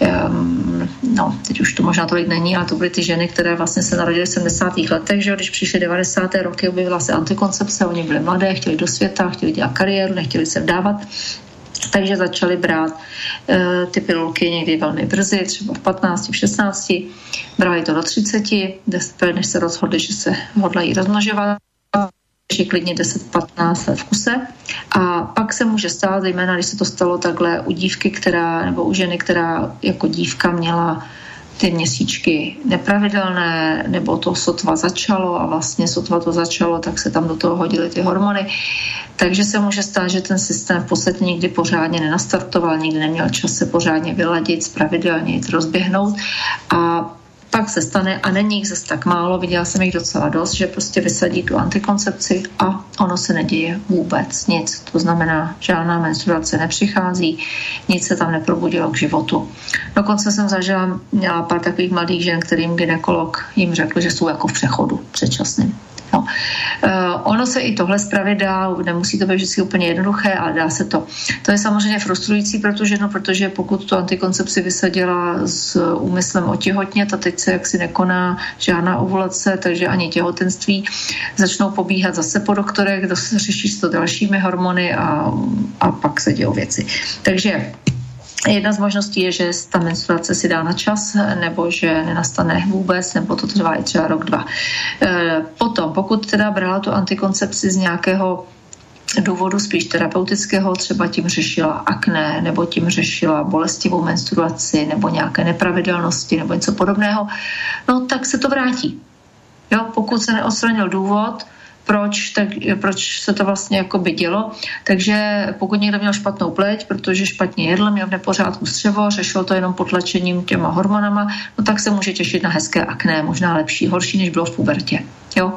um, no, teď už to možná tolik není, ale to byly ty ženy, které vlastně se narodily v 70. letech, že když přišly 90. roky, objevila se antikoncepce, oni byli mladé, chtěli do světa, chtěli dělat kariéru, nechtěli se vdávat, takže začali brát uh, ty pilulky někdy velmi brzy, třeba v 15, v 16, brali to do 30, než se rozhodli, že se hodlají rozmnožovat ještě klidně 10-15 let v kuse. A pak se může stát, zejména když se to stalo takhle u dívky, která, nebo u ženy, která jako dívka měla ty měsíčky nepravidelné, nebo to sotva začalo a vlastně sotva to začalo, tak se tam do toho hodily ty hormony. Takže se může stát, že ten systém v podstatě nikdy pořádně nenastartoval, nikdy neměl čas se pořádně vyladit, pravidelně jít rozběhnout a pak se stane, a není jich zase tak málo, viděla jsem jich docela dost, že prostě vysadí tu antikoncepci a ono se neděje vůbec nic. To znamená, žádná menstruace nepřichází, nic se tam neprobudilo k životu. Dokonce jsem zažila, měla pár takových mladých žen, kterým ginekolog jim řekl, že jsou jako v přechodu předčasným. No. Uh, ono se i tohle spravit dá, nemusí to být vždycky úplně jednoduché, ale dá se to. To je samozřejmě frustrující pro tu ženu, protože pokud tu antikoncepci vysadila s úmyslem otěhotnět a teď se jaksi nekoná žádná ovulace, takže ani těhotenství, začnou pobíhat zase po doktorech, řeší s to dalšími hormony a, a pak se dějou věci. Takže Jedna z možností je, že ta menstruace si dá na čas, nebo že nenastane vůbec, nebo to trvá i třeba rok, dva. E, potom, pokud teda brala tu antikoncepci z nějakého důvodu spíš terapeutického, třeba tím řešila akné, nebo tím řešila bolestivou menstruaci, nebo nějaké nepravidelnosti, nebo něco podobného, no tak se to vrátí. Jo, pokud se neodstranil důvod, proč, tak, proč se to vlastně jako by dělo. Takže pokud někdo měl špatnou pleť, protože špatně jedl, měl v nepořádku střevo, řešil to jenom potlačením těma hormonama, no tak se může těšit na hezké akné, možná lepší, horší, než bylo v pubertě. Jo?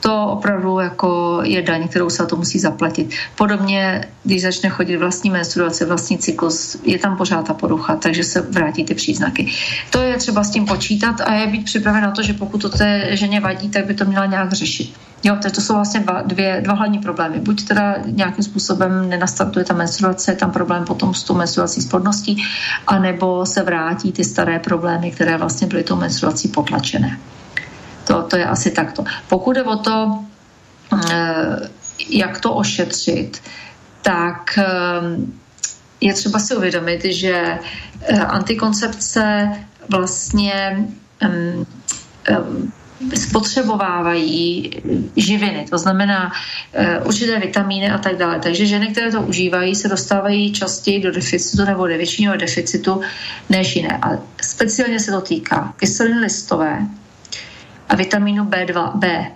To opravdu jako je daň, kterou se to musí zaplatit. Podobně, když začne chodit vlastní menstruace, vlastní cyklus, je tam pořád ta porucha, takže se vrátí ty příznaky. To je třeba s tím počítat a je být připraven na to, že pokud to té ženě vadí, tak by to měla nějak řešit. Jo, to jsou vlastně dva, dvě, dva hlavní problémy. Buď teda nějakým způsobem nenastartuje ta menstruace, je tam problém potom s tou menstruací spodností, anebo se vrátí ty staré problémy, které vlastně byly tou menstruací potlačené. To, to je asi takto. Pokud je o to, eh, jak to ošetřit, tak eh, je třeba si uvědomit, že eh, antikoncepce vlastně spotřebovávají živiny, to znamená určité vitamíny a tak dále. Takže ženy, které to užívají, se dostávají častěji do deficitu nebo do většiného deficitu než jiné. A speciálně se to týká kyseliny listové, a vitamínu B2, B,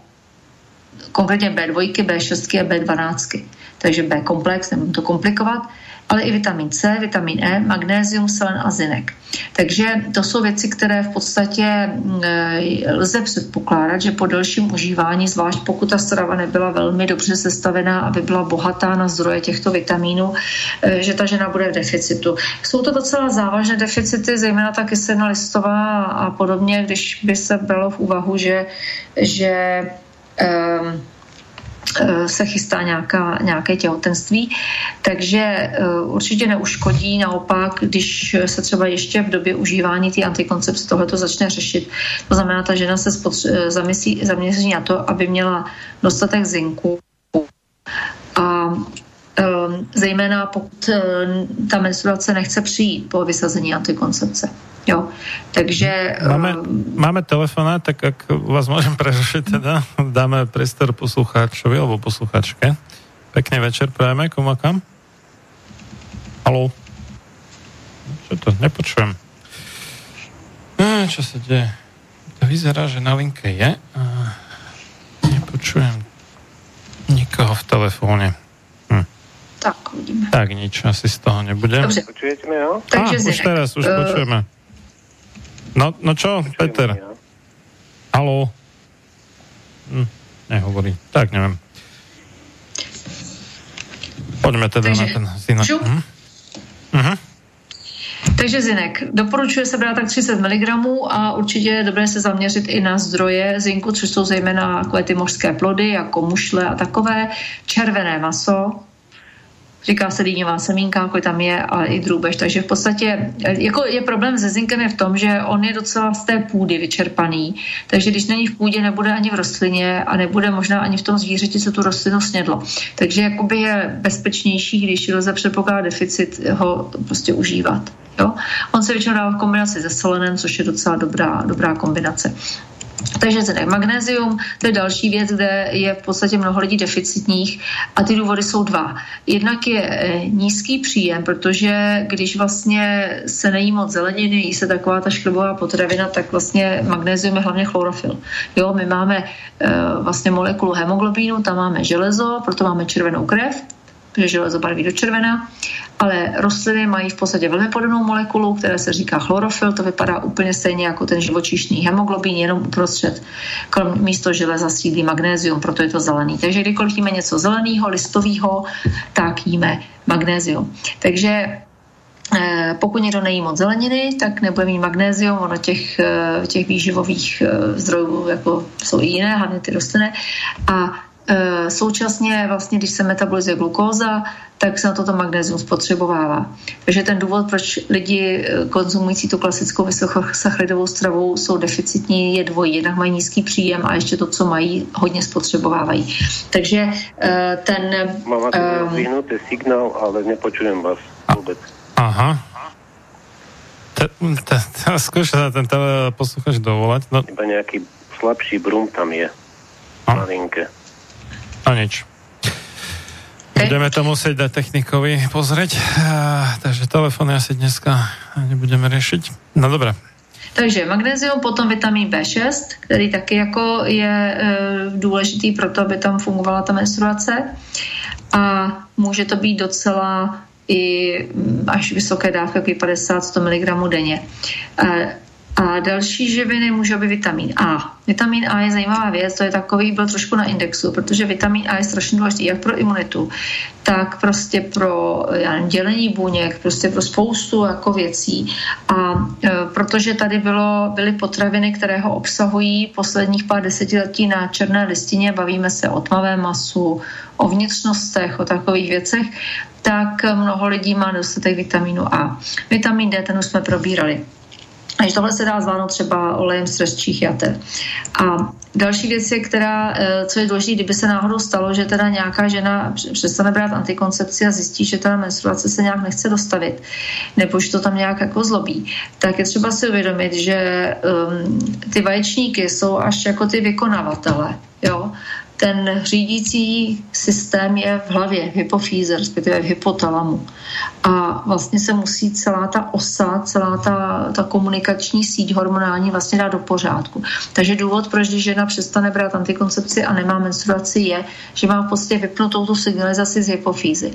konkrétně B2, B6 a B12. Takže B komplex, nebudu to komplikovat, ale i vitamin C, vitamin E, magnézium, selen a zinek. Takže to jsou věci, které v podstatě mm, e, lze předpokládat, že po delším užívání, zvlášť pokud ta strava nebyla velmi dobře sestavená, aby byla bohatá na zdroje těchto vitamínů, e, že ta žena bude v deficitu. Jsou to docela závažné deficity, zejména ta kyselina listová a podobně, když by se bralo v úvahu, že, že um, se chystá nějaká, nějaké těhotenství. Takže eh, určitě neuškodí, naopak, když se třeba ještě v době užívání té antikoncepce tohleto začne řešit. To znamená, ta žena se spotře- zamyslí, zaměří na to, aby měla dostatek zinku a Ehm, zejména pokud eh, ta menstruace nechce přijít po vysazení antikoncepce. Jo. Takže... Máme, um, máme telefonát, tak jak vás můžem prerušit teda, dáme priestor poslucháčovi alebo posluchačke. Pekný večer prajeme, komu kam? Haló? Čo to? Nepočujem. No, čo sa deje? To vyzerá, že na linke je. A nepočujem nikoho v telefóne. Tak, uvidíme. Tak nič, asi z toho nebude. Dobře. Počujete mě, jo? Takže ah, už teraz, už uh... počujeme. No, no čo, Peter? Haló? Hm, nehovorí. Tak nevím. Pojďme teda Takže, na ten zinek. Mhm. Mhm. Takže zinek. Doporučuje se brát tak 30 mg a určitě je dobré se zaměřit i na zdroje zinku, což jsou zejména takové ty mořské plody, jako mušle a takové. Červené maso, říká se dýňová semínka, jako tam je, ale i drůbež. Takže v podstatě jako je problém se zinkem je v tom, že on je docela z té půdy vyčerpaný. Takže když není v půdě, nebude ani v rostlině a nebude možná ani v tom zvířeti, co tu rostlinu snědlo. Takže jakoby je bezpečnější, když lze předpokládat deficit, ho prostě užívat. Jo? On se většinou dává v kombinaci se selenem, což je docela dobrá, dobrá kombinace. Takže zde magnézium, to je další věc, kde je v podstatě mnoho lidí deficitních a ty důvody jsou dva. Jednak je eh, nízký příjem, protože když vlastně se nejí moc zeleniny, jí se taková ta šklebová potravina, tak vlastně magnézium je hlavně chlorofil. Jo, my máme uh, vlastně molekulu hemoglobínu, tam máme železo, proto máme červenou krev, protože železo barví do červena, ale rostliny mají v podstatě velmi podobnou molekulu, která se říká chlorofil, to vypadá úplně stejně jako ten živočišný hemoglobin, jenom uprostřed krom místo železa sídlí magnézium, proto je to zelený. Takže kdykoliv jíme něco zeleného, listového, tak jíme magnézium. Takže eh, pokud někdo nejí moc zeleniny, tak nebude mít magnézium, ono těch, eh, těch výživových eh, zdrojů jako jsou i jiné, hlavně ty rostliny. A současně vlastně, když se metabolizuje glukóza, tak se na toto magnézium spotřebovává. Takže ten důvod, proč lidi eh, konzumující tu klasickou vysokosacharidovou stravu jsou deficitní, je dvojí. Jednak mají nízký příjem a ještě to, co mají, hodně spotřebovávají. Takže eh, ten... Mám um, signál, ale nepočujem vás vůbec. Aha. Skúš sa ten posluchač dovolať. No. Iba nejaký slabší brum tam je. Malinké. No nič. Budeme to musieť dať technikovi pozrieť, takže telefóny asi dneska nebudeme riešiť. No dobré. Takže magnézium, potom vitamin B6, který taky jako je e, důležitý pro to, aby tam fungovala ta menstruace. A může to být docela i až vysoké dávky, jako 50-100 mg denně. E, A další živiny může být vitamin A. Vitamin A je zajímavá věc, to je takový, byl trošku na indexu, protože vitamin A je strašně důležitý jak pro imunitu, tak prostě pro já nevím, dělení buněk, prostě pro spoustu jako věcí. A e, protože tady bylo, byly potraviny, které ho obsahují posledních pár desetiletí na černé listině, bavíme se o tmavém masu, o vnitřnostech, o takových věcech, tak mnoho lidí má dostatek vitamínu A. Vitamin D, ten už jsme probírali. Takže tohle se dá zvládnout třeba olejem z trestčích jater. A další věc je, která, eh, co je důležité, kdyby se náhodou stalo, že teda nějaká žena přestane brát antikoncepci a zjistí, že ta menstruace se nějak nechce dostavit, nebo že to tam nějak jako zlobí, tak je třeba si uvědomit, že um, ty vaječníky jsou až jako ty vykonavatele. Jo? Ten řídící systém je v hlavě, v hypofýze, respektive v hypotalamu. A vlastně se musí celá ta osa, celá ta, ta komunikační síť hormonální vlastně dát do pořádku. Takže důvod, proč když žena přestane brát antikoncepci a nemá menstruaci, je, že má v podstatě vypnutou tu signalizaci z hypofýzy.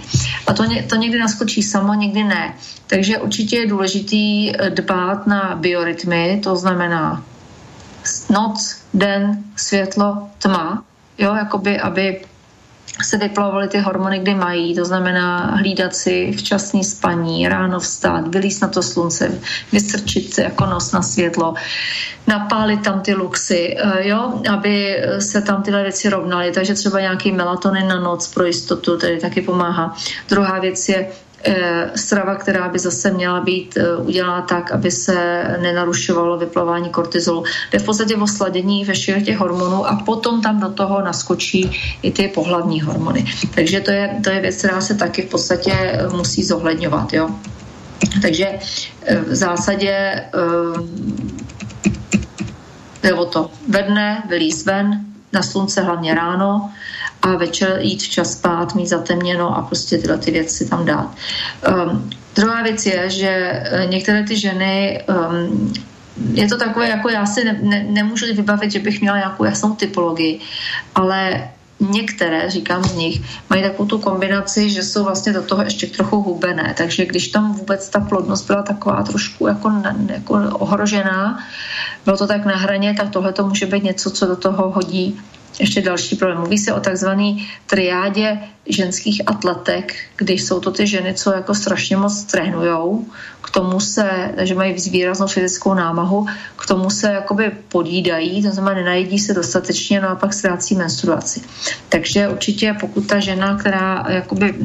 A to, to někdy naskočí samo, někdy ne. Takže určitě je důležitý dbát na biorytmy, to znamená noc, den, světlo, tma, jo, jakoby, aby se vyplavovaly ty hormony, kdy mají, to znamená hlídat si včasný spaní, ráno vstát, vylíst na to slunce, vystrčit jako nos na světlo, napálit tam ty luxy, eh, jo, aby se tam tyhle věci rovnaly, takže třeba nějaký melatonin na noc pro jistotu, tedy taky pomáhá. Druhá věc je strava, která by zase měla být eh, udělána tak, aby se nenarušovalo vyplavání kortizolu. Jde v podstatě o sladění veškerých těch hormonů a potom tam do toho naskočí i ty pohlavní hormony. Takže to je, to je věc, která se taky v podstatě eh, musí zohledňovat. Jo? Takže v zásadě jde o to ve dne, vylíz ven, na slunce hlavně ráno, a večer jít včas spát, mít zatemněno a prostě tyhle ty věci tam dát. Um, druhá věc je, že eh, některé ty ženy um, je to takové, jako já si ne, ne, nemůžu vybavit, že bych měla nějakou jasnou typologii, ale některé, říkám z nich, mají takovou tu kombinaci, že jsou vlastně do toho ještě trochu hubené. Takže když tam vůbec ta plodnost byla taková trošku jako, jako ohrožená, bylo to tak na hraně, tak tohle to může být něco, co do toho hodí ještě další problém. Mluví se o takzvané triádě ženských atletek, když jsou to ty ženy, co jako strašně moc trénujou, k tomu se, že mají výraznou fyzickou námahu, k tomu se jakoby podídají, to znamená nenajedí se dostatečně, no a pak ztrácí menstruaci. Takže určitě pokud ta žena, která jakoby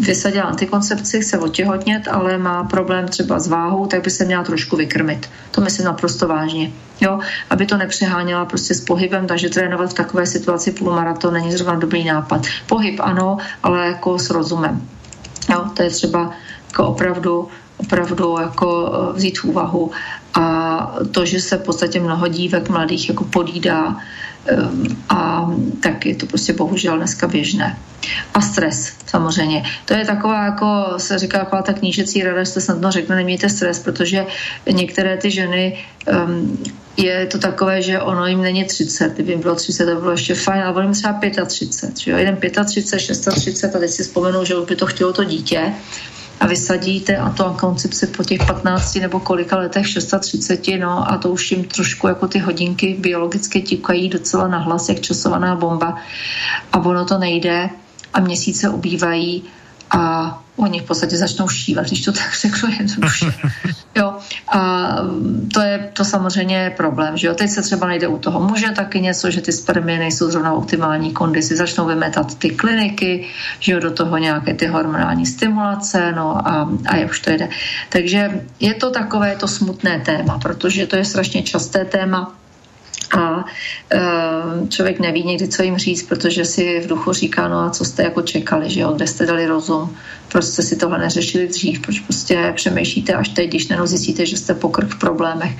vysadila antikoncepci, chce otěhotnět, ale má problém třeba s váhou, tak by se měla trošku vykrmit. To myslím naprosto vážně. Jo, aby to nepřeháněla prostě s pohybem, takže trénovat v takové situaci půlmaraton není zrovna dobrý nápad. Pohyb ano, ale jako s rozumem. Jo, to je třeba jako opravdu opravdu jako eh, vzít v úvahu a to, že se v podstatě mnoho dívek mladých jako podídá a tak je to prostě bohužel dneska běžné. A stres, samozřejmě. To je taková, jako se říká, taková ta knížecí rada, že se snadno řekne, nemějte stres, protože některé ty ženy um, je to takové, že ono jim není 30, kdyby jim bylo 30, to bylo ještě fajn, ale ono jim třeba 35, že jo, jeden 35, 36 a teď si vzpomenou, že by to chtělo to dítě a vysadíte a to koncepci po těch 15 nebo kolika letech 630, no a to už jim trošku jako ty hodinky biologicky tikají docela nahlas, jak časovaná bomba. A ono to nejde a měsíce ubývají a oni v podstatě začnou šívat, když to tak řeknu jednoduše. Jo, a to je to samozřejmě je problém, že jo. Teď se třeba najde u toho muže taky něco, že ty spermie nejsou zrovna v optimální kondici, začnou vymetat ty kliniky, že jo, do toho nějaké ty hormonální stimulace, no a, a jak už to jde. Takže je to takové to smutné téma, protože to je strašně časté téma, a e, člověk neví někdy, co jim říct, protože si v duchu říká, no a co jste jako čekali, že jo, kde jste dali rozum, proč jste si tohle neřešili dřív, proč prostě přemýšlíte až teď, když jenom zjistíte, že jste pokrk v problémech.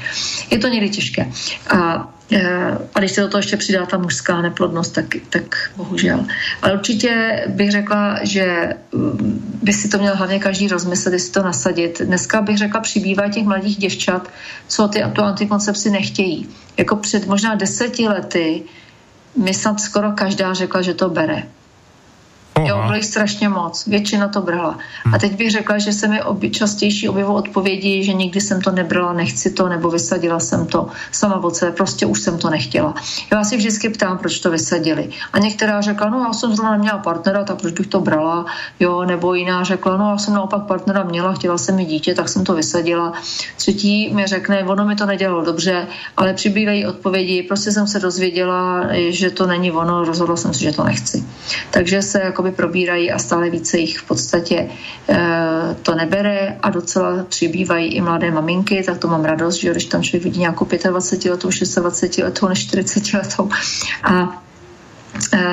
Je to někdy těžké. A e, a když se do toho ještě přidá ta mužská neplodnost, tak, tak bohužel. Ale určitě bych řekla, že mm, by si to měl hlavně každý rozmyslet, jestli to nasadit. Dneska bych řekla, přibývá těch mladých děvčat, co ty, tu antikoncepci nechtějí jako před možná deseti lety mi snad skoro každá řekla, že to bere. Aha. Jo, bylo jich strašně moc. Většina to brala. Hmm. A teď bych řekla, že se mi obi, častější objevilo odpovědi, že nikdy jsem to nebrala, nechci to, nebo vysadila jsem to sama od sebe, prostě už jsem to nechtěla. Já si vždycky ptám, proč to vysadili. A některá řekla, no já jsem zrovna neměla partnera, tak proč bych to brala, jo, nebo jiná řekla, no já jsem naopak partnera měla, chtěla jsem mi dítě, tak jsem to vysadila. Třetí mi řekne, ono mi to nedělalo dobře, ale přibývají odpovědi, prostě jsem se dozvěděla, že to není ono, rozhodla jsem se, že to nechci. Takže se jakoby probírají a stále více jich v podstatě e, to nebere a docela přibývají i mladé maminky, tak to mám radost, že když tam člověk vidí nějakou 25 letou, 26 letou, než 40 letou. A, e,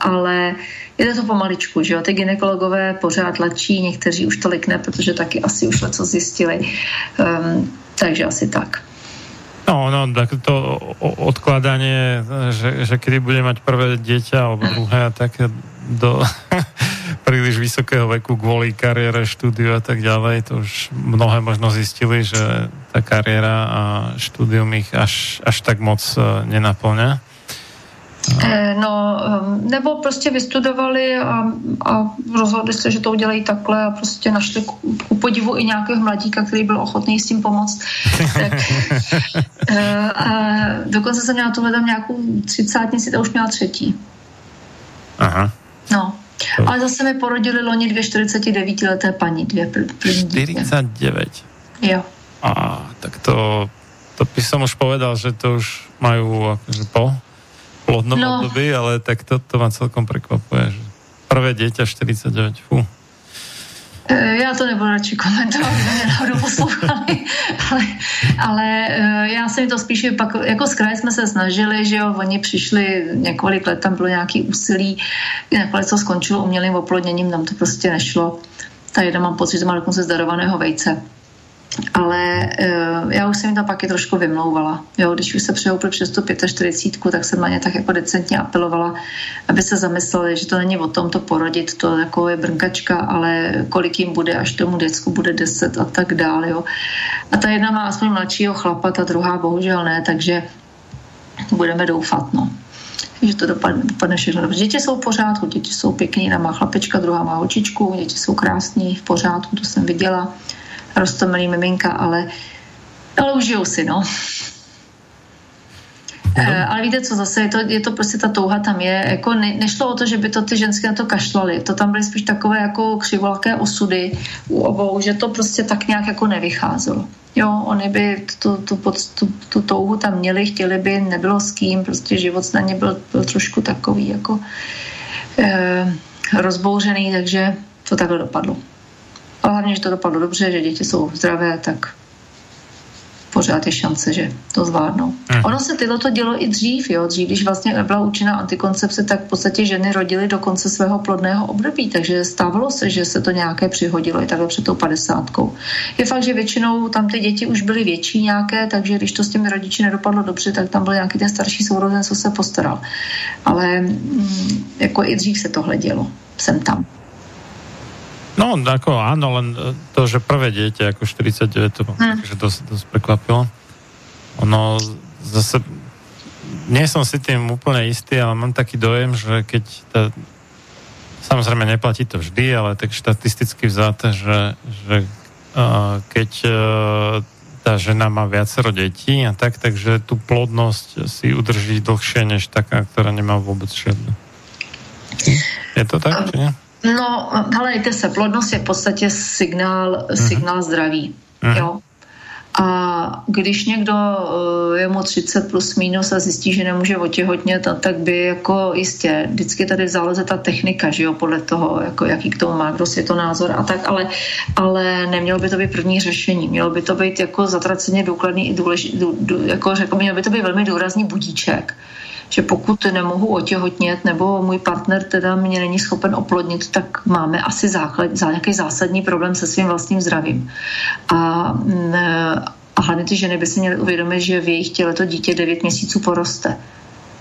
ale je to pomaličku, že jo, ty ginekologové pořád tlačí, někteří už tolik ne, protože taky asi už co zjistili. Um, takže asi tak. No, no, tak to odkladanie, že, že kedy bude mať prvé dieťa alebo druhé, tak do príliš vysokého veku kvôli kariére, štúdiu a tak ďalej, to už mnohé možno zistili, že tá kariéra a štúdium ich až, až tak moc e, nenaplňa. Eh, no, ehm, nebo prostě vystudovali a, a rozhodli se, že to udělají takhle a prostě našli ku, ku podivu i nějakého mladíka, který byl ochotný s tím pomoct. tak, eh, a dokonce jsem měla tuhle tam nějakou třicátnici, to už měla třetí. Aha. No. Ale zase mi porodili loni dvě 49 leté paní, dvě první 49. Jo. A tak to, to by som už povedal, že to už majú akože po plodnom no. období, ale tak to, to ma celkom prekvapuje, že prvé dieťa 49, fú. E, já to nebudu radši komentovat, mě náhodou poslouchali, ale, ale e, já jsem to spíš pak, jako z kraje jsme se snažili, že jo, oni přišli několik let, tam bylo nějaký úsilí, nakonec to skončilo umělým oplodněním, nám to prostě nešlo. Ta jedna mám pocit, že má dokonce zdarovaného vejce ale uh, já už jsem jim tam pak je trošku vymlouvala. Jo, když už se přehoupil přes tu 45, tak jsem na ně tak jako decentně apelovala, aby se zamysleli, že to není o tom to porodit, to jako je brnkačka, ale kolik jim bude, až tomu děcku bude 10 a tak dále. Jo. A ta jedna má aspoň mladšího chlapa, ta druhá bohužel ne, takže budeme doufat. No že to dopadne, dopadne všechno dobře. Děti jsou v pořádku, děti jsou pěkný, jedna má chlapečka, druhá má holčičku, děti jsou krásní, v pořádku, to jsem viděla roztomilý miminka, ale, ale užijou si, no. Uh, ale víte co, zase je to, je to prostě ta touha tam je, jako ne, nešlo o to, že by to ty ženské na to kašlali, to tam byly spíš takové jako křivolaké osudy u obou, že to prostě tak nějak jako nevycházelo. Jo, oni by tu, tu, tu, tu, tu touhu tam měli, chtěli by, nebylo s kým, prostě život na ně byl, byl trošku takový jako eh, rozbouřený, takže to takhle dopadlo. A hlavně, že to dopadlo dobře, že děti jsou zdravé, tak pořád je šance, že to zvládnou. Mm. Ono se tyhle to dělo i dřív, jo. Dřív, když vlastně byla účinná antikoncepce, tak v podstatě ženy rodily do konce svého plodného období, takže stávalo se, že se to nějaké přihodilo i takhle před tou padesátkou. Je fakt, že většinou tam ty děti už byly větší nějaké, takže když to s těmi rodiči nedopadlo dobře, tak tam byl nějaký ten starší sourozen, co se postaral. Ale mm, jako i dřív se tohle dělo. Jsem tam. No, ako áno, len e, to, že prvé dieťa ako 49, to hm. takže dosť, dosť prekvapilo. Ono zase nie som si tým úplne istý, ale mám taký dojem, že keď tá, samozrejme neplatí to vždy, ale tak štatisticky vzáte, že, že uh, keď uh, tá žena má viacero detí a tak, takže tú plodnosť si udrží dlhšie než taká, ktorá nemá vôbec žiadnu. Je to tak, či nie? No, helejte se, plodnost je v podstatě signál, uh-huh. signál zdraví. Uh-huh. Jo? A když někdo eh, je mu 30 plus minus a zjistí, že nemůže otěhotnět, tak by jako jistě, vždycky tady záloze ta technika, že jo, podle toho, jako jaký k tomu má kdo světonázor a tak, ale, ale nemělo by to být první řešení. Mělo by to být jako zatraceně důkladný i důležitý, jako řekl, mělo by to být velmi důrazný budíček že pokud nemohu otěhotnět nebo můj partner teda mě není schopen oplodnit, tak máme asi základ, nějaký zásadní problém se svým vlastním zdravím. A, mm, a hlavně ty ženy by si měly uvědomit, že v jejich těle to dítě 9 měsíců poroste.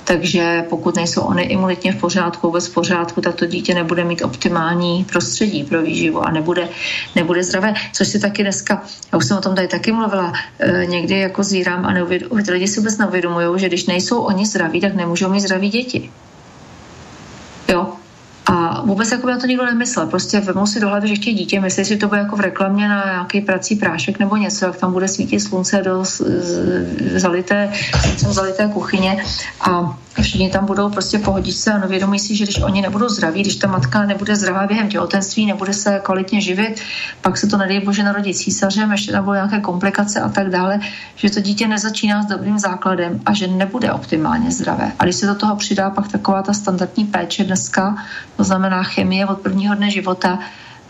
Takže pokud nejsou oni imunitně v pořádku, vůbec v pořádku, tak to dítě nebude mít optimální prostředí pro výživu a nebude, nebude zdravé. Což si taky dneska, já už jsem o tom tady taky mluvila, e, někdy jako zírám a neuvěd, lidi si vůbec neuvědomují, že když nejsou oni zdraví, tak nemůžou mít zdraví děti. Jo, a vůbec jako by na to nikdo nemyslel. Prostě vemou si do hlavy, že chtějí dítě, myslí si, to bude jako v reklamě na nějaký prací prášek nebo něco, jak tam bude svítit slunce do zalité, zalité kuchyně a všichni tam budou prostě pohodit se a no vědomí si, že když oni nebudou zdraví, když ta matka nebude zdravá během těhotenství, nebude se kvalitně živit, pak se to nedej bože narodit císařem, ještě tam budou nějaké komplikace a tak dále, že to dítě nezačíná s dobrým základem a že nebude optimálně zdravé. A když se do toho přidá pak taková ta standardní péče dneska, to znamená chemie od prvního dne života,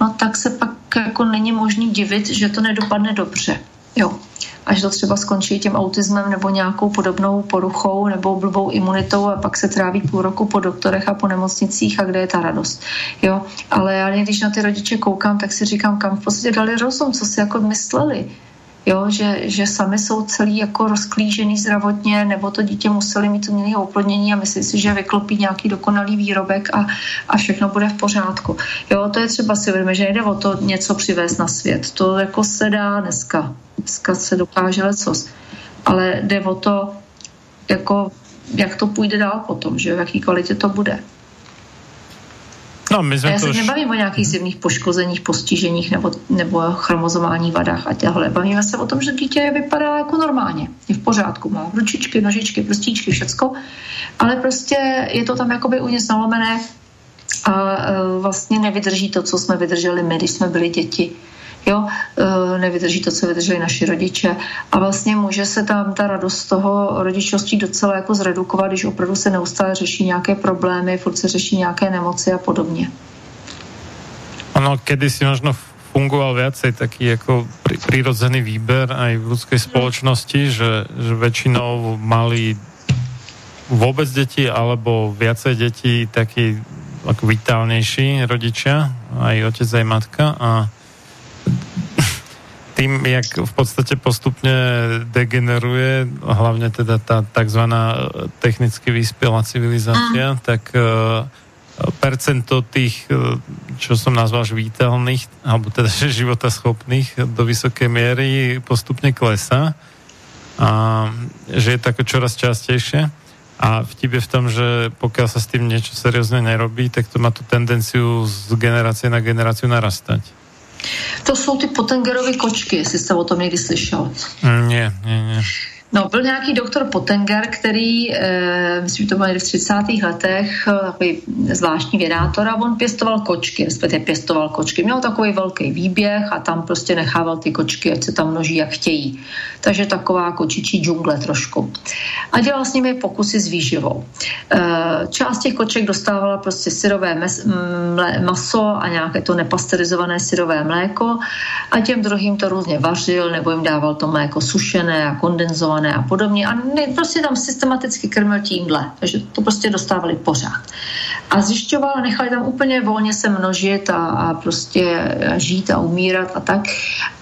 no tak se pak jako není možný divit, že to nedopadne dobře. Jo. Až to třeba skončí tím autismem nebo nějakou podobnou poruchou nebo blbou imunitou a pak se tráví půl roku po doktorech a po nemocnicích a kde je ta radost. Jo. Ale já když na ty rodiče koukám, tak si říkám, kam v podstatě dali rozum, co si jako mysleli jo, že, že sami jsou celý jako rozklížený zdravotně, nebo to dítě museli mít umělé oplodnění a myslí si, že vyklopí nějaký dokonalý výrobek a, a všechno bude v pořádku. Jo, to je třeba si uvědomit, že nejde o to něco přivést na svět. To jako se dá dneska. Dneska se dokáže lecos. Ale jde o to, jako, jak to půjde dál potom, že v jaký kvalitě to bude. No, my jsme a já se už... nebavím o nějakých zimných poškozeních, postiženích nebo, nebo chromozomálních vadách a těhle. Bavíme se o tom, že dítě vypadá jako normálně. Je v pořádku, má ručičky, nožičky, prstíčky, všecko, ale prostě je to tam jakoby u něj nalomené a e, vlastně nevydrží to, co jsme vydrželi my, když jsme byli děti jo, e, nevydrží to, co vydrželi naši rodiče a vlastně může se tam ta radost toho rodičovství docela jako zredukovat, když opravdu se neustále řeší nějaké problémy, furt se řeší nějaké nemoci a podobně. Ono, si možno fungoval viacej taký jako prírodzený výber aj v ľudskej mhm. spoločnosti, že, že väčšinou mali vôbec deti alebo viacej detí taký ako vitálnejší rodičia, aj otec, aj matka a tým, jak v podstate postupne degeneruje, hlavne teda tá tzv. technicky vyspelá civilizácia, mm. tak uh, percento tých, e, čo som nazval žvítelných, alebo teda životaschopných do vysokej miery postupne klesá a že je tak čoraz častejšie. A vtip je v tom, že pokiaľ sa s tým niečo seriózne nerobí, tak to má tu tendenciu z generácie na generáciu narastať. To jsou ty Potengerovy kočky, jestli jste o tom někdy slyšel. Ne, ne, ne. No, byl nějaký doktor Potenger, který, e, myslím, to bylo v 30. letech, eh, takový zvláštní vědátor a on pěstoval kočky, respektive pěstoval kočky. Měl takový velký výběh a tam prostě nechával ty kočky, ať se tam množí, jak chtějí. Takže taková kočičí džungle trošku. A dělal s nimi pokusy s výživou. E, část těch koček dostávala prostě syrové mes, mle, maso a nějaké to nepasterizované syrové mléko a těm druhým to různě vařil nebo jim dával to mléko sušené a kondenzované a podobně. A ne, prostě tam systematicky krmil tímhle, takže to prostě dostávali pořád. A zjišťoval, nechali tam úplně volně se množit a, a prostě žít a umírat a tak.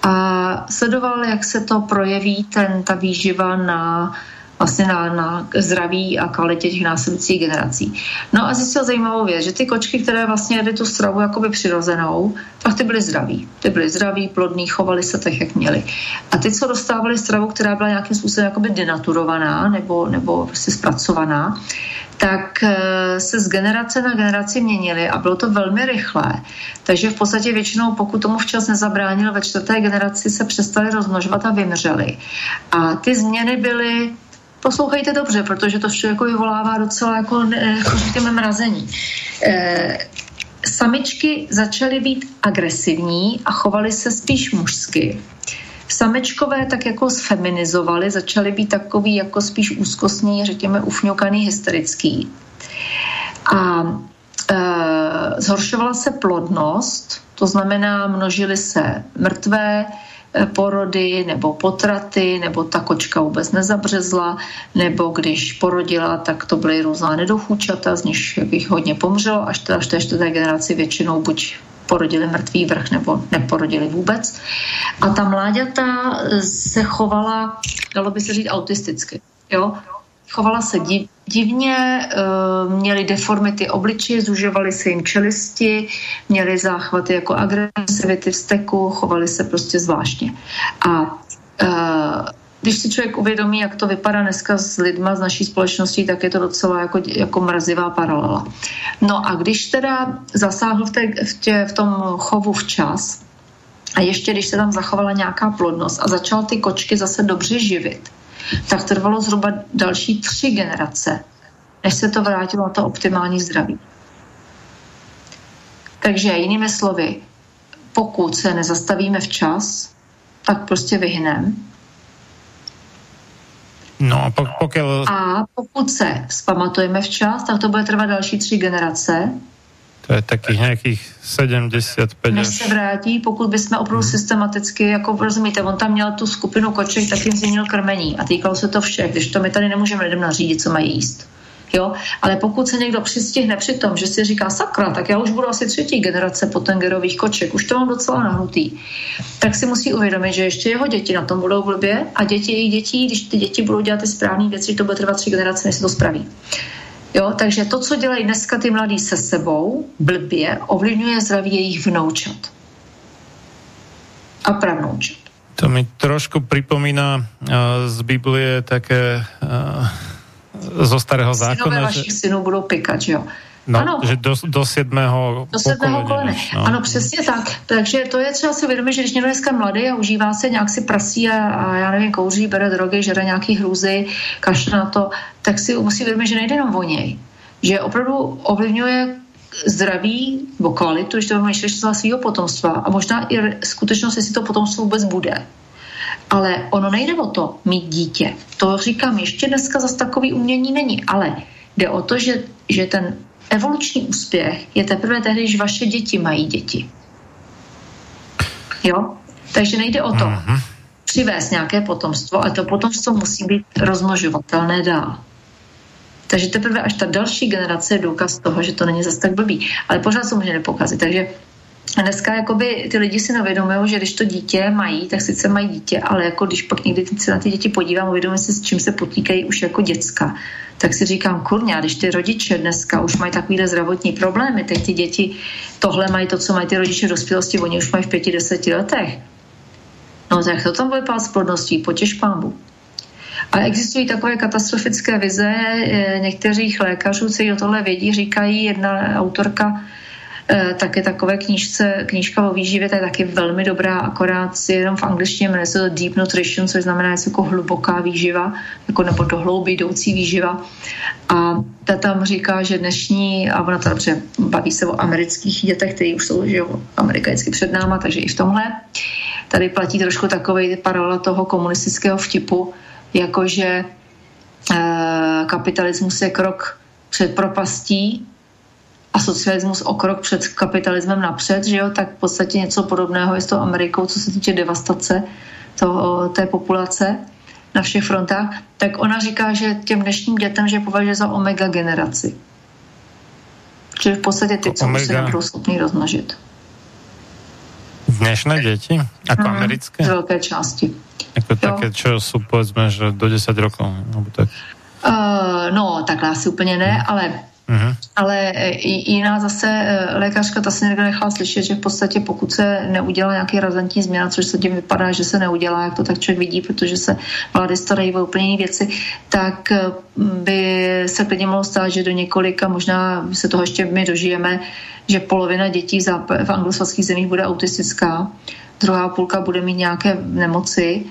A sledoval, jak se to projeví, ten, ta výživa na vlastně na, na zdraví a kvalitě těch následujících generací. No a zjistil zajímavou věc, že ty kočky, které vlastně jedly tu stravu jakoby přirozenou, tak ty byly zdraví. Ty byly zdraví, plodní, chovali se tak, jak měli. A ty, co dostávali stravu, která byla nějakým způsobem jakoby denaturovaná nebo, nebo prostě zpracovaná, tak eh, se z generace na generaci měnily a bylo to velmi rychlé. Takže v podstatě většinou, pokud tomu včas nezabránil, ve čtvrté generaci se přestali rozmnožovat a vymřeli. A ty změny byly poslouchejte dobře, protože to člověku vyvolává docela jako, jako řekněme, mrazení. E, samičky začaly být agresivní a chovaly se spíš mužsky. Samečkové tak jako sfeminizovali, začaly být takový jako spíš úzkostný, řekněme ufňokaný, hysterický. A e, zhoršovala se plodnost, to znamená, množily se mrtvé, porody nebo potraty, nebo ta kočka vůbec nezabřezla, nebo když porodila, tak to byly různá nedochůčata, z nich jich hodně pomřelo, až až té čtvrté generaci většinou buď porodili mrtvý vrch nebo neporodili vůbec. A ta mláďata se chovala, dalo by se říct, autisticky. Jo? Chovala se div, divně, eh, měli deformity obličeje, zužovaly se jim čelisti, měli záchvaty jako agresivity v steku, chovali se prostě zvláštně. A eh, když si člověk uvědomí, jak to vypadá dneska s lidma z naší společnosti, tak je to docela jako, jako mrazivá paralela. No a když teda zasáhl v, té, v, tě, v tom chovu včas, a ještě když se tam zachovala nějaká plodnost a začal ty kočky zase dobře živit, tak trvalo zhruba další tři generace, než se to vrátilo na to optimální zdraví. Takže jinými slovy, pokud se nezastavíme včas, tak prostě vyhneme. No a pokud... A pokud se vzpamatujeme včas, tak to bude trvat další tři generace, to je takých nějakých 75 Než se vrátí, pokud bychom opravdu hmm. systematicky, jako rozumíte, on tam měl tu skupinu koček, tak jim změnil krmení a týkalo se to všech, když to my tady nemůžeme lidem nařídit, co mají jíst. Jo? Ale pokud se někdo přistihne při tom, že si říká sakra, tak já už budu asi třetí generace potengerových koček, už to mám docela nahnutý, tak si musí uvědomit, že ještě jeho děti na tom budou blbě a děti jejich dětí, když ty děti budou dělat ty správné věci, že to bude trvat tři generace, než se to spraví. Jo, takže to, co dělají dneska ty mladí se sebou, blbě, ovlivňuje zdraví jejich vnoučat. A pravnoučat. To mi trošku připomíná uh, z Biblie také uh, zo starého zákona. Synové vašich že... synů budou pikat, jo. No, ano. že do, do sedmého Do sedmého kolene. No. Ano, přesně tak. Takže to je třeba si uvědomit, že když někdo dneska mladý a užívá se, nějak si prasí a, a já nevím, kouří, bere drogy, žere nějaký hrůzy, kašle na to, tak si musí uvědomit, že nejde jenom o něj. Že opravdu ovlivňuje zdraví nebo kvalitu, když to myšlí svého potomstva a možná i skutečnost, jestli to potomstvo vůbec bude. Ale ono nejde o to mít dítě. To říkám, ještě dneska zase takový umění není, ale jde o to, že, že ten evoluční úspěch je teprve tehdy, když vaše děti mají děti. Jo? Takže nejde o to mm-hmm. přivést nějaké potomstvo, ale to potomstvo musí být rozmnožovatelné dál. Takže teprve až ta další generace je důkaz toho, že to není zase tak blbý. Ale pořád se může nepokazit. Takže dneska jakoby ty lidi si nevědomují, že když to dítě mají, tak sice mají dítě, ale jako když pak někdy se na ty děti podívám, uvědomuji si, s čím se potýkají už jako děcka, tak si říkám, kurňa, když ty rodiče dneska už mají takovýhle zdravotní problémy, teď ty děti tohle mají to, co mají ty rodiče v dospělosti, oni už mají v pěti, deseti letech. No tak to tam bude pát s plodností, potěž pámbu. A existují takové katastrofické vize eh, některých lékařů, co o tohle vědí, říkají jedna autorka, taky takové knížce, knížka o výživě, to je taky velmi dobrá, akorát si jenom v angličtině jmenuje se to Deep Nutrition, což znamená něco jako hluboká výživa, jako nebo do hlouby jdoucí výživa. A ta tam říká, že dnešní, a ona to dobře baví se o amerických dětech, kteří už jsou že jo, americký před náma, takže i v tomhle. Tady platí trošku takový paralela toho komunistického vtipu, jakože e, kapitalismus je krok před propastí a socialismus o krok před kapitalismem napřed, že jo, tak v podstatě něco podobného je s tou Amerikou, co se týče devastace toho, té populace na všech frontách, tak ona říká, že těm dnešním dětem, že považuje za omega generaci. Čili v podstatě ty, co se nebudou schopni rozmnožit. Dnešné děti? Jako mm, americké? Z velké části. Jako také, čo jsou, povedzme, že do 10 rokov, nebo tak? Uh, no, takhle asi úplně ne, mm. ale Uh-huh. Ale e, jiná zase e, lékařka, ta se někde nechala slyšet, že v podstatě pokud se neudělá nějaký razantní změna, což se tím vypadá, že se neudělá, jak to tak člověk vidí, protože se vlády starají o úplně jiné věci, tak e, by se klidně mohlo stát, že do několika, možná se toho ještě my dožijeme, že polovina dětí v, záp- v anglosaských zemích bude autistická, druhá půlka bude mít nějaké nemoci,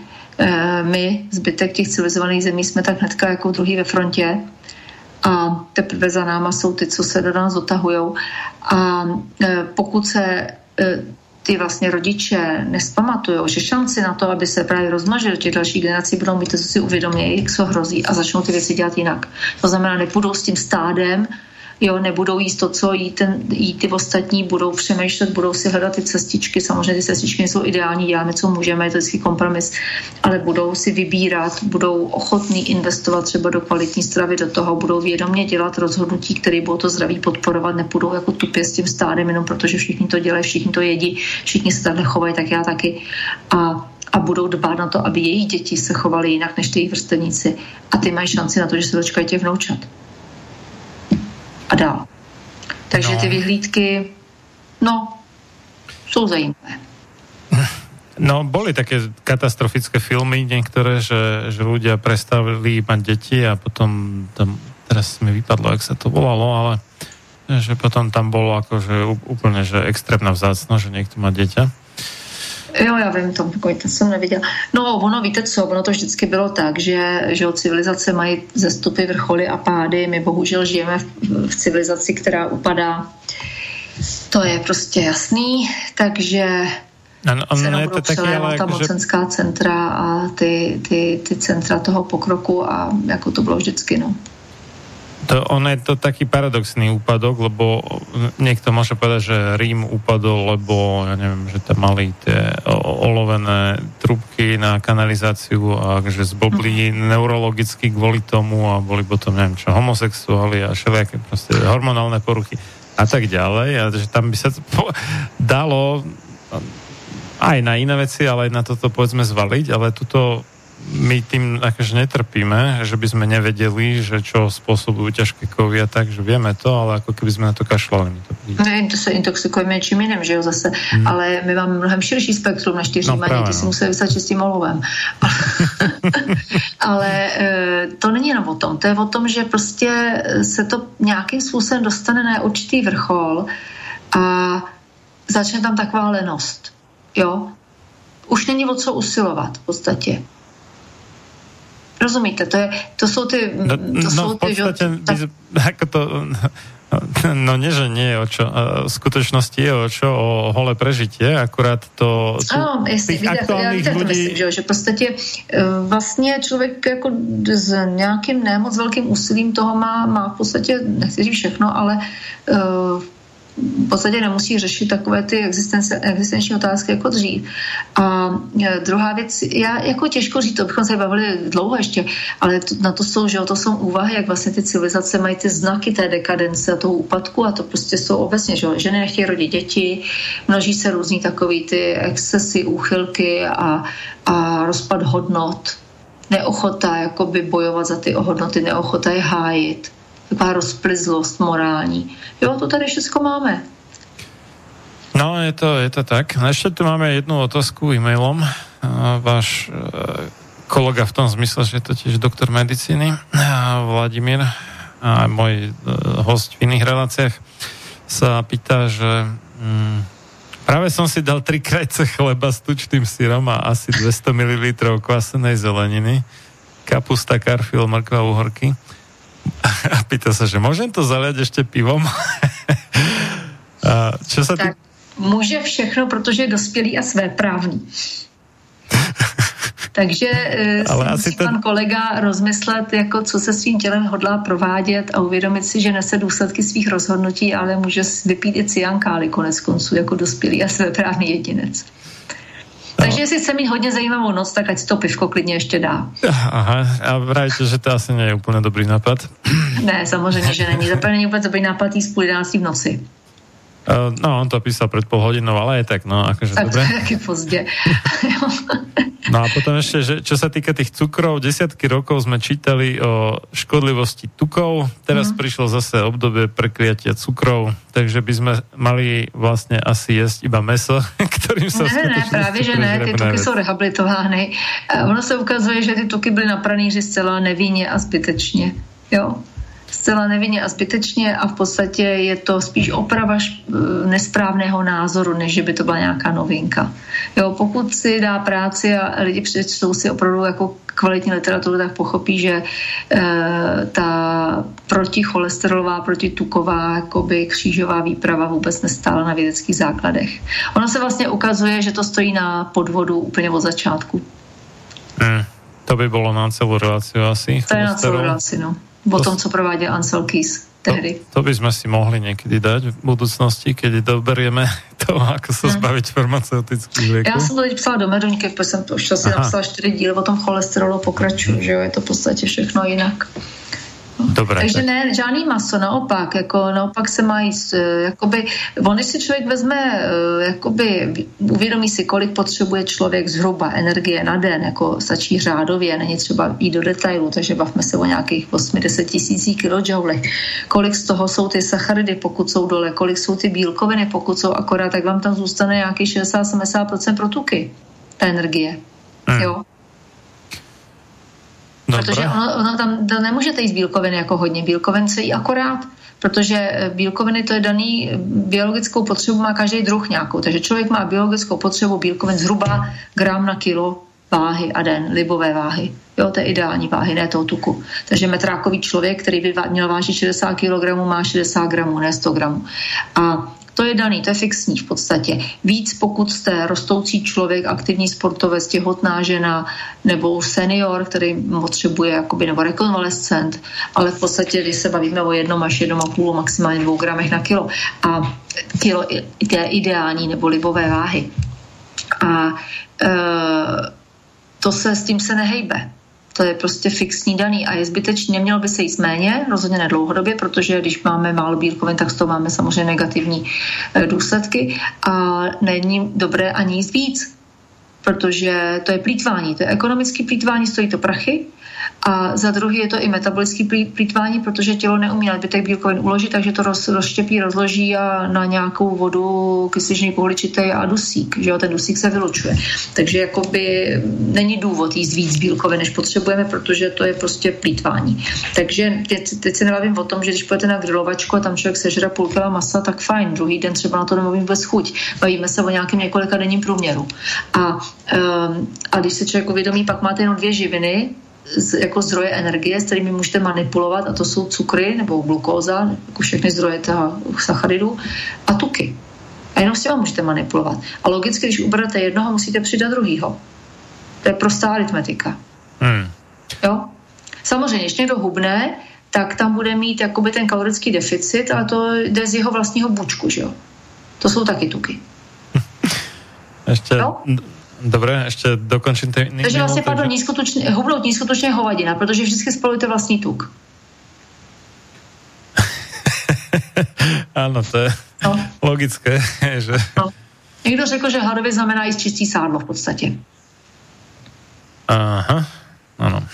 my, zbytek těch civilizovaných zemí, jsme tak hnedka jako druhý ve frontě a teprve za náma jsou ty, co se do nás dotahujou. A e, pokud se e, ty vlastně rodiče nespamatují, že šanci na to, aby se právě rozmnožili těch další generací, budou mít to, si uvědomí, co hrozí a začnou ty věci dělat jinak. To znamená, nepůjdou s tím stádem, jo, nebudou jíst to, co jí, ten, jí ty ostatní, budou přemýšlet, budou si hledat ty cestičky, samozřejmě ty cestičky nejsou ideální, děláme, co můžeme, je to vždycky kompromis, ale budou si vybírat, budou ochotní investovat třeba do kvalitní stravy, do toho budou vědomě dělat rozhodnutí, které budou to zdraví podporovat, nepůjdou jako tupě s tím stádem, jenom protože všichni to dělají, všichni to jedí, všichni se takhle chovají, tak já taky. A a budou dbát na to, aby jejich děti se chovaly jinak než ty vrstevníci. A ty mají šanci na to, že se dočkají těch vnoučat a dál. Takže no. ty vyhlídky, no, jsou zajímavé. No, boli také katastrofické filmy niektoré, že, že ľudia prestavili mať deti a potom tam, teraz mi vypadlo, jak sa to volalo, ale že potom tam bolo akože úplne, že extrémna vzácno, že niekto má dieťa. Jo, já vím, to, to jsem neviděla. No, ono, víte co, ono to vždycky bylo tak, že, že civilizace mají zestupy, vrcholy a pády. My bohužel žijeme v, v civilizaci, která upadá. To je prostě jasný, takže ano, ono se je to taky, ale ta mocenská že... centra a ty, ty, ty centra toho pokroku a jako to bylo vždycky, no. To, ono je to taký paradoxný úpadok, lebo niekto môže povedať, že Rím upadol, lebo ja neviem, že tam mali tie olovené trubky na kanalizáciu a že zblbli mm. neurologicky kvôli tomu a boli potom, neviem čo, homosexuáli a všelijaké proste hormonálne poruchy a tak ďalej. A že tam by sa to dalo aj na iné veci, ale aj na toto povedzme zvaliť, ale tuto my tým akože netrpíme, že by sme nevedeli, že čo spôsobujú ťažké kovy a tak, že vieme to, ale ako keby sme na to kašlali. to ne, to se intoxikujeme čím jiným, že jo, zase. Hmm. Ale my máme mnohem širší spektrum než ty římaní, no, ty si no. museli s tím olovem. ale e, to není jenom o tom, to je o tom, že prostě se to nějakým způsobem dostane na určitý vrchol a začne tam taková lenost. Jo? Už není o co usilovat v podstatě. Rozumíte, to, je, to jsou ty... No, to no jsou v podstate, ty, tak... ako to, no nie, že nie je o čo. V skutočnosti je o čo, o holé prežitie, akurát to... Ano, jestli, víte, já víte, ľudí... myslím, že, že prostě e, vlastně člověk jako s nějakým nemoc velkým úsilím toho má, má v podstatě, nechci říct všechno, ale uh, v podstatě nemusí řešit takové ty existenční otázky jako dřív. A e, druhá věc, já jako těžko říct, to bychom se bavili dlouho ještě, ale to, na to jsou, že to jsou úvahy, jak vlastně ty civilizace mají ty znaky té dekadence a toho úpadku a to prostě jsou obecně, že ženy nechtějí rodit děti, množí se různý takový ty excesy, úchylky a, a rozpad hodnot, neochota jakoby bojovat za ty hodnoty, neochota je hájit taková rozplizlost morální. Jo, to tady všechno máme. No, je to, je to tak. A ešte tu máme jednu otázku e-mailom. Váš e, kolega v tom zmysle, že je to tiež doktor medicíny, Vladimír, a môj e, host v iných reláciách, sa pýta, že mm, práve som si dal tri krajce chleba s tučným syrom a asi 200 ml kvasenej zeleniny, kapusta, karfil, mrkva, uhorky a pýta sa, že môžem to zaliať ešte pivom? a čo sa tak, ty... může všechno, protože je dospělý a svéprávný. Takže e, Ale asi ten... pan kolega rozmyslet, jako co se svým tělem hodlá provádět a uvědomit si, že nese důsledky svých rozhodnutí, ale může vypít i ciankály konec konců jako dospělý a svéprávný jedinec. Takže jestli chce mít hodně zajímavou noc, tak ať si to pivko klidně ještě dá. Aha, a vrajte, že to asi je úplně dobrý nápad. Ne, samozřejmě, že není. Zaprvé není úplně dobrý nápad jíst půl v noci. Uh, no, on to písal pred pol hodinou, ale je tak, no, akože tak dobre. Tak pozdě. no a potom ešte, že čo sa týka tých cukrov, desiatky rokov sme čítali o škodlivosti tukov, teraz mm. prišlo zase obdobie prekliatia cukrov, takže by sme mali vlastne asi jesť iba meso, ktorým sa Ne, ne, právě, že ne, ty tuky jsou rehabilitovány. Ono se ukazuje, že ty tuky byly na pranýři zcela nevinně a zbytečně. Jo, zcela nevinně a zbytečně a v podstatě je to spíš oprava nesprávného názoru, než že by to byla nějaká novinka. Jo, pokud si dá práci a lidi přečtou si opravdu jako kvalitní literaturu, tak pochopí, že e, ta proticholesterolová, protituková jakoby křížová výprava vůbec nestála na vědeckých základech. Ono se vlastně ukazuje, že to stojí na podvodu úplně od začátku. Hmm, to by bylo na celou reláciu asi. To je na celou reláciu, no o tom, co prováděl Ansel Keys tehdy. To, to by sme si mohli niekedy dať v budúcnosti, keď doberieme to, ako sa hmm. zbaviť farmaceutických liekov. Já jsem to teď psala do Meduňky, protože jsem to už asi napsala čtyři díly o tom cholesterolu, pokračuju, že jo, je to v podstatě všechno jinak. Dobré, Takže tak. ne, žádný maso, naopak, jako naopak se mají, jakoby, on když si člověk vezme, eh, jakoby uvědomí si, kolik potřebuje člověk zhruba energie na den, jako stačí řádově, není třeba jít do detailu, takže bavme se o nějakých 80 tisících kilojoulech. Kolik z toho jsou ty sacharidy, pokud jsou dole, kolik jsou ty bílkoviny, pokud jsou akorát, tak vám tam zůstane nějaký 60-70% pro tuky. ta energie. Hmm. Jo? Protože ono, ono tam to nemůžete jít bílkoviny jako hodně. Bílkovin se jí akorát, protože eh, bílkoviny to je daný, eh, biologickou potřebu má každý druh nějakou. Takže člověk má biologickou potřebu bílkovin zhruba gram na kilo váhy a den, libové váhy. Jo, to je ideální váhy, ne toho tuku. Takže metrákový člověk, který by měl vážit 60 kg, má 60 gramů, ne 100 gramů. A to je daný, to je fixní v podstatě. Víc pokud jste rostoucí člověk, aktivní sportovec, těhotná žena nebo senior, který potřebuje jakoby, nebo rekonvalescent, ale v podstatě, když se bavíme o jednom až jednom a půl, maximálně dvou gramech na kilo. A kilo je ideální nebo libové váhy. A e, to se s tím se nehejbe. To je prostě fixní daný a je zbytečný. Nemělo by se jíst méně, rozhodně ne dlouhodobě, protože když máme málo bílkovin, tak z toho máme samozřejmě negativní eh, důsledky a není dobré ani jíst víc, protože to je plítvání, to je ekonomické plítvání, stojí to prachy a za druhý je to i metabolický plítvání, protože tělo neumí nadbytek bílkovin uložit, takže to roz, rozštěpí, rozloží a na nějakou vodu kysličný pohličitý a dusík, že jo, ten dusík se vylučuje. Takže jakoby není důvod jíst víc bílkovin, než potřebujeme, protože to je prostě plítvání. Takže teď, teď se nebavím o tom, že když půjdete na grilovačku a tam člověk sežere půl kila masa, tak fajn, druhý den třeba na to nemluví vůbec chuť. Bavíme se o nějakém několika denním průměru. A, a když se člověk uvědomí, pak máte jenom dvě živiny, jako zdroje energie, s kterými můžete manipulovat, a to jsou cukry nebo glukóza, jako všechny zdroje toho sacharidů, a tuky. A jenom s těma můžete manipulovat. A logicky, když uberete jednoho, musíte přidat druhýho. To je prostá aritmetika. Hmm. Jo? Samozřejmě, když někdo hubne, tak tam bude mít jakoby ten kalorický deficit, ale to jde z jeho vlastního bučku, že jo? To jsou taky tuky. Ještě no? Dobre, ještě dokončím ten... Takže vlastně, pardon, nízkotučně, hubnout nízkotučně hovadina, protože vždycky spalujete vlastní tuk. ano, to je no. logické. že... No. Někdo řekl, že hladově znamená jíst čistý sádlo v podstatě. Aha, ano.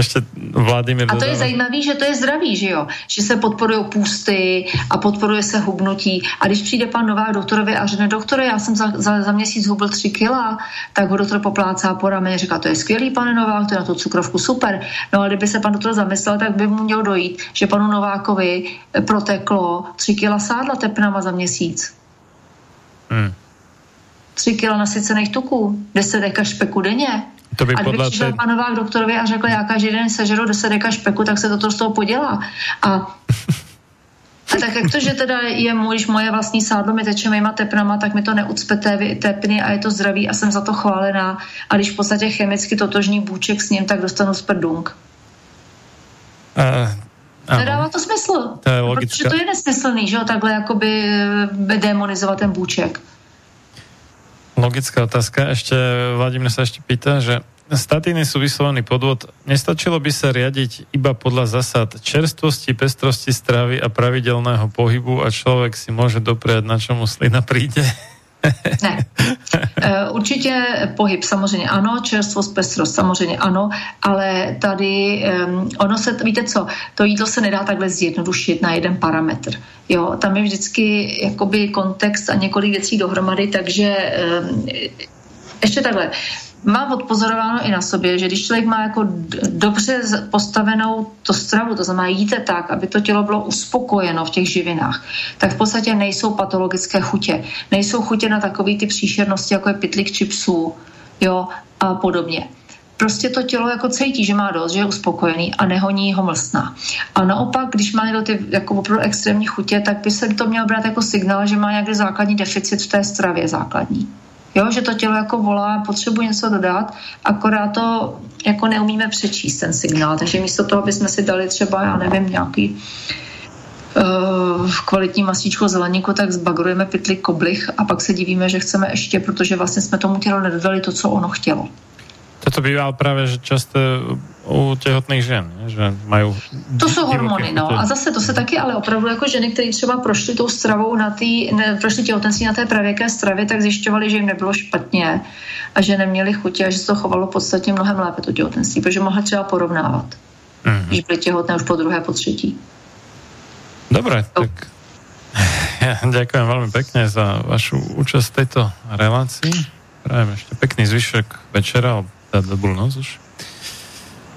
Ještě Vladimír A to je zajímavé, že to je zdravý, že jo? Že se podporují půsty a podporuje se hubnutí. A když přijde pan Novák doktorovi a řekne, doktore, já jsem za, za, za měsíc hubl tři kila, tak ho doktor poplácá po rameně, říká, to je skvělý, pane Novák, to je na tu cukrovku super. No ale kdyby se pan doktor zamyslel, tak by mu mělo dojít, že panu Novákovi proteklo tři kila sádla tepnama za měsíc. Hmm. Tři kila nasycených tuků, deset deka špeku denně. To by a kdyby přišel té... panová k doktorovi a řekl, já každý den sežeru 10 deka špeku, tak se toto z toho podělá. A A tak jak to, že teda je můj, když moje vlastní sádlo mi teče mýma tepnama, tak mi to neucpe tepny a je to zdravý a jsem za to chválená. A když v podstatě chemicky totožný bůček s ním, tak dostanu sprdung. Uh, Nedává to smysl. To je logická. Protože to je nesmyslný, že jo, takhle jakoby eh, demonizovat ten bůček. Logická otázka. Ešte Vladimír sa ešte pýta, že statiny sú vyslovený podvod. Nestačilo by sa riadiť iba podľa zasad čerstvosti, pestrosti stravy a pravidelného pohybu a človek si môže dopriať, na čomu slina príde? Ne. Eh, určitě pohyb samozřejmě ano, čerstvost, pestrost samozřejmě ano, ale tady um, ono se, víte co, to jídlo se nedá takhle zjednodušit na jeden parametr. Jo, tam je vždycky jakoby kontext a několik věcí dohromady, takže um, ještě takhle mám odpozorováno i na sobě, že když člověk má jako dobře postavenou to stravu, to znamená jíte tak, aby to tělo bylo uspokojeno v těch živinách, tak v podstatě nejsou patologické chutě. Nejsou chutě na takové ty příšernosti, jako je pitlik čipsů, jo, a podobně prostě to tělo jako cítí, že má dost, že je uspokojený a nehoní ho mlsná. A naopak, když má někdo ty jako opravdu extrémní chutě, tak by se to měl brát jako signál, že má nějaký základní deficit v té stravě základní. Jo, že to tělo jako volá, potřebuje něco dodat, akorát to jako neumíme přečíst ten signál. Takže místo toho bychom si dali třeba, já nevím, nějaký uh, kvalitní masíčko zeleníku, tak zbagrujeme pytli koblich a pak se divíme, že chceme ještě, protože vlastně jsme tomu tělu nedodali to, co ono chtělo. Toto bývá právě, že často u těhotných žen, že mají... To jsou hormony, no. A zase to se taky, ale opravdu jako ženy, které třeba prošly tou stravou na té, ne, prošly těhotenství na té pravěké stravě, tak zjišťovali, že jim nebylo špatně a že neměli chutě a že se to chovalo podstatně mnohem lépe to těhotenství, protože mohla třeba porovnávat, mm-hmm. když byly těhotné už po druhé, po třetí. Dobre, no. tak ja, ďakujem veľmi pekne za vašu účasť v tejto relácii. prajem ešte pekný zvyšok večera, dobrú noc už.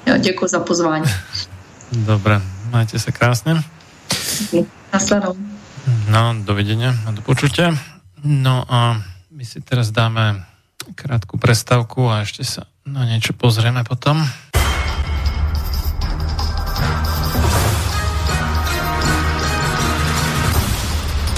Jo, děkuji za pozvání. Dobre, majte sa krásne. Nasledom. No, dovidenia a do počutia. No a my si teraz dáme krátku prestávku a ešte sa na niečo pozrieme potom.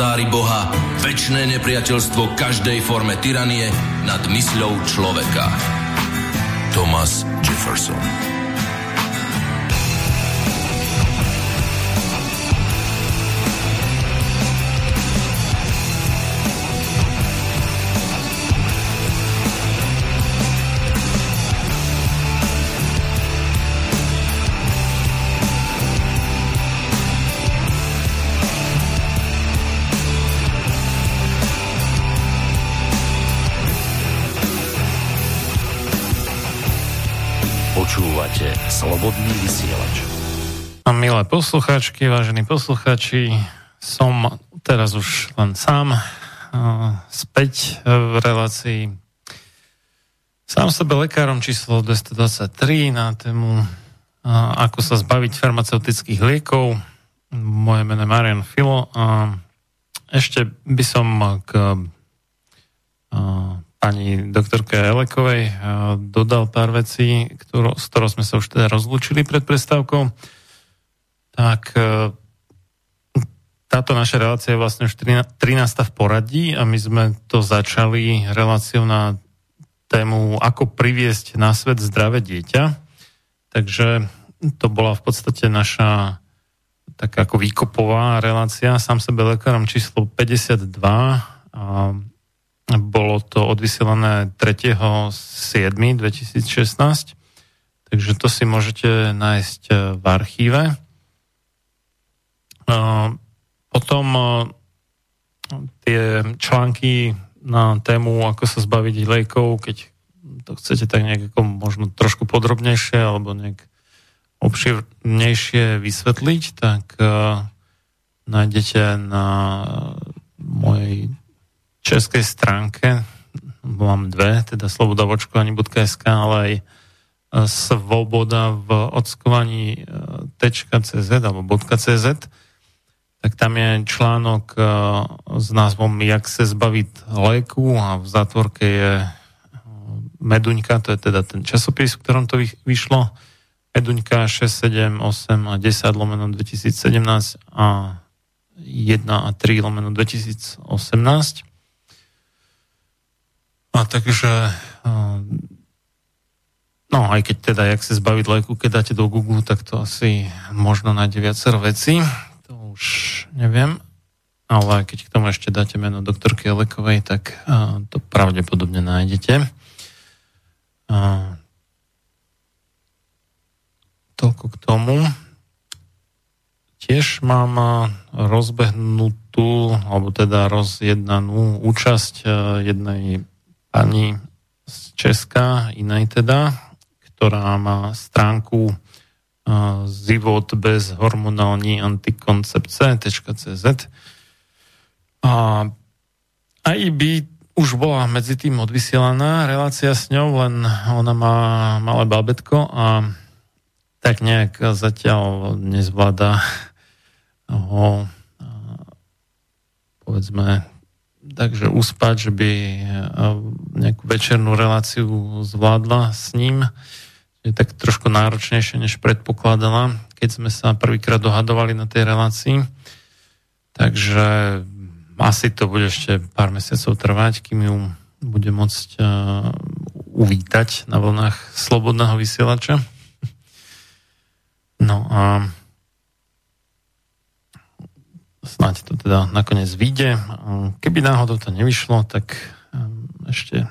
Oltári Boha väčšné nepriateľstvo každej forme tyranie nad mysľou človeka. Thomas Jefferson Počúvate Slobodný vysielač. A milé posluchačky, vážení posluchači, som teraz už len sám uh, späť v relácii sám sebe lekárom číslo 223 na tému uh, ako sa zbaviť farmaceutických liekov. Moje meno je Marian Filo a ešte by som k pani doktorke Elekovej eh, dodal pár vecí, ktorou, s ktorou sme sa už teda rozlúčili pred prestávkou. Tak eh, táto naša relácia je vlastne už 13. v poradí a my sme to začali reláciou na tému ako priviesť na svet zdravé dieťa. Takže to bola v podstate naša taká ako výkopová relácia, sám sebe lekárom číslo 52 a bolo to odvysielané 3.7.2016, takže to si môžete nájsť e, v archíve. E, potom e, tie články na tému, ako sa zbaviť liekov, keď to chcete tak nejak možno trošku podrobnejšie alebo nejak obširnejšie vysvetliť, tak nájdete na mojej českej stránke, mám dve, teda slobodavočkovani.sk, ale aj e, svoboda v odskovaní .cz alebo .cz, tak tam je článok e, s názvom Jak se zbavit léku a v zátvorke je e, Meduňka, to je teda ten časopis, v ktorom to vyšlo. Meduňka 6, 7, 8 a 10 lomeno 2017 a 1 a 3 lomeno 2018. A takže no aj keď teda, jak sa zbaviť lajku, keď dáte do Google, tak to asi možno nájde viacero veci. To už neviem. Ale keď k tomu ešte dáte meno doktorky Lekovej, tak to pravdepodobne nájdete. Toľko k tomu. Tiež mám rozbehnutú, alebo teda rozjednanú účasť jednej pani z Česka, inej teda, ktorá má stránku uh, zivot bez hormonální antikoncepce.cz a aj by už bola medzi tým odvysielaná relácia s ňou, len ona má malé bábetko a tak nejak zatiaľ nezvláda ho povedzme takže uspať, že by eh, nejakú večernú reláciu zvládla s ním. Je tak trošku náročnejšie, než predpokladala, keď sme sa prvýkrát dohadovali na tej relácii. Takže asi to bude ešte pár mesiacov trvať, kým ju bude môcť uh, uvítať na vlnách slobodného vysielača. No a snáď to teda nakoniec vyjde. Keby náhodou to nevyšlo, tak um, ešte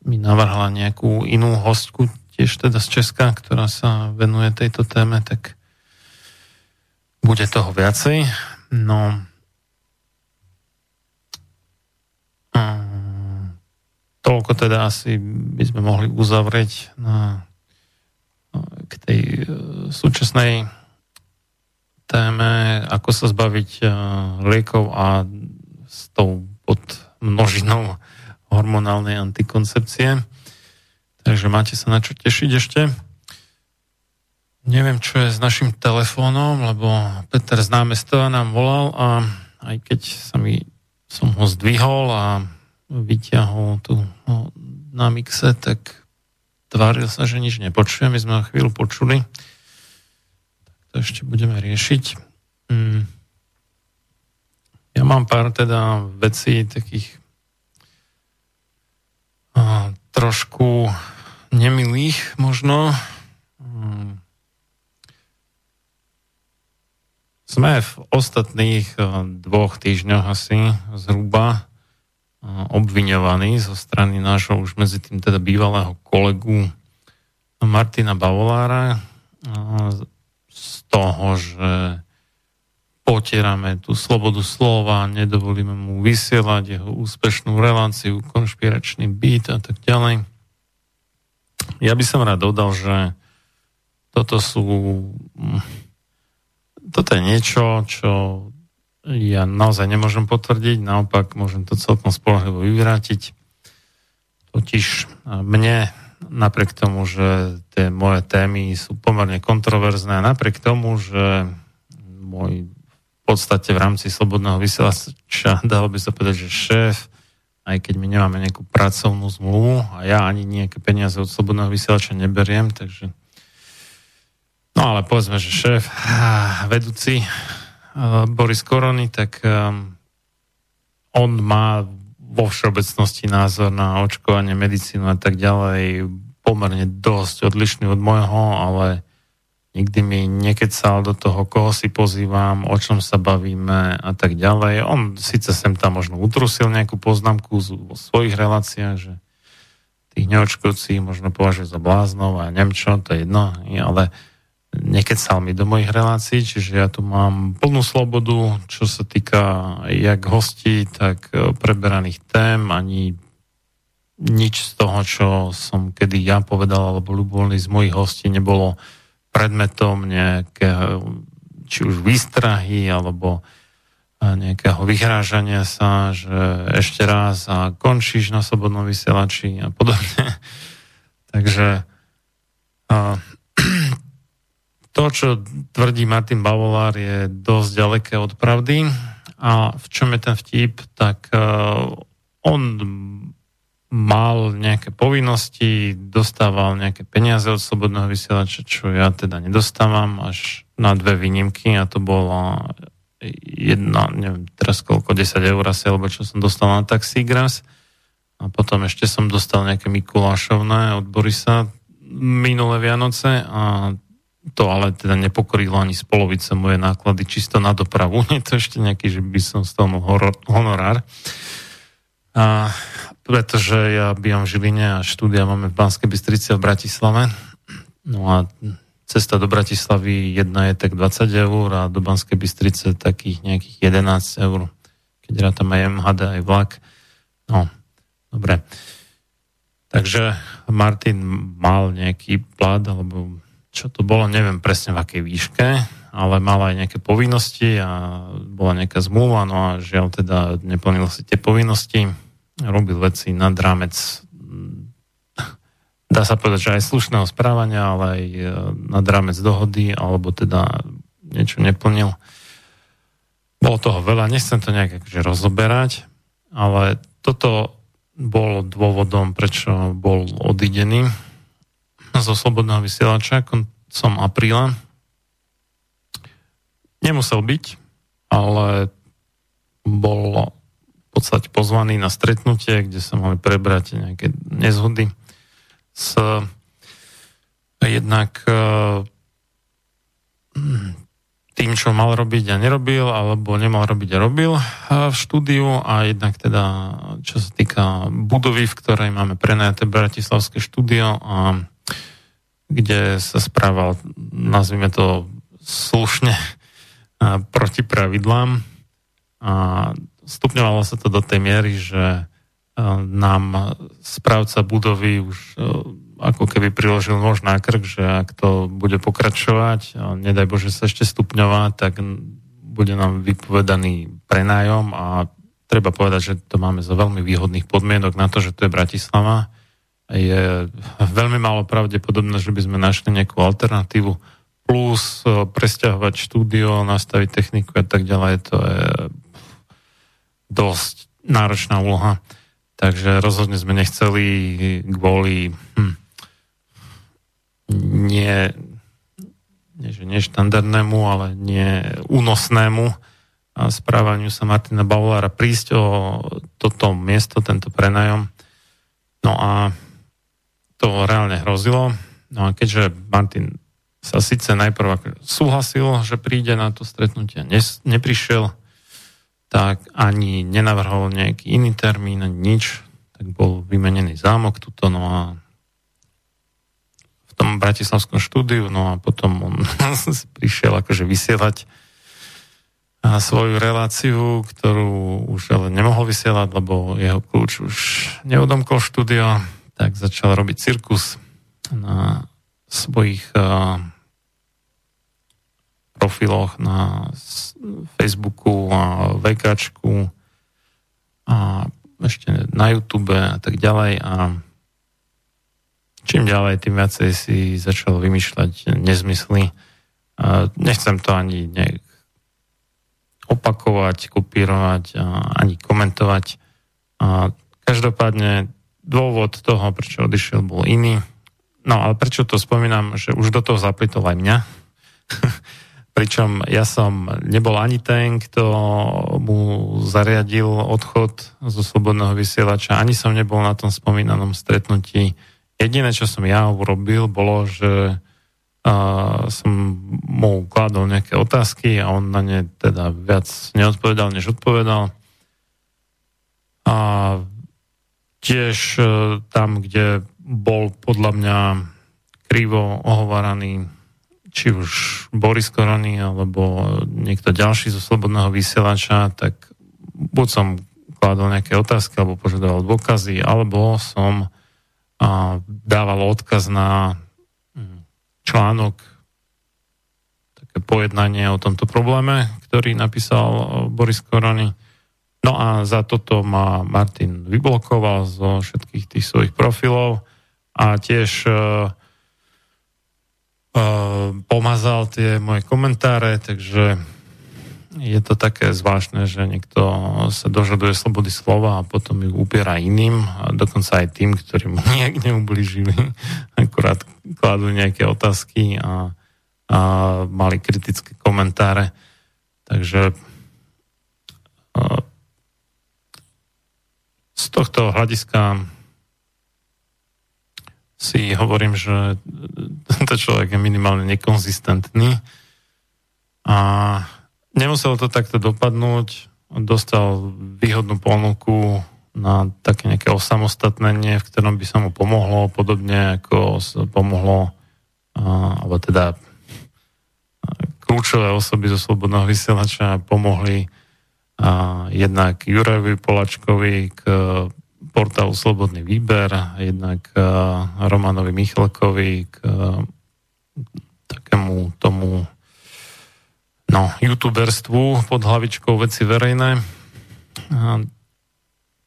mi navrhla nejakú inú hostku, tiež teda z Česka, ktorá sa venuje tejto téme, tak bude toho viacej. No, um, toľko teda asi by sme mohli uzavrieť na, k tej uh, súčasnej téme, ako sa zbaviť uh, liekov a s tou pod množinou hormonálnej antikoncepcie. Takže máte sa na čo tešiť ešte. Neviem, čo je s našim telefónom, lebo Peter z námestova nám volal a aj keď sa mi, som ho zdvihol a vyťahol tu no, na mixe, tak tváril sa, že nič nepočuje. My sme ho chvíľu počuli to ešte budeme riešiť. Mm. Ja mám pár teda vecí takých a, trošku nemilých možno. Hmm. Sme v ostatných dvoch týždňoch asi zhruba obviňovaní zo strany nášho už medzi tým teda bývalého kolegu Martina Bavolára toho, že potierame tú slobodu slova, nedovolíme mu vysielať jeho úspešnú reláciu, konšpiračný byt a tak ďalej. Ja by som rád dodal, že toto sú toto je niečo, čo ja naozaj nemôžem potvrdiť, naopak môžem to celkom spolahlivo vyvrátiť. Totiž mne, napriek tomu, že tie moje témy sú pomerne kontroverzné, napriek tomu, že môj v podstate v rámci slobodného vysielača, dalo by sa povedať, že šéf, aj keď my nemáme nejakú pracovnú zmluvu a ja ani nejaké peniaze od slobodného vysielača neberiem, takže No ale povedzme, že šéf, vedúci Boris Korony, tak on má vo všeobecnosti názor na očkovanie, medicínu a tak ďalej pomerne dosť odlišný od môjho, ale nikdy mi nekecal do toho, koho si pozývam, o čom sa bavíme a tak ďalej. On síce sem tam možno utrusil nejakú poznámku vo svojich reláciách, že tých neočkovcí možno považuje za bláznov a neviem čo, to je jedno, ale nekecal mi do mojich relácií, čiže ja tu mám plnú slobodu, čo sa týka jak hostí, tak e, preberaných tém, ani nič z toho, čo som kedy ja povedal, alebo ľubovoľný z mojich hostí nebolo predmetom nejakého, či už výstrahy, alebo e, nejakého vyhrážania sa, že ešte raz a končíš na slobodnom vysielači a podobne. Takže a, to, čo tvrdí Martin Bavolár, je dosť ďaleké od pravdy. A v čom je ten vtip? Tak uh, on mal nejaké povinnosti, dostával nejaké peniaze od slobodného vysielača, čo ja teda nedostávam, až na dve výnimky a to bola jedna, neviem teraz koľko, 10 eur asi, alebo čo som dostal na Taxigras. A potom ešte som dostal nejaké Mikulášovné od Borisa minulé Vianoce a to ale teda nepokorilo ani z polovice moje náklady čisto na dopravu. Nie to ešte nejaký, že by som z toho honorár. A pretože ja bývam v Žiline a štúdia máme v Banskej Bystrici a v Bratislave. No a cesta do Bratislavy jedna je tak 20 eur a do Banskej Bystrice takých nejakých 11 eur. Keď rátam aj MHD, aj vlak. No, dobre. Takže Martin mal nejaký plat, alebo čo to bolo, neviem presne v akej výške, ale mala aj nejaké povinnosti a bola nejaká zmluva, no a žiaľ teda neplnil si tie povinnosti, robil veci nad rámec dá sa povedať, že aj slušného správania, ale aj e, nad rámec dohody, alebo teda niečo neplnil. Bolo toho veľa, nechcem to nejak akože rozoberať, ale toto bolo dôvodom, prečo bol odidený zo Slobodného vysielača koncom apríla. Nemusel byť, ale bol v podstate pozvaný na stretnutie, kde sa mali prebrať nejaké nezhody s jednak e, tým, čo mal robiť a nerobil, alebo nemal robiť a robil e, v štúdiu a jednak teda, čo sa týka budovy, v ktorej máme prenajaté Bratislavské štúdio a kde sa správal, nazvime to slušne, proti pravidlám. A stupňovalo sa to do tej miery, že nám správca budovy už ako keby priložil nož na krk, že ak to bude pokračovať, nedaj Bože sa ešte stupňovať, tak bude nám vypovedaný prenájom a treba povedať, že to máme za veľmi výhodných podmienok na to, že to je Bratislava je veľmi málo pravdepodobné, že by sme našli nejakú alternatívu plus e, presťahovať štúdio, nastaviť techniku a tak ďalej, to je dosť náročná úloha. Takže rozhodne sme nechceli kvôli hm, nie, nie že neštandardnému, ale nie únosnému správaniu sa Martina Baulára prísť o toto miesto, tento prenajom. No a to reálne hrozilo. No a keďže Martin sa síce najprv súhlasil, že príde na to stretnutie, neprišiel, tak ani nenavrhol nejaký iný termín, ani nič, tak bol vymenený zámok tuto, no a v tom bratislavskom štúdiu, no a potom on prišiel akože vysielať a svoju reláciu, ktorú už ale nemohol vysielať, lebo jeho kľúč už neudomkol štúdio, tak začal robiť cirkus na svojich uh, profiloch na Facebooku a VKčku a ešte na YouTube a tak ďalej a čím ďalej, tým viacej si začal vymýšľať nezmysly. Uh, nechcem to ani nejak opakovať, kopírovať ani komentovať. A každopádne dôvod toho, prečo odišiel, bol iný. No ale prečo to spomínam, že už do toho zapletol aj mňa. Pričom ja som nebol ani ten, kto mu zariadil odchod zo slobodného vysielača, ani som nebol na tom spomínanom stretnutí. Jediné, čo som ja urobil, bolo, že a som mu kladol nejaké otázky a on na ne teda viac neodpovedal, než odpovedal. A tiež e, tam, kde bol podľa mňa krivo ohováraný či už Boris Korony alebo niekto ďalší zo Slobodného vysielača, tak buď som kladol nejaké otázky alebo požiadal dôkazy, alebo som a, dával odkaz na článok, také pojednanie o tomto probléme, ktorý napísal eh, Boris Korony. No a za toto ma Martin vyblokoval zo všetkých tých svojich profilov a tiež uh, uh, pomazal tie moje komentáre, takže je to také zvláštne, že niekto sa dožaduje slobody slova a potom ju upiera iným, a dokonca aj tým, ktorí mu nejak neublížili. Akurát kladú nejaké otázky a, a mali kritické komentáre. Takže z tohto hľadiska si hovorím, že tento človek je minimálne nekonzistentný a Nemuselo to takto dopadnúť. Dostal výhodnú ponuku na také nejaké osamostatnenie, v ktorom by sa mu pomohlo, podobne ako pomohlo, alebo teda kľúčové osoby zo Slobodného vysielača pomohli a jednak Jurajovi Polačkovi k portálu Slobodný výber, jednak Romanovi Michalkovi k takému tomu no, youtuberstvu pod hlavičkou veci verejné.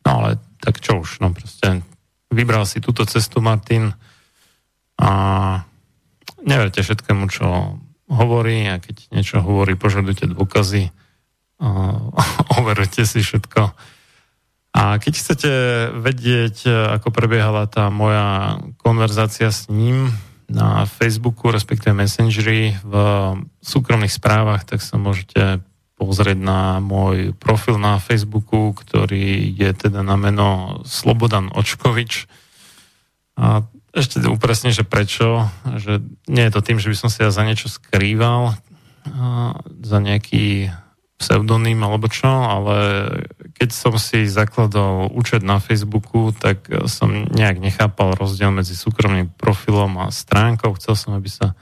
No ale tak čo už, no proste vybral si túto cestu Martin a neverte všetkému, čo hovorí a keď niečo hovorí, požadujte dôkazy, overujte si všetko. A keď chcete vedieť, ako prebiehala tá moja konverzácia s ním, na Facebooku, respektíve Messengeri v súkromných správach, tak sa môžete pozrieť na môj profil na Facebooku, ktorý je teda na meno Slobodan Očkovič. A ešte upresne, že prečo, že nie je to tým, že by som sa ja za niečo skrýval, za nejaký pseudonym alebo čo, ale keď som si zakladal účet na Facebooku, tak som nejak nechápal rozdiel medzi súkromným profilom a stránkou. Chcel som, aby sa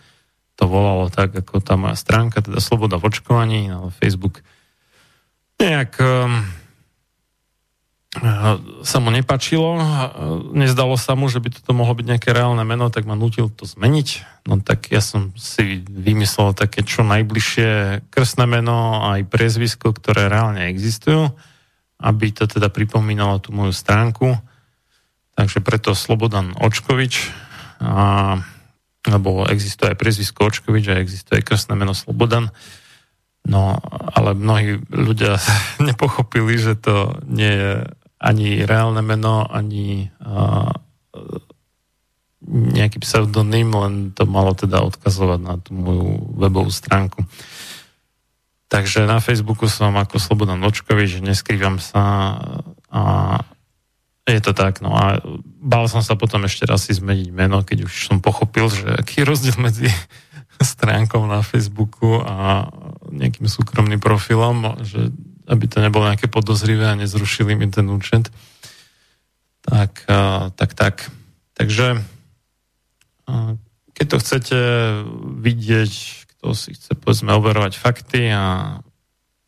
to volalo tak, ako tá moja stránka, teda Sloboda v očkovaní, ale Facebook nejak um, sa mu nepačilo, nezdalo sa mu, že by toto mohlo byť nejaké reálne meno, tak ma nutil to zmeniť. No tak ja som si vymyslel také čo najbližšie krstné meno aj priezvisko, ktoré reálne existujú, aby to teda pripomínalo tú moju stránku. Takže preto Slobodan Očkovič, a, lebo existuje aj priezvisko Očkovič a existuje aj krstné meno Slobodan. No, ale mnohí ľudia nepochopili, že to nie je ani reálne meno, ani uh, nejaký pseudonym, len to malo teda odkazovať na tú moju webovú stránku. Takže na Facebooku som ako Slobodan Nočkovič, neskrývam sa a je to tak, no a bál som sa potom ešte raz si zmeniť meno, keď už som pochopil, že aký je rozdiel medzi stránkou na Facebooku a nejakým súkromným profilom, že aby to nebolo nejaké podozrivé a nezrušili mi ten účet. Tak, tak, tak. Takže keď to chcete vidieť, kto si chce povedzme overovať fakty a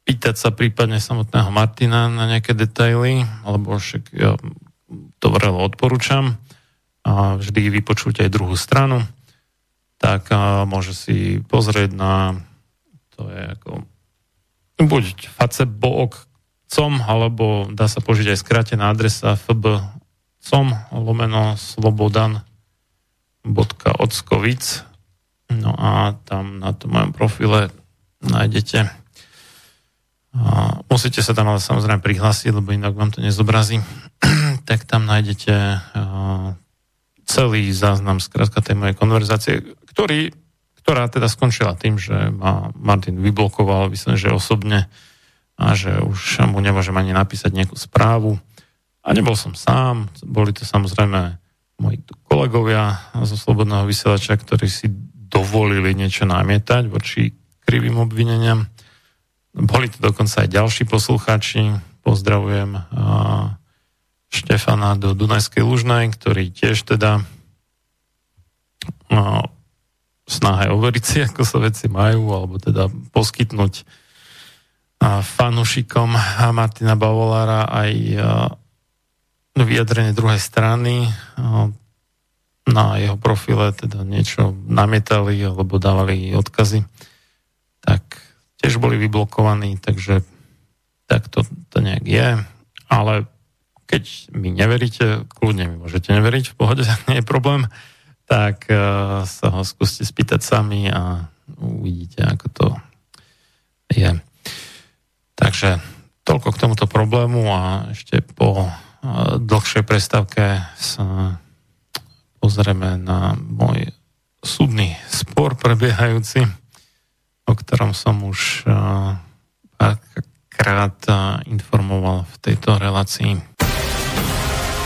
pýtať sa prípadne samotného Martina na nejaké detaily, alebo však ja to vrelo odporúčam a vždy vypočuť aj druhú stranu, tak môže si pozrieť na to je ako buď facebook.com alebo dá sa požiť aj skrátená adresa fb.com lomeno slobodan .ockovic no a tam na tom mojom profile nájdete a musíte sa tam ale samozrejme prihlásiť, lebo inak vám to nezobrazí. tak tam nájdete celý záznam skrátka tej mojej konverzácie, ktorý, ktorá teda skončila tým, že ma Martin vyblokoval, myslím, že osobne a že už mu nemôžem ani napísať nejakú správu. A nebol som sám, boli to samozrejme moji kolegovia zo Slobodného vysielača, ktorí si dovolili niečo namietať voči krivým obvineniam. Boli to dokonca aj ďalší poslucháči. Pozdravujem Štefana do Dunajskej Lužnej, ktorý tiež teda snahe overiť si, ako sa veci majú, alebo teda poskytnúť fanušikom Martina Bavolára aj vyjadrenie druhej strany na jeho profile teda niečo namietali alebo dávali odkazy, tak tiež boli vyblokovaní, takže tak to, to nejak je. Ale keď mi neveríte, kľudne mi môžete neveriť, v pohode, nie je problém, tak uh, sa ho skúste spýtať sami a uvidíte, ako to je. Takže toľko k tomuto problému a ešte po uh, dlhšej prestávke sa pozrieme na môj súdny spor prebiehajúci o ktorom som už párkrát informoval v tejto relácii.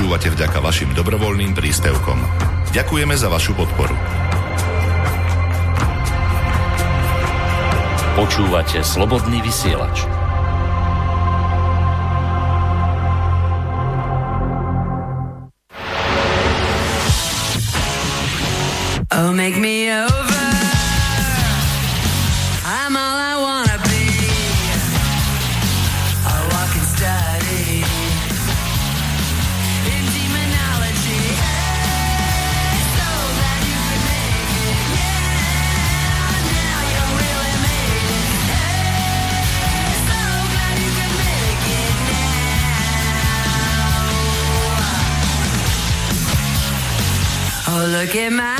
Počúvate vďaka vašim dobrovoľným príspevkom. Ďakujeme za vašu podporu. Počúvate slobodný vysielač. Oh, make me over. Look at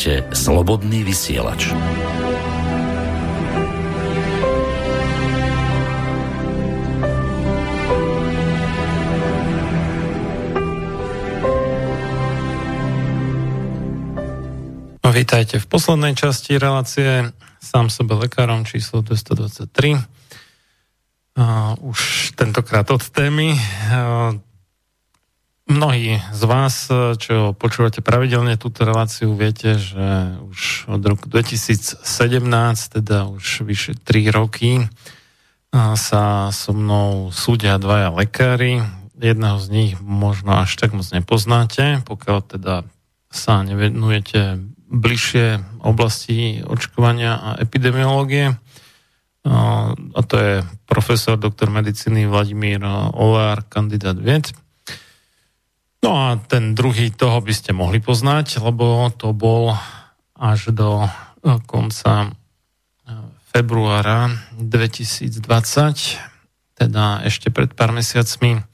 Počúvate Slobodný vysielač. Vítajte v poslednej časti relácie sám sebe lekárom číslo 223. Uh, už tentokrát od témy. Uh, z vás, čo počúvate pravidelne túto reláciu, viete, že už od roku 2017, teda už vyše 3 roky, sa so mnou súdia dvaja lekári. Jedného z nich možno až tak moc nepoznáte, pokiaľ teda sa nevenujete bližšie oblasti očkovania a epidemiológie. A to je profesor doktor medicíny Vladimír Olár, kandidát vied. No a ten druhý toho by ste mohli poznať, lebo to bol až do e, konca e, februára 2020, teda ešte pred pár mesiacmi,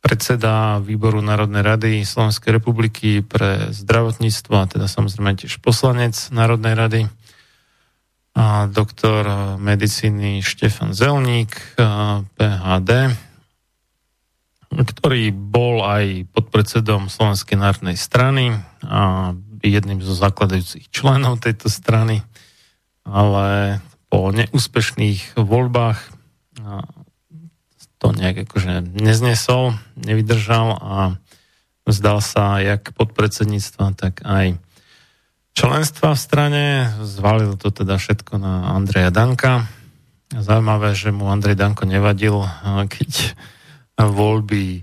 predseda výboru Národnej rady Slovenskej republiky pre zdravotníctvo a teda samozrejme tiež poslanec Národnej rady a doktor medicíny Štefan Zelník, PHD, ktorý bol aj podpredsedom Slovenskej národnej strany a jedným zo zakladajúcich členov tejto strany, ale po neúspešných voľbách to nejak akože neznesol, nevydržal a vzdal sa jak podpredsedníctva, tak aj členstva v strane. Zvalil to teda všetko na Andreja Danka. Zaujímavé, že mu Andrej Danko nevadil, keď voľby,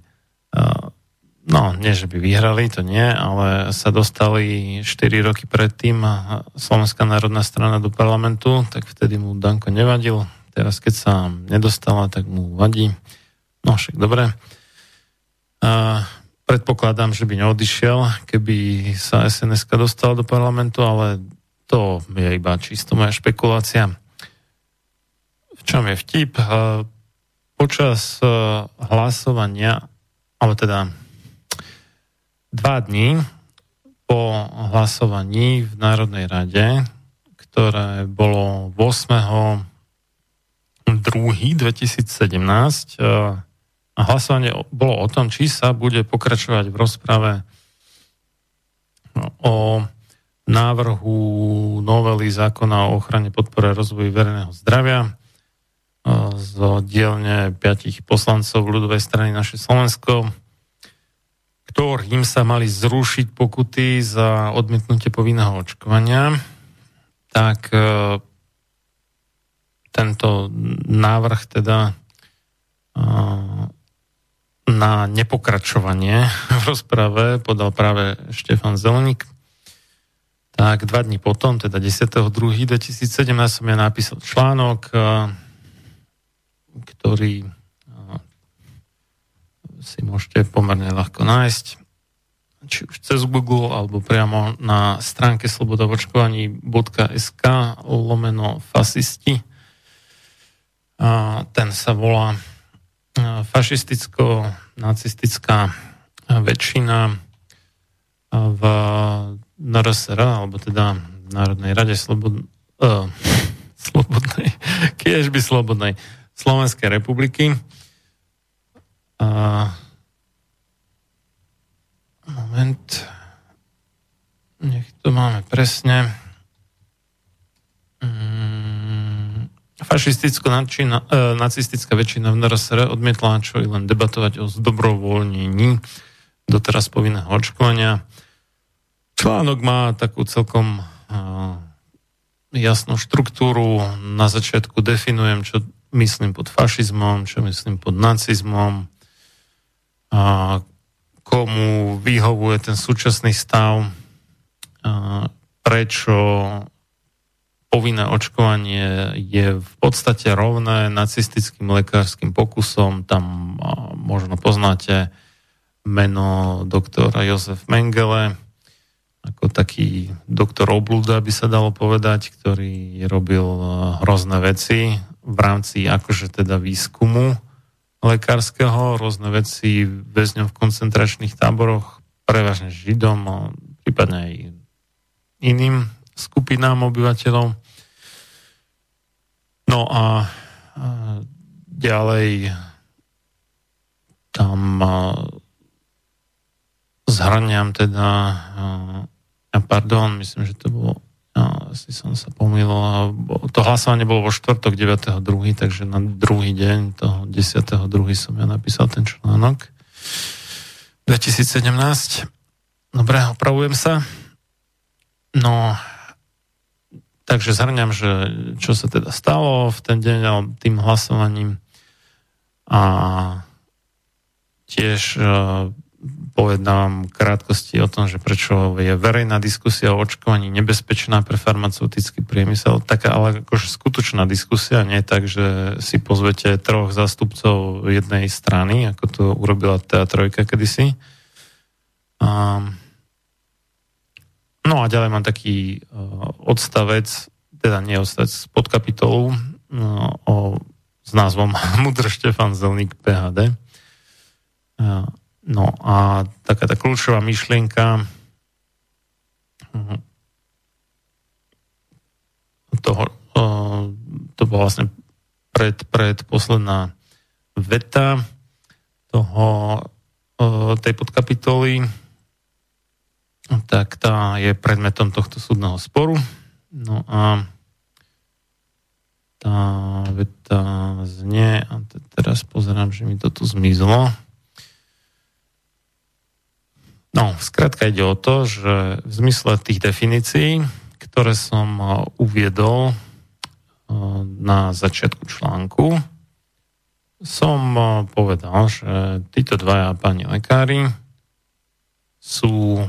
no nie, že by vyhrali, to nie, ale sa dostali 4 roky predtým Slovenská národná strana do parlamentu, tak vtedy mu Danko nevadil. Teraz, keď sa nedostala, tak mu vadí. No však dobre. A predpokladám, že by neodišiel, keby sa sns dostala do parlamentu, ale to je iba čisto moja špekulácia. V čom je vtip? Počas e, hlasovania, alebo teda dva dní po hlasovaní v Národnej rade, ktoré bolo 8. 2. 2017 a hlasovanie bolo o tom, či sa bude pokračovať v rozprave o návrhu novely zákona o ochrane podpore rozvoju verejného zdravia z dielne piatich poslancov ľudovej strany naše Slovensko, ktorým sa mali zrušiť pokuty za odmietnutie povinného očkovania, tak e, tento návrh teda e, na nepokračovanie v rozprave podal práve Štefan Zeleník. Tak dva dní potom, teda 10.2.2017 som ja napísal článok, ktorý si môžete pomerne ľahko nájsť či už cez Google alebo priamo na stránke slobodavočkovaní.sk lomeno fasisti. A ten sa volá fašisticko-nacistická väčšina v NRSR, alebo teda Národnej rade slobod, uh, slobodnej, kiež by slobodnej, Slovenskej republiky. A moment. nech to máme presne. Mm, fašisticko-nacistická e, nacistická väčšina v NRSR odmietla čo i len debatovať o zdobrovoľnení doteraz povinného očkovania. Článok má takú celkom e, jasnú štruktúru. Na začiatku definujem, čo myslím pod fašizmom, čo myslím pod nacizmom, a komu vyhovuje ten súčasný stav, a prečo povinné očkovanie je v podstate rovné nacistickým lekárskym pokusom. Tam možno poznáte meno doktora Jozef Mengele, ako taký doktor oblúda by sa dalo povedať, ktorý robil hrozné veci v rámci akože teda výskumu lekárskeho, rôzne veci väzňom v koncentračných táboroch, prevažne Židom, prípadne aj iným skupinám obyvateľov. No a, ďalej tam zhraniam teda a pardon, myslím, že to bolo No, asi som sa pomýlil. To hlasovanie bolo vo štvrtok 9.2., takže na druhý deň toho 10.2. som ja napísal ten článok. 2017. Dobre, opravujem sa. No, takže zhrňam, že čo sa teda stalo v ten deň tým hlasovaním a tiež povedám krátkosti o tom, že prečo je verejná diskusia o očkovaní nebezpečná pre farmaceutický priemysel. Taká ale akože skutočná diskusia, nie tak, že si pozvete troch zástupcov jednej strany, ako to urobila tá trojka kedysi. A, no a ďalej mám taký uh, odstavec, teda nie odstavec, z podkapitolu uh, o, s názvom Mudr Štefan Zelník PHD. Uh, No a taká tá kľúčová myšlienka mhm, toho, to bola vlastne pred, pred posledná veta toho, tej podkapitoly, tak tá je predmetom tohto súdneho sporu. No a tá veta znie, a teraz pozerám, že mi to tu zmizlo. No, skrátka ide o to, že v zmysle tých definícií, ktoré som e, uviedol e, na začiatku článku, som e, povedal, že títo dvaja páni lekári sú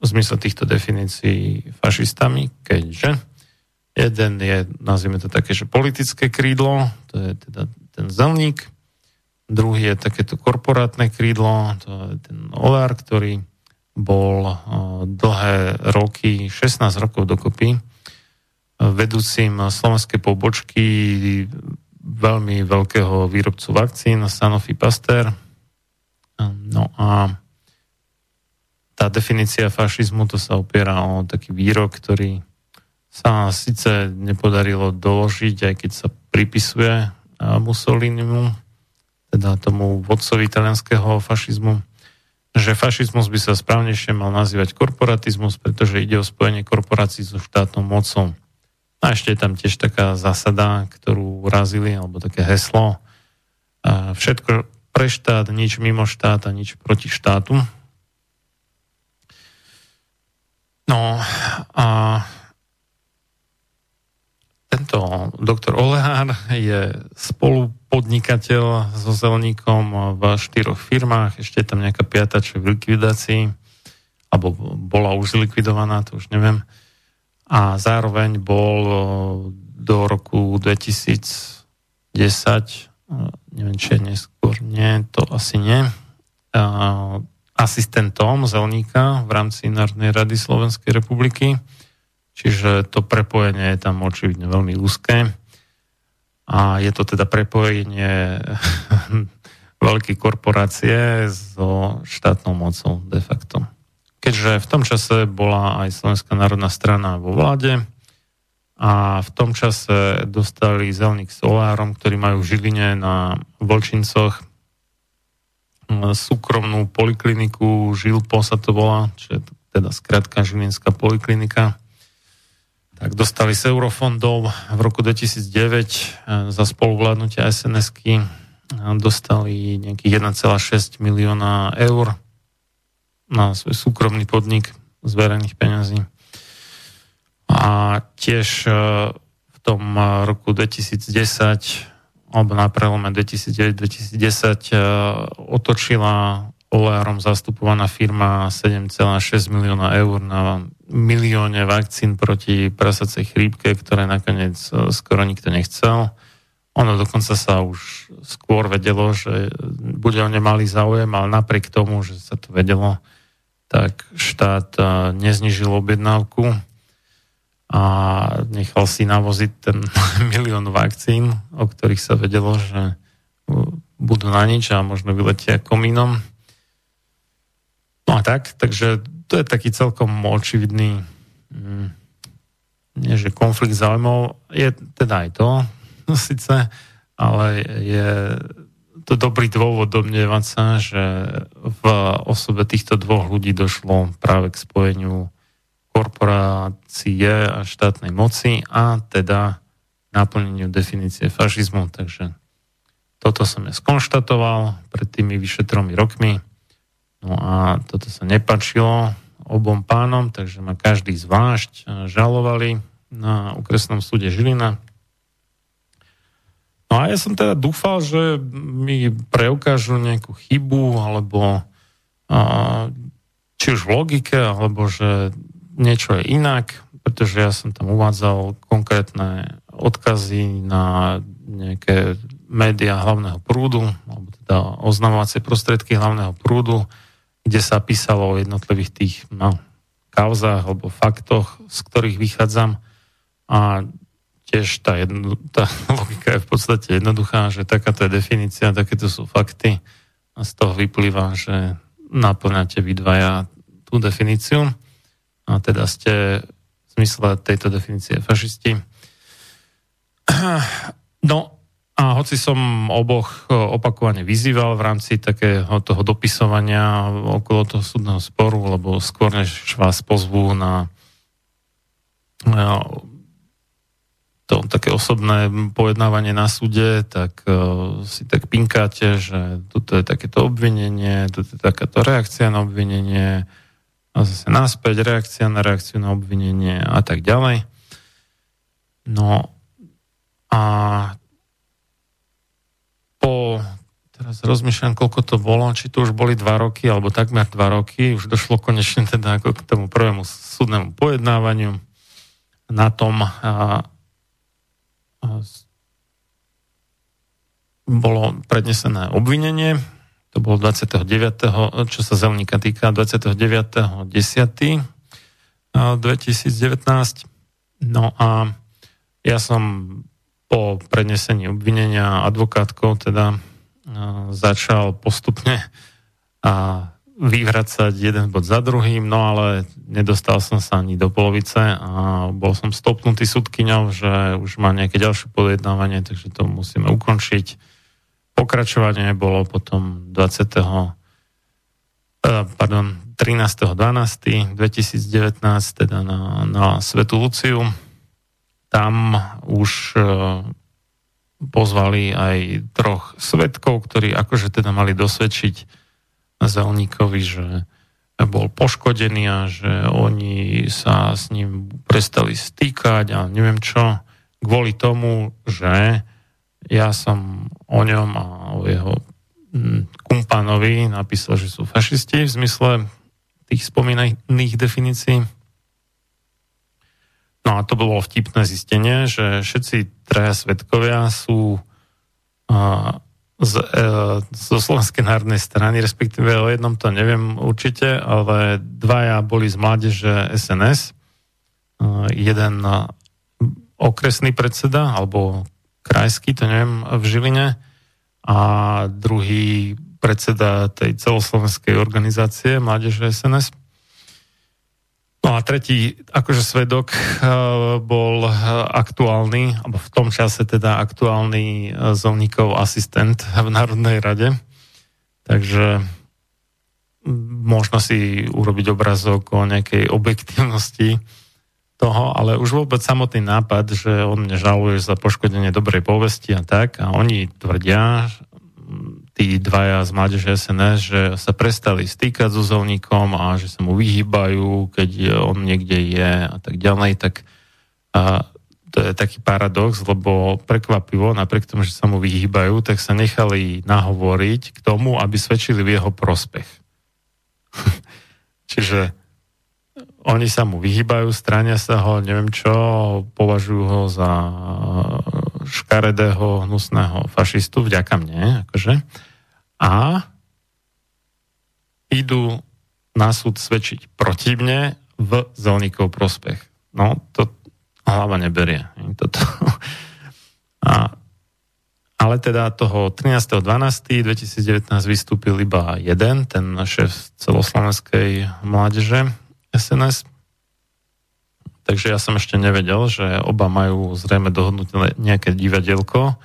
v zmysle týchto definícií fašistami, keďže jeden je, nazvime to také, že politické krídlo, to je teda ten zelník, Druhý je takéto korporátne krídlo, to je ten Olár, ktorý bol eh, dlhé roky, 16 rokov dokopy, eh, vedúcim slovenskej pobočky veľmi veľkého výrobcu vakcín Sanofi Pasteur. No a tá definícia fašizmu to sa opiera o taký výrok, ktorý sa síce nepodarilo doložiť, aj keď sa pripisuje eh, Mussolinimu, teda tomu vodcovi italianského fašizmu, že fašizmus by sa správnejšie mal nazývať korporatizmus, pretože ide o spojenie korporácií so štátnou mocou. A ešte je tam tiež taká zásada, ktorú urazili, alebo také heslo. A všetko pre štát, nič mimo štát a nič proti štátu. No a tento doktor Olehár je spolupodnikateľ so Zelníkom v štyroch firmách, ešte je tam nejaká piata, čo je v likvidácii, alebo bola už zlikvidovaná, to už neviem. A zároveň bol do roku 2010, neviem, či je neskôr, nie, to asi nie, asistentom Zelníka v rámci Národnej rady Slovenskej republiky Čiže to prepojenie je tam očividne veľmi úzké. A je to teda prepojenie veľkej korporácie so štátnou mocou de facto. Keďže v tom čase bola aj Slovenská národná strana vo vláde a v tom čase dostali Zelník Solárom, ktorí majú v Žiline na Volčincoch súkromnú polikliniku, Žilpo sa to volá, čo je teda skratka Žilinská poliklinika, tak dostali z eurofondov v roku 2009 za spoluvládnutia SNS-ky dostali nejakých 1,6 milióna eur na svoj súkromný podnik z verejných peňazí. A tiež v tom roku 2010 alebo na prelome 2009-2010 otočila oleárom zastupovaná firma 7,6 milióna eur na milióne vakcín proti prasacej chrípke, ktoré nakoniec e, skoro nikto nechcel. Ono dokonca sa už skôr vedelo, že bude o ne malý záujem, ale napriek tomu, že sa to vedelo, tak štát e, neznižil objednávku a nechal si navoziť ten milión vakcín, o ktorých sa vedelo, že budú na nič a možno vyletia komínom. No a tak, takže to je taký celkom očividný mm, nie že konflikt záujmov, je teda aj to, no síce, ale je to dobrý dôvod domnievať sa, že v osobe týchto dvoch ľudí došlo práve k spojeniu korporácie a štátnej moci a teda naplneniu definície fašizmu. Takže toto som ja skonštatoval pred tými vyše tromi rokmi. No a toto sa nepačilo obom pánom, takže ma každý zvlášť e, žalovali na okresnom súde Žilina. No a ja som teda dúfal, že mi preukážu nejakú chybu, alebo a, či už v logike, alebo že niečo je inak, pretože ja som tam uvádzal konkrétne odkazy na nejaké médiá hlavného prúdu, alebo teda oznamovacie prostriedky hlavného prúdu, kde sa písalo o jednotlivých tých no, kauzách alebo faktoch, z ktorých vychádzam. A tiež tá, jedno, tá logika je v podstate jednoduchá, že takáto je definícia, takéto sú fakty a z toho vyplýva, že naplňate vy dvaja tú definíciu a teda ste v zmysle tejto definície fašisti. No a hoci som oboch e, opakovane vyzýval v rámci takého toho dopisovania okolo toho súdneho sporu, lebo skôr než vás pozvú na, na to také osobné pojednávanie na súde, tak uh, si tak pinkáte, že toto je takéto obvinenie, toto je takáto reakcia na obvinenie, a zase náspäť reakcia na reakciu na obvinenie a tak ďalej. No a po, teraz rozmýšľam, koľko to bolo, či to už boli dva roky, alebo takmer dva roky, už došlo konečne teda ako k tomu prvému súdnemu pojednávaniu. Na tom a, a, bolo prednesené obvinenie, to bolo 29. čo sa zelníka týka, 29.10. 2019. No a ja som po prednesení obvinenia advokátkou teda začal postupne a vyvracať jeden bod za druhým, no ale nedostal som sa ani do polovice a bol som stopnutý súdkyňou, že už má nejaké ďalšie pojednávanie, takže to musíme ukončiť. Pokračovanie bolo potom 20. Eh, pardon, 13.12.2019 teda na, na Svetu Luciu tam už e, pozvali aj troch svetkov, ktorí akože teda mali dosvedčiť Zelníkovi, že bol poškodený a že oni sa s ním prestali stýkať a neviem čo, kvôli tomu, že ja som o ňom a o jeho kumpánovi napísal, že sú fašisti v zmysle tých spomínaných definícií No a to bolo vtipné zistenie, že všetci traja svetkovia sú uh, z, uh, zo Slovenskej národnej strany, respektíve o jednom to neviem určite, ale dvaja boli z mládeže SNS. Jeden okresný predseda, alebo krajský, to neviem, v Žiline a druhý predseda tej celoslovenskej organizácie Mládeže SNS. No a tretí, akože svedok eh, bol eh, aktuálny, alebo v tom čase teda aktuálny eh, zovníkov asistent v Národnej rade. Takže možno si urobiť obrazok o nejakej objektívnosti toho, ale už vôbec samotný nápad, že on mne žaluje za poškodenie dobrej povesti a tak, a oni tvrdia, tí dvaja z mládeže SNS, že sa prestali stýkať so zolníkom a že sa mu vyhýbajú, keď on niekde je a tak ďalej, tak a to je taký paradox, lebo prekvapivo, napriek tomu, že sa mu vyhýbajú, tak sa nechali nahovoriť k tomu, aby svedčili v jeho prospech. Čiže oni sa mu vyhýbajú, strania sa ho, neviem čo, považujú ho za škaredého, hnusného fašistu, vďaka mne, akože. A idú na súd svedčiť proti mne v zelníkov prospech. No, to, hlava neberie. Toto. A, ale teda toho 13.12.2019 vystúpil iba jeden, ten šéf celoslovenskej mládeže SNS. Takže ja som ešte nevedel, že oba majú zrejme dohodnuté nejaké divadielko,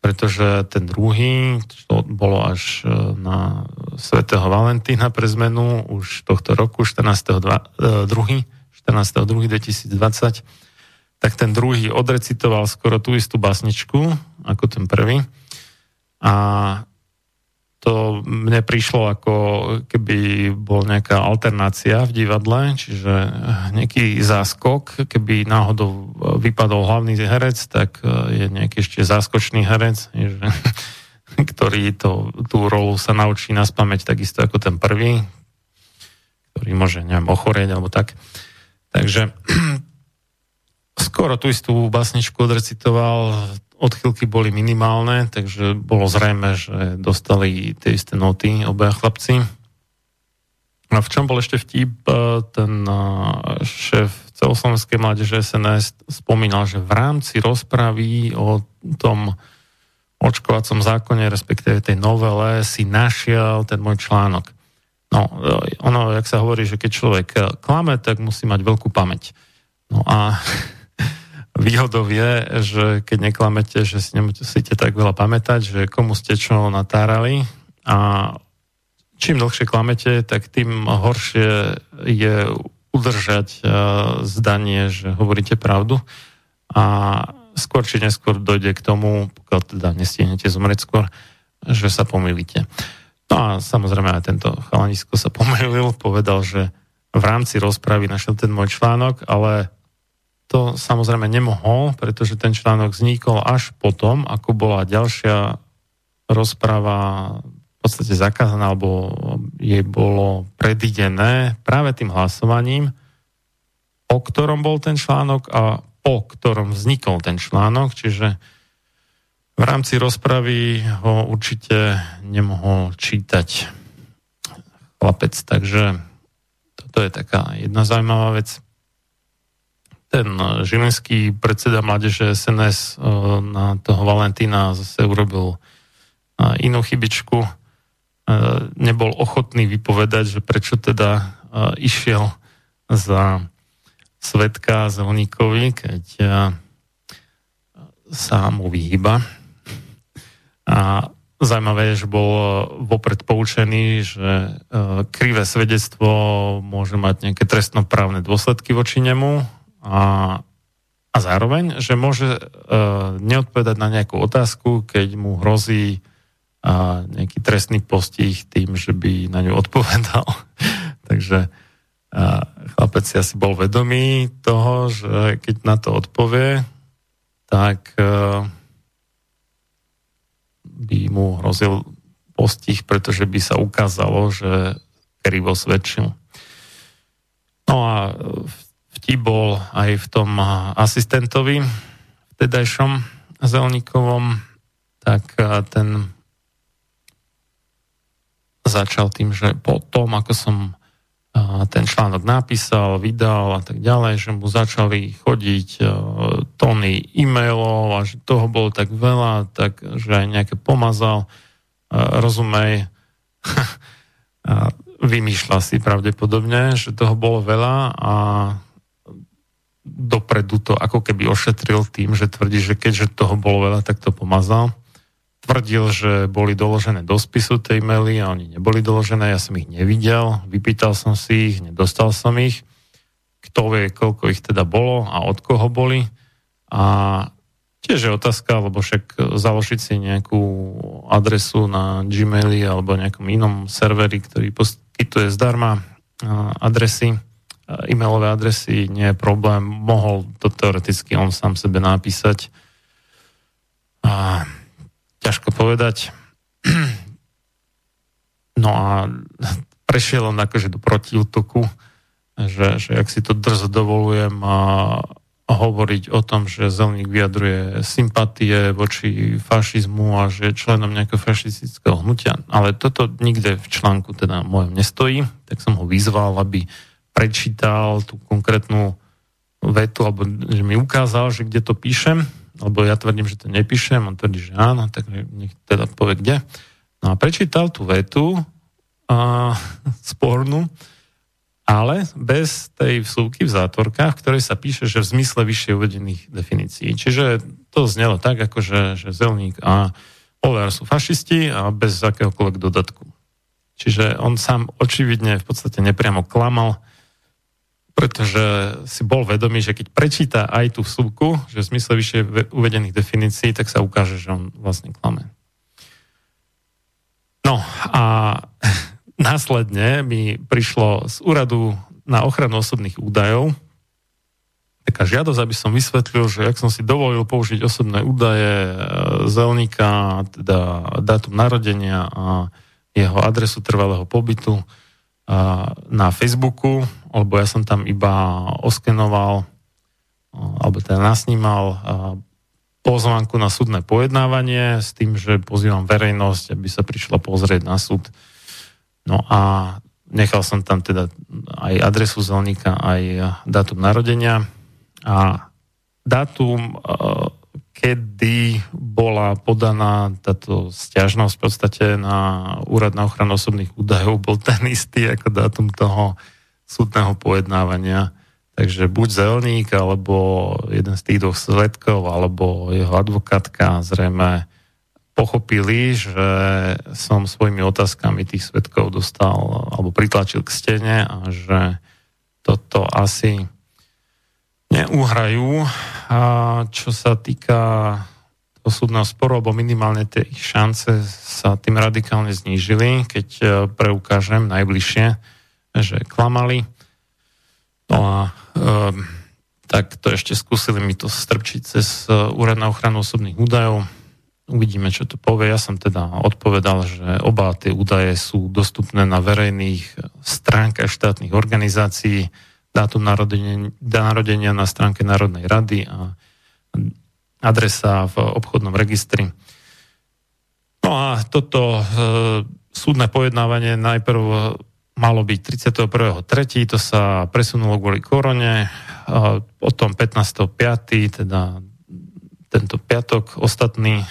pretože ten druhý, to bolo až e, na svätého Valentína pre zmenu už tohto roku, 14.2.2020, 14.2.2020, tak ten druhý odrecitoval skoro tú istú basničku ako ten prvý. A to mne prišlo ako keby bol nejaká alternácia v divadle, čiže nejaký záskok, keby náhodou vypadol hlavný herec, tak je nejaký ešte záskočný herec, že, ktorý to, tú rolu sa naučí na spameť takisto ako ten prvý, ktorý môže, neviem, ochorieť alebo tak. Takže skoro tú istú basničku odrecitoval, odchylky boli minimálne, takže bolo zrejme, že dostali tie isté noty obaja chlapci. A v čom bol ešte vtip, e, ten e, šéf celoslovenskej mládeže SNS spomínal, že v rámci rozpravy o tom očkovacom zákone, respektíve tej novele, si našiel ten môj článok. No, e, ono, jak sa hovorí, že keď človek klame, tak musí mať veľkú pamäť. No a Výhodou je, že keď neklamete, že si nemusíte tak veľa pamätať, že komu ste čo natárali a čím dlhšie klamete, tak tým horšie je udržať uh, zdanie, že hovoríte pravdu a skôr či neskôr dojde k tomu, pokiaľ teda nestihnete zomrieť skôr, že sa pomýlite. No a samozrejme aj tento chalanisko sa pomýlil, povedal, že v rámci rozpravy našiel ten môj článok, ale to samozrejme nemohol, pretože ten článok vznikol až potom, ako bola ďalšia rozpráva v podstate zakázaná, alebo jej bolo predidené práve tým hlasovaním, o ktorom bol ten článok a po ktorom vznikol ten článok, čiže v rámci rozpravy ho určite nemohol čítať chlapec, takže toto je taká jedna zaujímavá vec ten eh, žilinský predseda mládeže SNS eh, na toho Valentína zase urobil eh, inú chybičku. Nebol ochotný vypovedať, že prečo teda išiel za svetka Zelníkovi, keď sa mu vyhýba. A Zajímavé je, že bol vopred poučený, že krivé svedectvo môže mať nejaké trestnoprávne dôsledky voči nemu a, a zároveň, že môže uh, neodpovedať na nejakú otázku, keď mu hrozí uh, nejaký trestný postih tým, že by na ňu odpovedal. Takže uh, chlapec si asi bol vedomý toho, že keď na to odpovie, tak uh, by mu hrozil postih, pretože by sa ukázalo, že krivo svedčil. No a v vtip bol aj v tom asistentovi vtedajšom Zelníkovom, tak ten začal tým, že po tom, ako som ten článok napísal, vydal a tak ďalej, že mu začali chodiť tóny e-mailov a že toho bolo tak veľa, tak že aj nejaké pomazal, rozumej, vymýšľa si pravdepodobne, že toho bolo veľa a dopredu to ako keby ošetril tým, že tvrdí, že keďže toho bolo veľa, tak to pomazal. tvrdil, že boli doložené do spisu tej maily a oni neboli doložené, ja som ich nevidel, vypýtal som si ich, nedostal som ich. Kto vie, koľko ich teda bolo a od koho boli. A tiež je otázka, lebo však založiť si nejakú adresu na Gmaili alebo nejakom inom serveri, ktorý poskytuje zdarma adresy, e-mailové adresy, nie je problém. Mohol to teoreticky on sám sebe napísať. A ťažko povedať. No a prešiel on akože do protiútoku, že, že ak si to drzo dovolujem a hovoriť o tom, že Zelník vyjadruje sympatie voči fašizmu a že je členom nejakého fašistického hnutia. Ale toto nikde v článku teda mojom nestojí, tak som ho vyzval, aby prečítal tú konkrétnu vetu, alebo že mi ukázal, že kde to píšem lebo ja tvrdím, že to nepíšem, on tvrdí, že áno, tak nech teda povie kde. No a prečítal tú vetu a, spornú, ale bez tej vsúky v zátvorkách, v ktorej sa píše, že v zmysle vyššie uvedených definícií. Čiže to znelo tak, ako že, že Zelník a Olear sú fašisti a bez akéhokoľvek dodatku. Čiže on sám očividne v podstate nepriamo klamal, pretože si bol vedomý, že keď prečíta aj tú vsúku, že v zmysle vyššie uvedených definícií, tak sa ukáže, že on vlastne klame. No a následne mi prišlo z úradu na ochranu osobných údajov taká žiadosť, aby som vysvetlil, že ak som si dovolil použiť osobné údaje e, zelníka, teda dátum narodenia a jeho adresu trvalého pobytu, na Facebooku, lebo ja som tam iba oskenoval alebo teda nasnímal pozvánku na súdne pojednávanie s tým, že pozývam verejnosť, aby sa prišla pozrieť na súd. No a nechal som tam teda aj adresu zelníka, aj dátum narodenia a dátum kedy bola podaná táto stiažnosť v podstate na Úrad na ochranu osobných údajov, bol ten istý ako dátum toho súdneho pojednávania. Takže buď zelník, alebo jeden z tých dvoch svetkov, alebo jeho advokátka zrejme pochopili, že som svojimi otázkami tých svetkov dostal alebo pritlačil k stene a že toto asi neuhrajú. A čo sa týka osudného sporu, alebo minimálne tie ich šance sa tým radikálne znížili, keď e, preukážem najbližšie, že klamali. No a um, tak to ešte skúsili mi to strpčiť cez e, Úrad na ochranu osobných údajov. Uvidíme, čo to povie. Ja som teda odpovedal, že oba tie údaje sú dostupné na verejných stránkach štátnych organizácií, dátum narodenia, narodenia na stránke Národnej rady a adresa v obchodnom registri. No a toto e, súdne pojednávanie najprv malo byť 31.3., to sa presunulo kvôli korone, a potom 15.5., teda tento piatok ostatný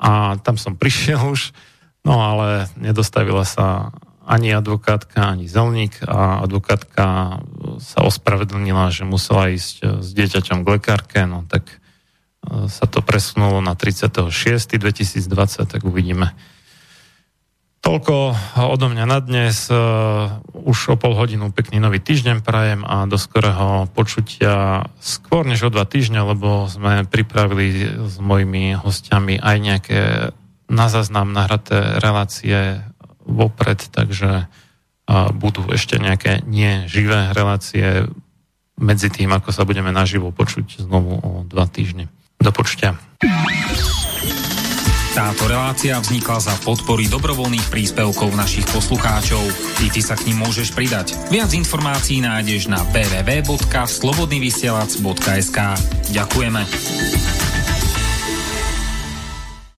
a tam som prišiel už, no ale nedostavila sa ani advokátka, ani zelník a advokátka sa ospravedlnila, že musela ísť e, s dieťaťom k lekárke, no tak e, sa to presunulo na 36.2020, tak uvidíme. Toľko odo mňa na dnes. E, už o pol hodinu pekný nový týždeň prajem a do skorého počutia skôr než o dva týždňa, lebo sme pripravili s mojimi hostiami aj nejaké na záznam nahraté relácie vopred, takže budú ešte nejaké neživé relácie medzi tým, ako sa budeme naživo počuť znovu o dva týždne. Do počutia. Táto relácia vznikla za podpory dobrovoľných príspevkov našich poslucháčov. I ty sa k ním môžeš pridať. Viac informácií nájdeš na www.slobodnyvysielac.sk Ďakujeme.